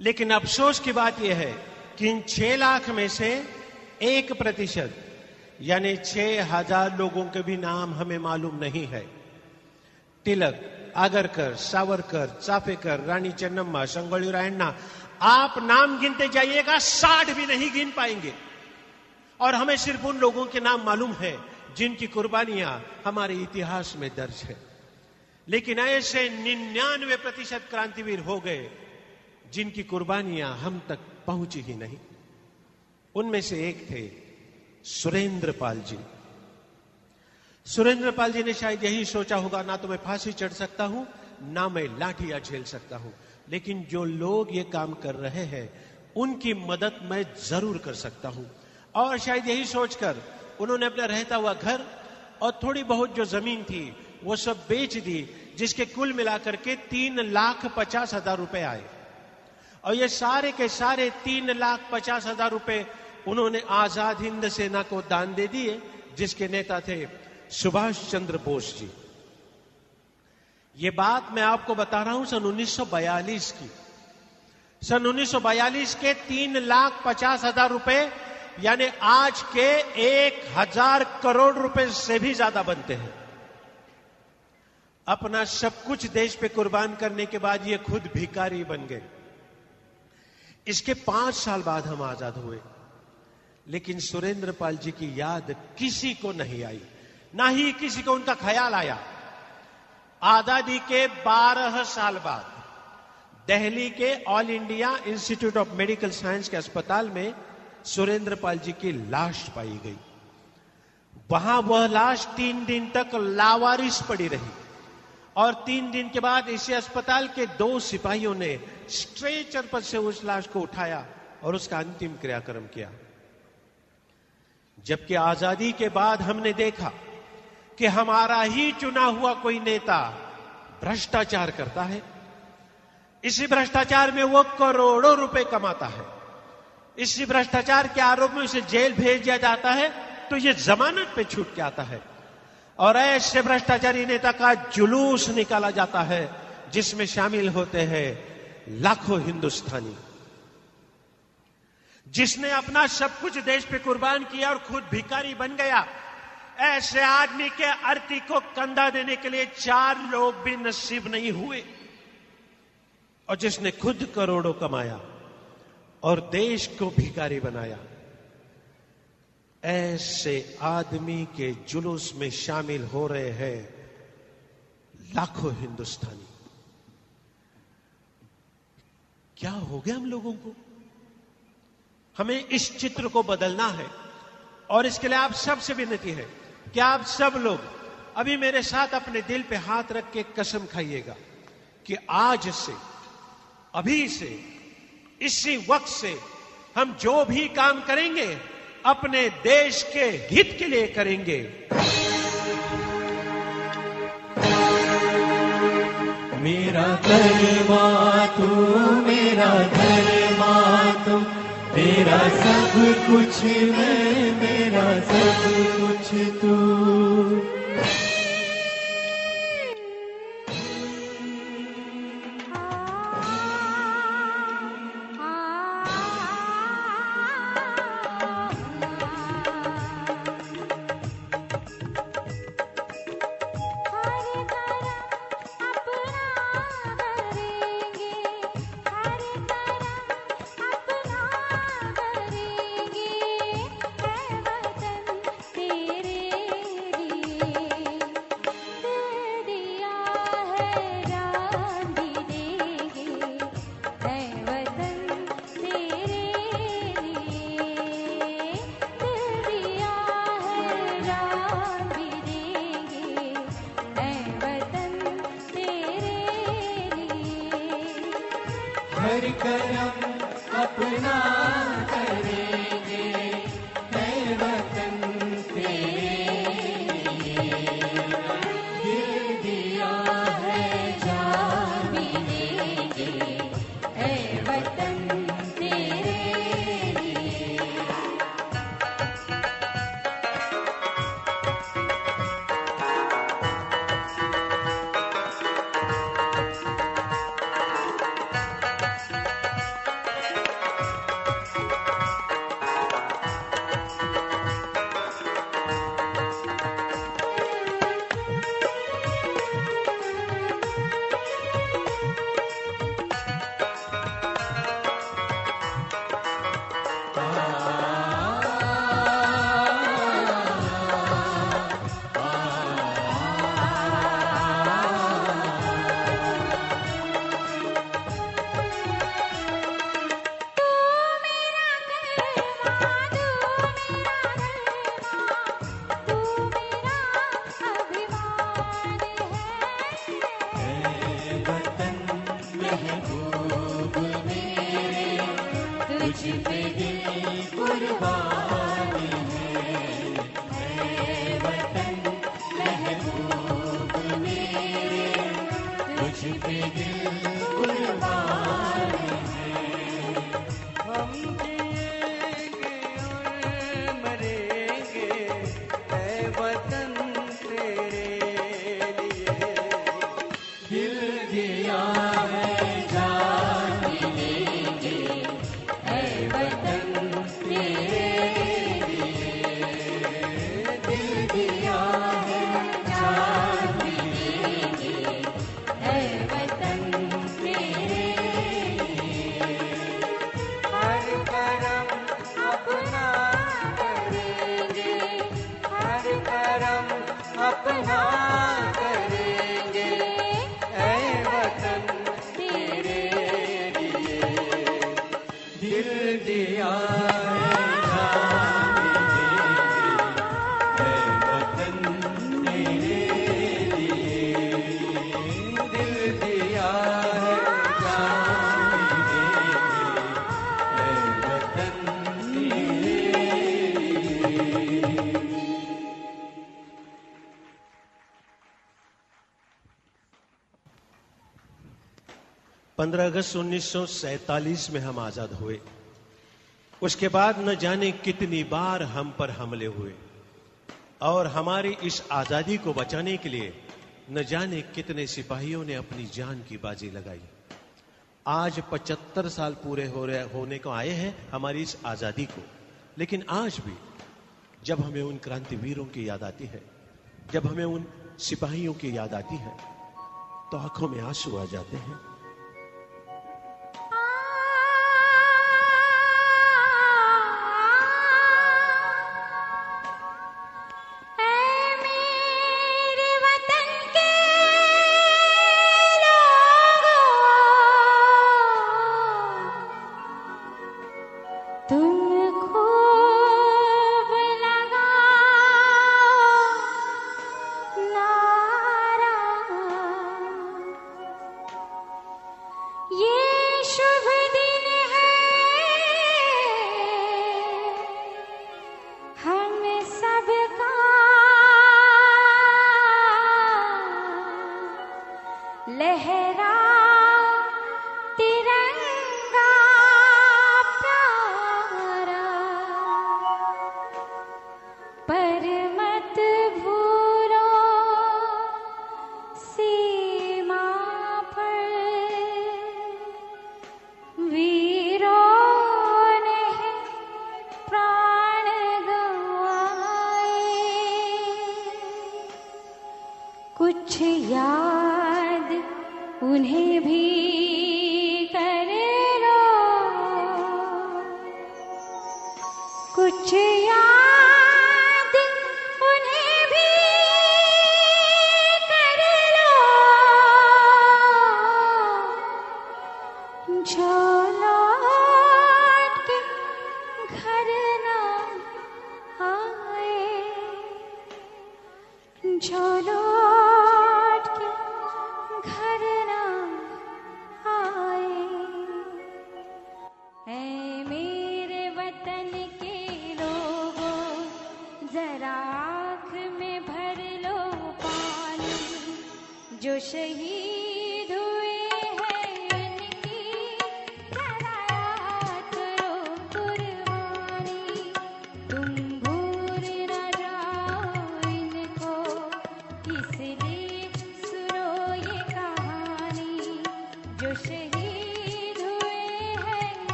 लेकिन अफसोस की बात यह है कि इन छह लाख में से एक प्रतिशत यानी छह हजार लोगों के भी नाम हमें मालूम नहीं है तिलक, आगरकर, सावरकर, चाफेकर रानी चन्नम्मा संगोली रायण्णा, आप नाम गिनते जाइएगा, साठ भी नहीं गिन पाएँगे। और हमें सिर्फ़ उन लोगों के नाम मालूम है, जिनकी कुर्बानियाँ हमारे इतिहास में दर्ज है। लेकिन ऐसे निन्यानवे प्रतिशत क्रांतिवीर हो गए, जिनकी कुर्बानियाँ हम तक पहुँची ही नहीं। उनमें से एक थे सुरेंद्र पाल जी। सुरेंद्र पाल जी ने शायद यही सोचा होगा, ना तो मैं फांसी चढ़ सकता हूँ, ना मैं लाठियाँ झेल सकता हूँ। लेकिन जो लोग ये काम कर रहे हैं, उनकी मदद मैं ज़रूर कर सकता हूँ। और शायद यही सोचकर उन्होंने अपना रहता हुआ घर और थोड़ी बहुत जो ज़मीन थी, वो सब बेच दी, जिसके कुल मिलाकर के तीन लाख पचास हज़ार रुपए आए। और ये सारे के सारे तीन लाख पचास हज़ार रुपए उन्होंने आज़ाद हिंद सेना को दान दे दिए, जिसके नेता थे सुभाष चंद्र बोस जी। ये बात मैं आपको बता रहा हूँ सन 1942 की। सन 1942 के तीन लाख पचास हज़ार रुपए, यानी आज के एक हज़ार करोड़ रुपए से भी ज़्यादा बनते हैं। अपना सब कुछ देश पे कुर्बान करने के बाद ये खुद भिकारी बन गए। इसके पाँच साल बाद हम आज़ाद हुए। लेकिन सुरेंद्र पाल जी की याद किसी को नहीं आई। ना ही किसी को उनका ख्याल आया। आज़ादी के 12 साल बाद दिल्ली के All India Institute of Medical Science के अस्पताल में सुरेंद्र पाल जी की लाश पाई गई। वहाँ वह लाश तीन दिन तक लावारिस पड़ी रही और तीन दिन के बाद इसी अस्पताल के दो सिपाहियों ने स्ट्रेचर पर से उस लाश को उठाया और उसका अंतिम क्रियाक्रम किया। जबकि आज़ादी के बाद हमने देखा कि हमारा ही चुना हुआ कोई नेता भ्रष्टाचार करता है। इसी भ्रष्टाचार में वो करोड़ों रुपए कमाता है। इसी भ्रष्टाचार के आरोप में उसे जेल भेज दिया जाता है तो ये जमानत पे छूट के आता है। और ऐसे भ्रष्टाचारी नेता का जुलूस निकाला जाता है, जिसमें शामिल होते हैं लाखों हिंदुस्तानी। जिसने अपना सब कुछ देश पे कुर्बान किया और खुद भिकारी बन गया ऐसे आदमी के अर्थी को कंधा देने के लिए चार लोग भी नसीब नहीं हुए। और जिसने खुद करोड़ों कमाया और देश को भिखारी बनाया, ऐसे आदमी के जुलूस में शामिल हो रहे हैं लाखों हिंदुस्तानी। क्या हो गया हम लोगों को? हमें इस चित्र को बदलना है और इसके लिए आप सबसे विनती है। कि आप सब लोग अभी मेरे साथ अपने दिल पे हाथ रख के कसम खाइएगा कि आज से, अभी से, इसी वक्त से हम जो भी काम करेंगे, अपने देश के हित के लिए करेंगे। मेरा धर्मा तू मेरा धर्मा, तू तेरा सब कुछ मैं मेरा सब कुछ। 15 अगस्त 1947 में हम आज़ाद हुए। उसके बाद न जाने कितनी बार हम पर हमले हुए। और हमारी इस आज़ादी को बचाने के लिए न जाने कितने सिपाहियों ने अपनी जान की बाजी लगाई। आज 75 साल पूरे हो रहे, होने को आए हैं हमारी इस आज़ादी को। लेकिन आज भी जब हमें उन क्रांतिवीरों की याद आती है, जब हमें उन सिपाहियों की याद आती है तो आँखों में आँसू आ जाते हैं।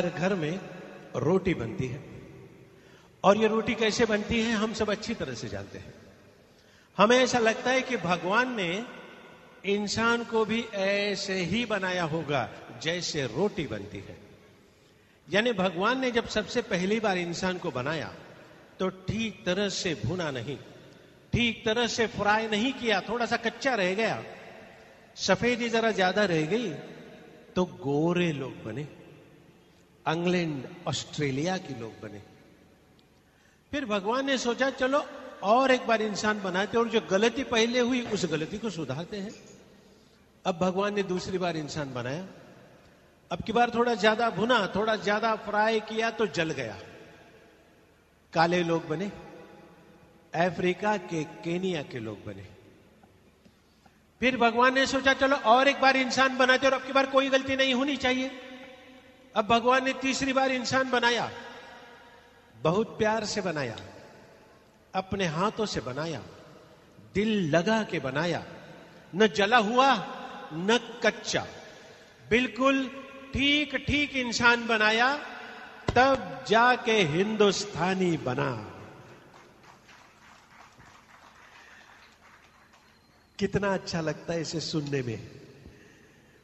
हर घर में रोटी बनती है। और ये रोटी कैसे बनती है, हम सब अच्छी तरह से जानते हैं। हमें ऐसा लगता है कि भगवान ने इंसान को भी ऐसे ही बनाया होगा जैसे रोटी बनती है। यानी भगवान ने जब सबसे पहली बार इंसान को बनाया तो ठीक तरह से भुना नहीं, ठीक तरह से फ्राई नहीं किया, थोड़ा सा कच्चा रह गया, सफेदी जरा ज़्यादा रह गई तो गोरे लोग बने। इंग्लैंड, ऑस्ट्रेलिया के लोग बने। फिर भगवान ने सोचा, चलो, और एक बार इंसान बनाते और जो गलती पहले हुई, उस गलती को सुधारते हैं। अब भगवान ने दूसरी बार इंसान बनाया। अब की बार थोड़ा ज़्यादा भुना, थोड़ा ज़्यादा फ्राई किया तो जल गया। काले लोग बने, अफ्रीका के केनिया के लोग बने। फिर भगवान ने सोचा, चलो, और एक बार इंसान बनाते और अब की बार कोई गलती नहीं होनी चाहिए। अब भगवान ने तीसरी बार इंसान बनाया, बहुत प्यार से बनाया, अपने हाथों से बनाया, दिल लगा के बनाया, न जला हुआ, न कच्चा। बिल्कुल ठीक ठीक इंसान बनाया, तब जाके हिंदुस्तानी बना। कितना अच्छा लगता है इसे सुनने में।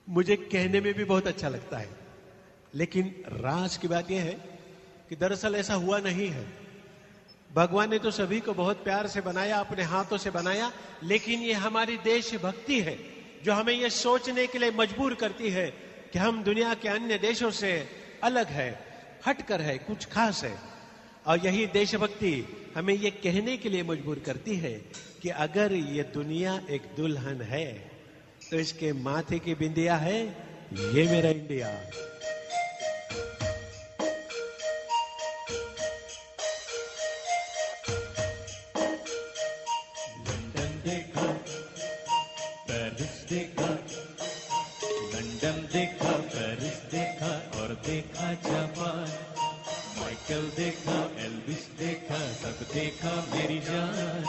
मुझे कहने में भी बहुत अच्छा लगता है। लेकिन राज की बात यह है कि दरअसल ऐसा हुआ नहीं है। भगवान ने तो सभी को बहुत प्यार से बनाया, अपने हाथों से बनाया, लेकिन ये हमारी देशभक्ति है, जो हमें ये सोचने के लिए मजबूर करती है कि हम दुनिया के अन्य देशों से अलग है, हटकर है, कुछ खास है। और यही देशभक्ति हमें ये कहने के लिए मजबूर करती है कि अगर ये दुनिया एक दुल्हन है तो इसके माथे की बिंदिया है, ये मेरा इंडिया। देखा। लंदन देखा पेरिस देखा, और देखा जापान माइकल देखा, एल्विस देखा, सब देखा मेरी जान।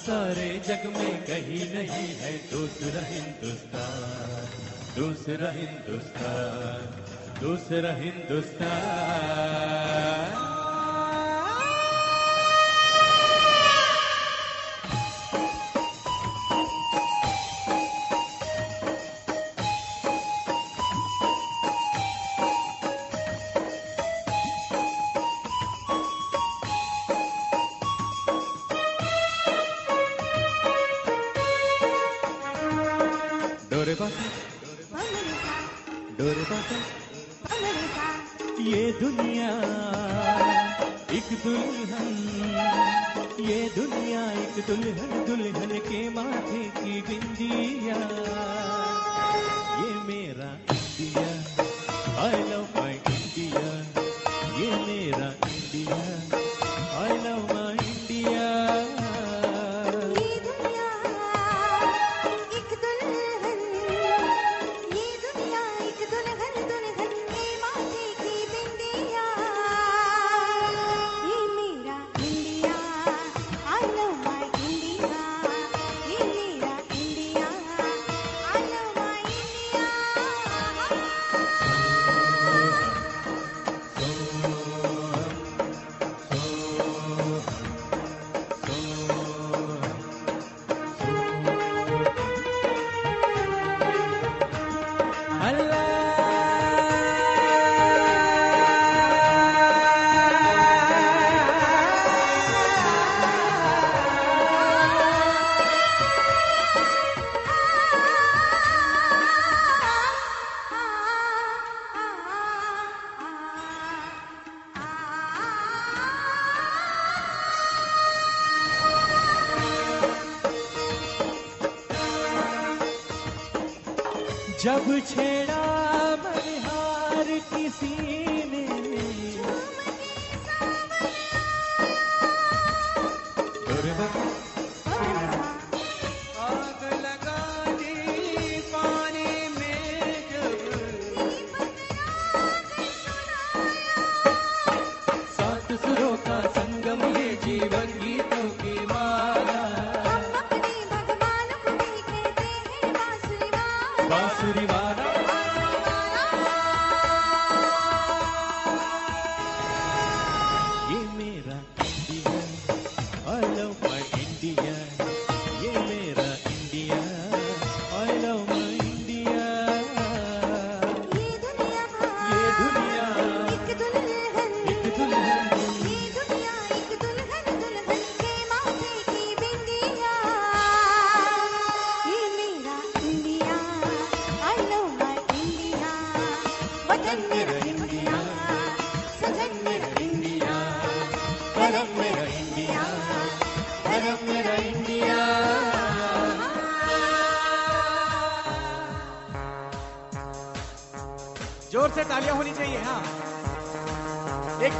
सारे जग में कहीं नहीं है दूसरा हिंदुस्तान। दूसरा हिंदुस्तान दूसरा हिंदुस्तान।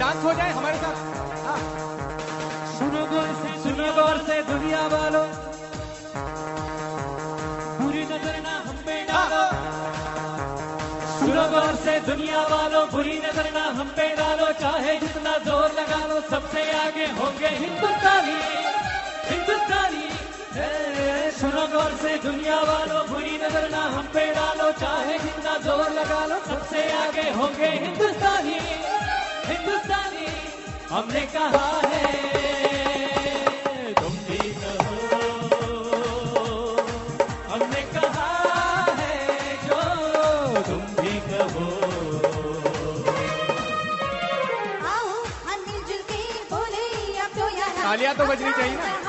डांस हो जाए हमारे साथ। हाँ। सुनो गौर से सुनो गौर से दुनिया वालों। बुरी नज़र ना हम पे डालो। सुनो गौर से दुनिया वालों बुरी नज़र ना हम पे डालो। चाहे जितना ज़ोर लगा लो सबसे आगे होंगे हिंदुस्तानी। हिंदुस्तानी। हे, सुनो गौर से दुनिया वालों बुरी नज़र ना हम पे डालो। चाहे जितना ज़ोर लगा लो सबसे आगे होंगे हिंदुस्तानी। हिंदुस्तानी हमने कहा है तुम भी कहो हमने कहा है जो तुम भी कहो आओ हम मिलजुल के बोले अब तो यारा तालियाँ तो बजनी चाहिए ना।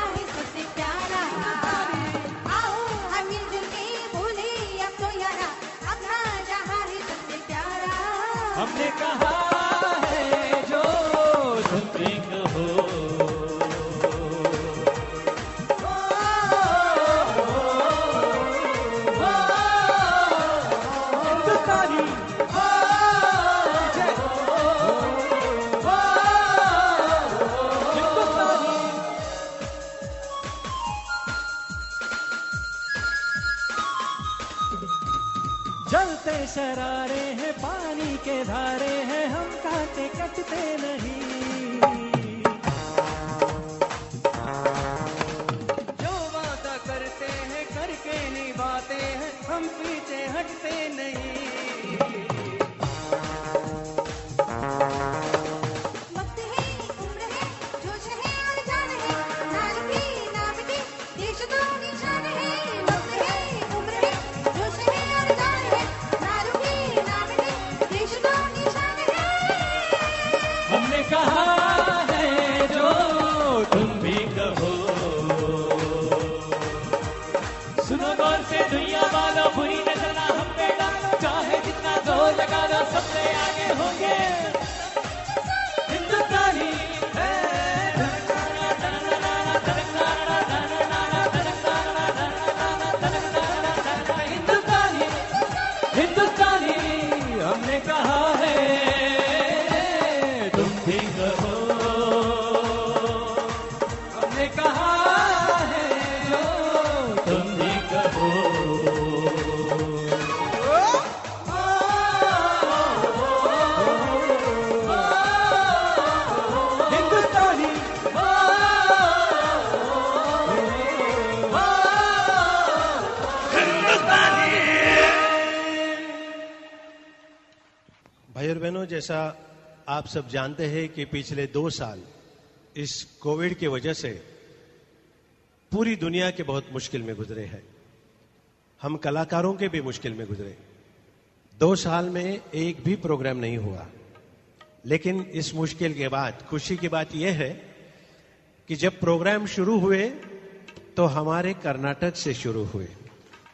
आप सब जानते हैं कि पिछले दो साल इस कोविड की वजह से पूरी दुनिया के बहुत मुश्किल में गुजरे हैं। हम कलाकारों के भी मुश्किल में गुजरे। दो साल में एक भी प्रोग्राम नहीं हुआ। लेकिन इस मुश्किल के बाद, खुशी की बात यह है कि जब प्रोग्राम शुरू हुए तो हमारे कर्नाटक से शुरू हुए।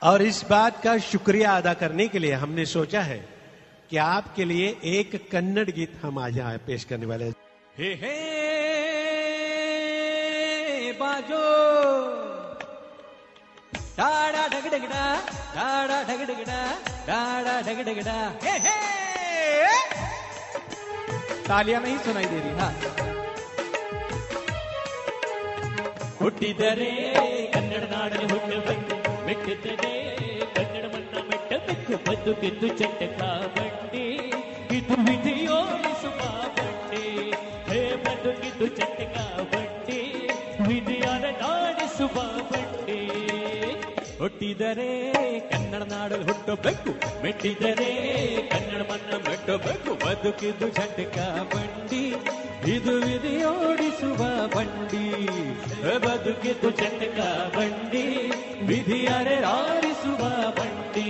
और इस बात का शुक्रिया अदा करने के लिए हमने सोचा है कि आपके लिए एक कन्नड़ गीत हम आज यहाँ पेश करने वाले हैं हे हे बाजो डाड़ा ढगडगडा डाड़ा ढगडगडा डाड़ा डग डग डा हे हे तालियां नहीं सुनाई दे रही हाँ ಹುಟ್ಟಿದರೆ ಕನ್ನಡ ನಾಡಲ್ಲಿ ಹುಟ್ಟಬೇಕು ಮೆಟ್ಟಿದರೆ ಕನ್ನಡ ಮಣ್ಣ ಮೆಟ್ಟಬೇಕು ಬದುಕಿದ್ದು ಚಟಕ ಬಂಡಿ ಇದು ವಿಧಿಯೋಡಿಸುವ ಬಂಡಿ ಹೇ ಬದುಕಿದ್ದು ಚಟಕ ಬಂಡಿ ವಿಧಿಯಾದ ನಾಡಿಸುವ ಬಂಡಿ ಹುಟ್ಟಿದರೆ ಕನ್ನಡ ನಾಡಲ್ಲಿ ಹುಟ್ಟಬೇಕು, ಮೆಟ್ಟಿದರೆ ಕನ್ನಡ ಮಣ್ಣ ಮೆಟ್ಟಬೇಕು, ಬದುಕಿದ್ದು ಚಟಕ ಬಂಡಿ ಇದು ವಿಧಿಯೋಡಿಸುವ ಬಂಡಿ ಬದುಕಿದ್ದು ಚಟಕ ಬಂಡಿ ವಿಧಿಯರೆ ಆರಿಸುವ ಬಂಡಿ.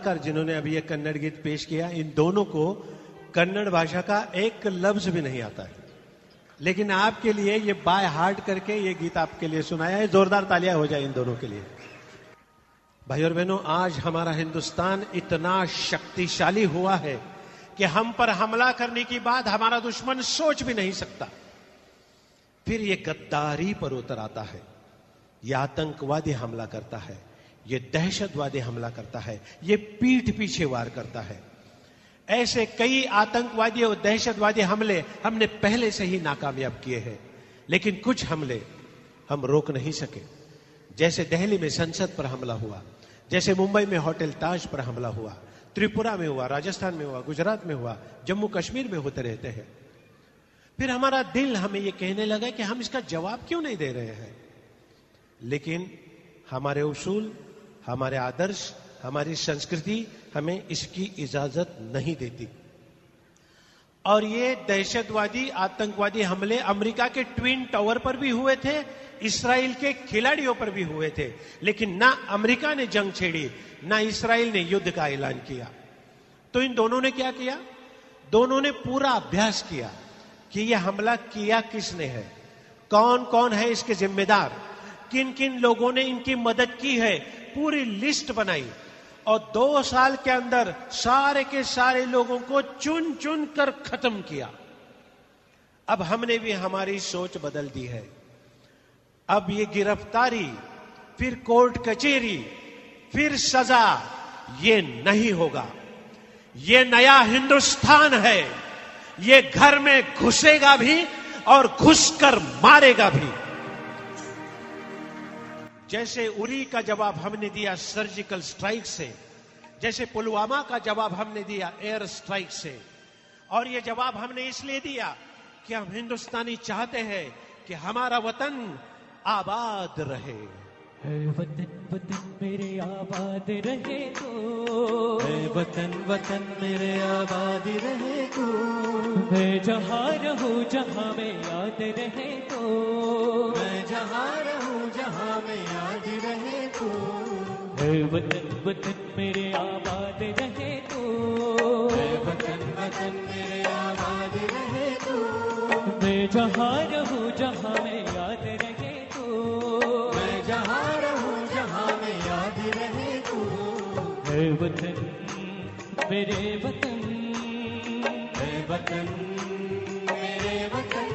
कलाकार जिन्होंने अभी ये कन्नड़ गीत पेश किया, इन दोनों को कन्नड़ भाषा का एक लफ्ज भी नहीं आता है। लेकिन आपके लिए ये बाय हार्ट करके ये गीत आपके लिए सुनाया है, जोरदार तालियाँ हो जाए इन दोनों के लिए। भाई और बहनों, आज हमारा हिंदुस्तान इतना शक्तिशाली हुआ है कि हम पर हमला करने की बात हमारा दुश्मन सोच भी नहीं सकता। फिर ये गद्दारी पर उतर आता है, ये आतंकवादी हमला करता है। ये दहशतवादी हमला करता है, ये पीठ पीछे वार करता है। ऐसे कई आतंकवादी और दहशतवादी हमले हमने पहले से ही नाकामयाब किए हैं, लेकिन कुछ हमले हम रोक नहीं सके। जैसे दिल्ली में संसद पर हमला हुआ, जैसे मुंबई में होटल ताज पर हमला हुआ, त्रिपुरा में हुआ, राजस्थान में हुआ, गुजरात में हुआ, जम्मू कश्मीर में होते रहते हैं। फिर हमारा दिल हमें यह कहने लगा कि हम इसका जवाब क्यों नहीं दे रहे हैं? लेकिन हमारे उसूल हमारे आदर्श, हमारी संस्कृति हमें इसकी इजाज़त नहीं देती। और ये दहशतवादी, आतंकवादी हमले अमेरिका के ट्विन टावर पर भी हुए थे, इसराइल के खिलाड़ियों पर भी हुए थे, लेकिन ना अमेरिका ने जंग छेड़ी, ना इसराइल ने युद्ध का ऐलान किया। तो इन दोनों ने क्या किया? दोनों ने पूरा अभ्यास किया कि यह हमला किया किसने है? कौन कौन है इसके जिम्मेदार? किन किन लोगों ने इनकी मदद की है? पूरी लिस्ट बनाई और दो साल के अंदर सारे के सारे लोगों को चुन चुन कर खत्म किया। अब हमने भी हमारी सोच बदल दी है। अब ये गिरफ्तारी, फिर कोर्ट कचेरी, फिर सजा, ये नहीं होगा। ये नया हिंदुस्तान है। ये घर में घुसेगा भी और घुसकर मारेगा भी। जैसे उरी का जवाब हमने दिया सर्जिकल स्ट्राइक से, जैसे पुलवामा का जवाब हमने दिया एयर स्ट्राइक से। और ये जवाब हमने इसलिए दिया कि हम हिंदुस्तानी चाहते हैं कि हमारा वतन आबाद रहे। वतन वतन मेरे आबाद रहे तो। है वतन वतन मेरे आबाद रहे तो। मैं जहाँ रहूँ जहाँ मैं याद रहे तो। मैं जहाँ रहूँ जहाँ मैं याद रहे तो। है वतन वतन मेरे आबाद रहे तो। है वतन वतन मेरे आबाद रहे तो। मैं जहाँ रहूँ जहाँ मैं याद रहे तो। जहाँ रहूँ जहाँ मैं याद रहे तो। है वतन मेरे वतन। है वतन मेरे वतन।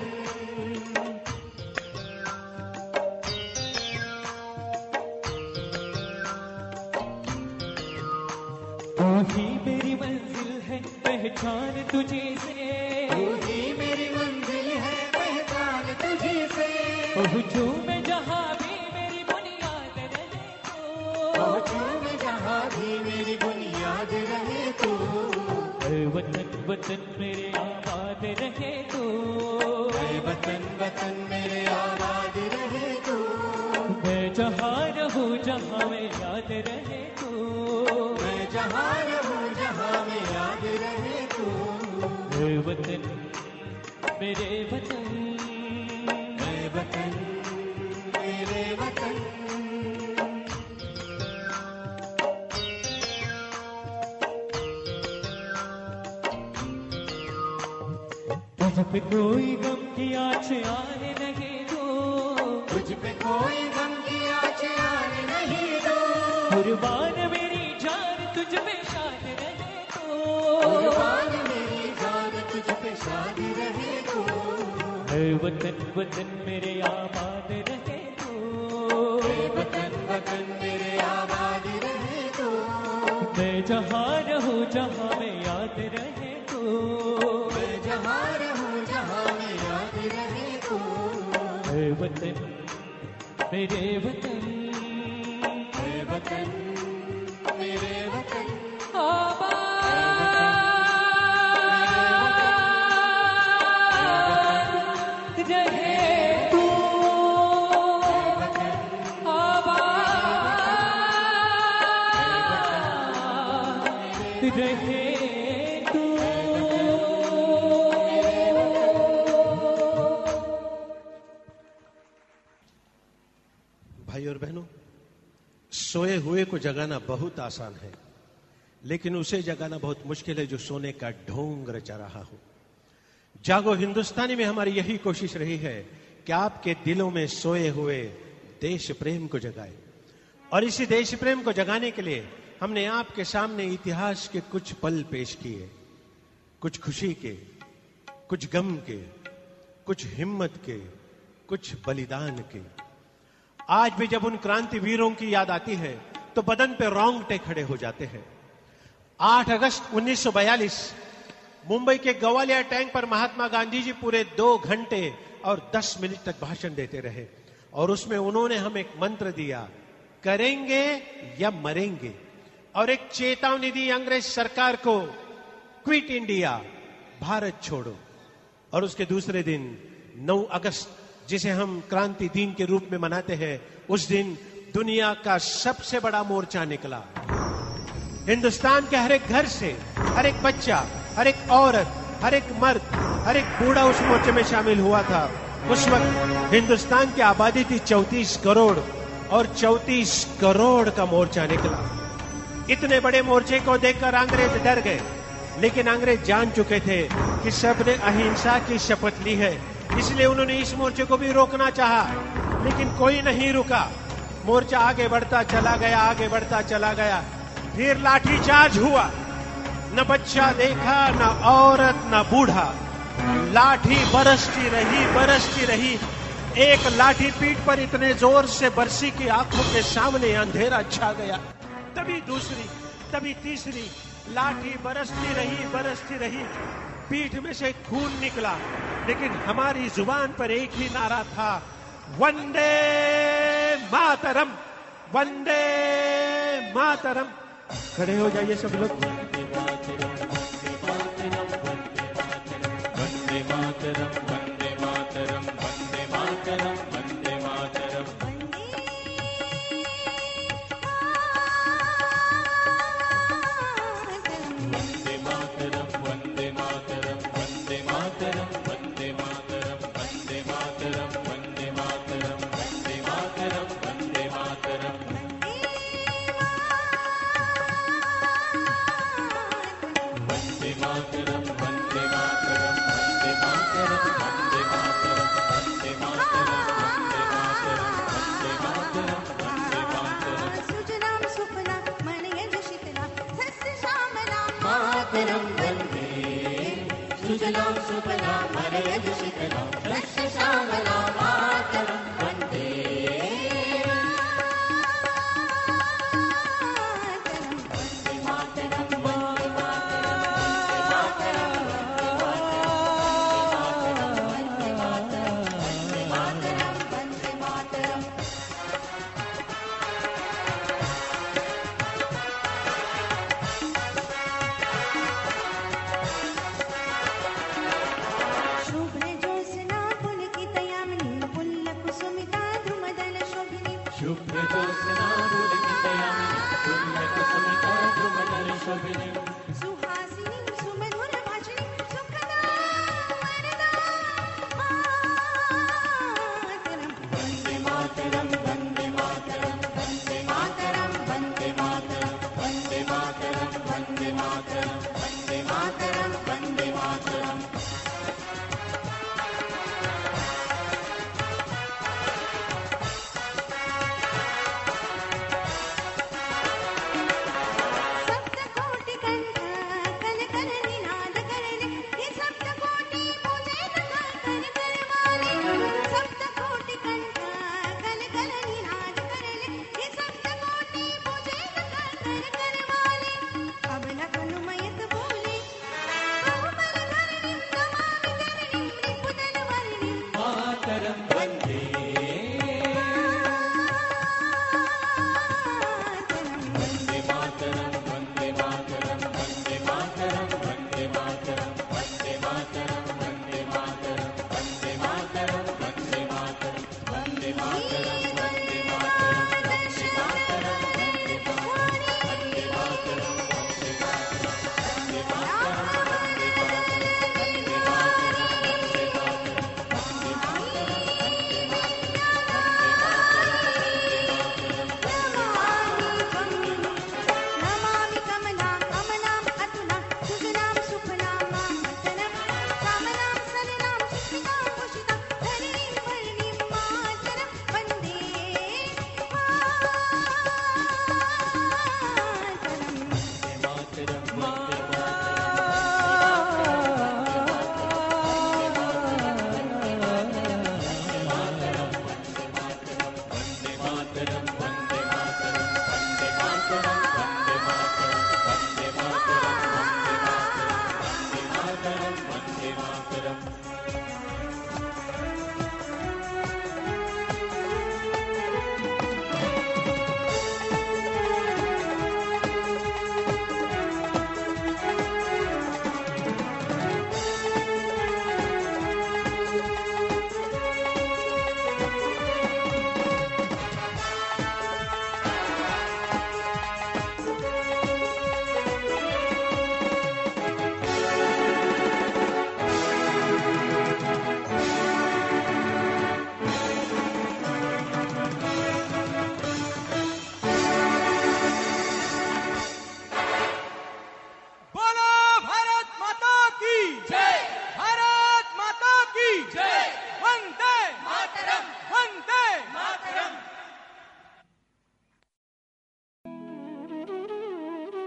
तू ही मेरी मंजिल है पहचान तुझे से। तू ही मेरी मंजिल है पहचान तुझे से। पहुँचू तो। वतन वतन मेरे आबाद रहे तो। वतन वतन मेरे आबाद रहे तो। मैं जहाँ रहूँ जहाँ मैं याद रहे तो। मैं जहाँ रहूँ जहाँ मैं याद रहे तो। वतन मेरे वतन। ऐ वतन तुझ पे कोई गम की आँच आने नहीं दो। तुझ पे कोई गम की आँच आने नहीं दो। कुर्बान मेरी जान तुझ पे शान रहे तो कुर्बान मेरी जान तुझ पे शान रहे तो है वतन वतन मेरे आबाद रहे तो है वतन वतन मेरे आबाद रहे तो मैं जहाँ रहूँ जहाँ मैं याद रहे तो वतन मेरे वतन है वतन मेरे वतन आबाद रहे सोए हुए को जगाना बहुत आसान है, लेकिन उसे जगाना बहुत मुश्किल है जो सोने का ढोंग रचा रहा हो। जागो हिंदुस्तानी में हमारी यही कोशिश रही है कि आपके दिलों में सोए हुए देश प्रेम को जगाए। और इसी देश प्रेम को जगाने के लिए हमने आपके सामने इतिहास के कुछ पल पेश किए, कुछ खुशी के, कुछ गम के, कुछ हिम्मत के, कुछ बलिदान के। आज भी जब उन क्रांति वीरों की याद आती है तो बदन पे रोंगटे खड़े हो जाते हैं। 8 अगस्त 1942 मुंबई के गवालिया टैंक पर महात्मा गांधी जी पूरे दो घंटे और 10 मिनट तक भाषण देते रहे, और उसमें उन्होंने हमें एक मंत्र दिया, करेंगे या मरेंगे? और एक चेतावनी दी अंग्रेज़ सरकार को, क्विट इंडिया, भारत छोड़ो। और उसके दूसरे दिन 9 अगस्त जिसे हम क्रांति दिन के रूप में मनाते हैं, उस दिन दुनिया का सबसे बड़ा मोर्चा निकला। हिंदुस्तान के हर एक घर से, हर एक बच्चा, हर एक औरत, हर एक मर्द, हर एक बूढ़ा उस मोर्चे में शामिल हुआ था। उस वक्त हिंदुस्तान की आबादी थी चौतीस करोड़ और चौतीस करोड़ का मोर्चा निकला। इतने बड़े मोर्चे को देखकर अंग्रेज़ डर गए, लेकिन अंग्रेज़ जान चुके थे कि सबने अहिंसा की शपथ ली है। इसलिए उन्होंने इस मोर्चे को भी रोकना चाहा, लेकिन कोई नहीं रुका। मोर्चा आगे बढ़ता चला गया, आगे बढ़ता चला गया। फिर लाठीचार्ज हुआ। न बच्चा देखा, न औरत, न बूढ़ा। लाठी बरसती रही बरसती रही। एक लाठी पीठ पर इतने ज़ोर से बरसी की आँखों के सामने अंधेरा छा गया। तभी दूसरी, तभी तीसरी। लाठी बरसती रही बरसती रही। पीठ में से खून निकला, लेकिन हमारी ज़ुबान पर एक ही नारा था, वंदे मातरम वंदे मातरम। खड़े हो जाइए सब लोग। सुजलां सुफलां मलयज शीतलां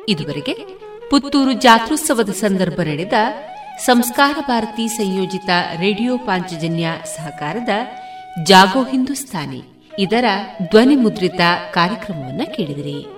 ಇದುವರೆಗೆ ಪುತ್ತೂರು ಜಾತ್ರೋತ್ಸವದ ಸಂದರ್ಭ ನಡೆದ ಸಂಸ್ಕಾರ ಭಾರತಿ ಸಂಯೋಜಿತ ರೇಡಿಯೋ ಪಾಂಚಜನ್ಯ ಸಹಕಾರದ ಜಾಗೋ ಹಿಂದೂಸ್ತಾನಿ ಇದರ ಧ್ವನಿ ಮುದ್ರಿತ ಕಾರ್ಯಕ್ರಮವನ್ನು ಕೇಳಿದಿರಿ.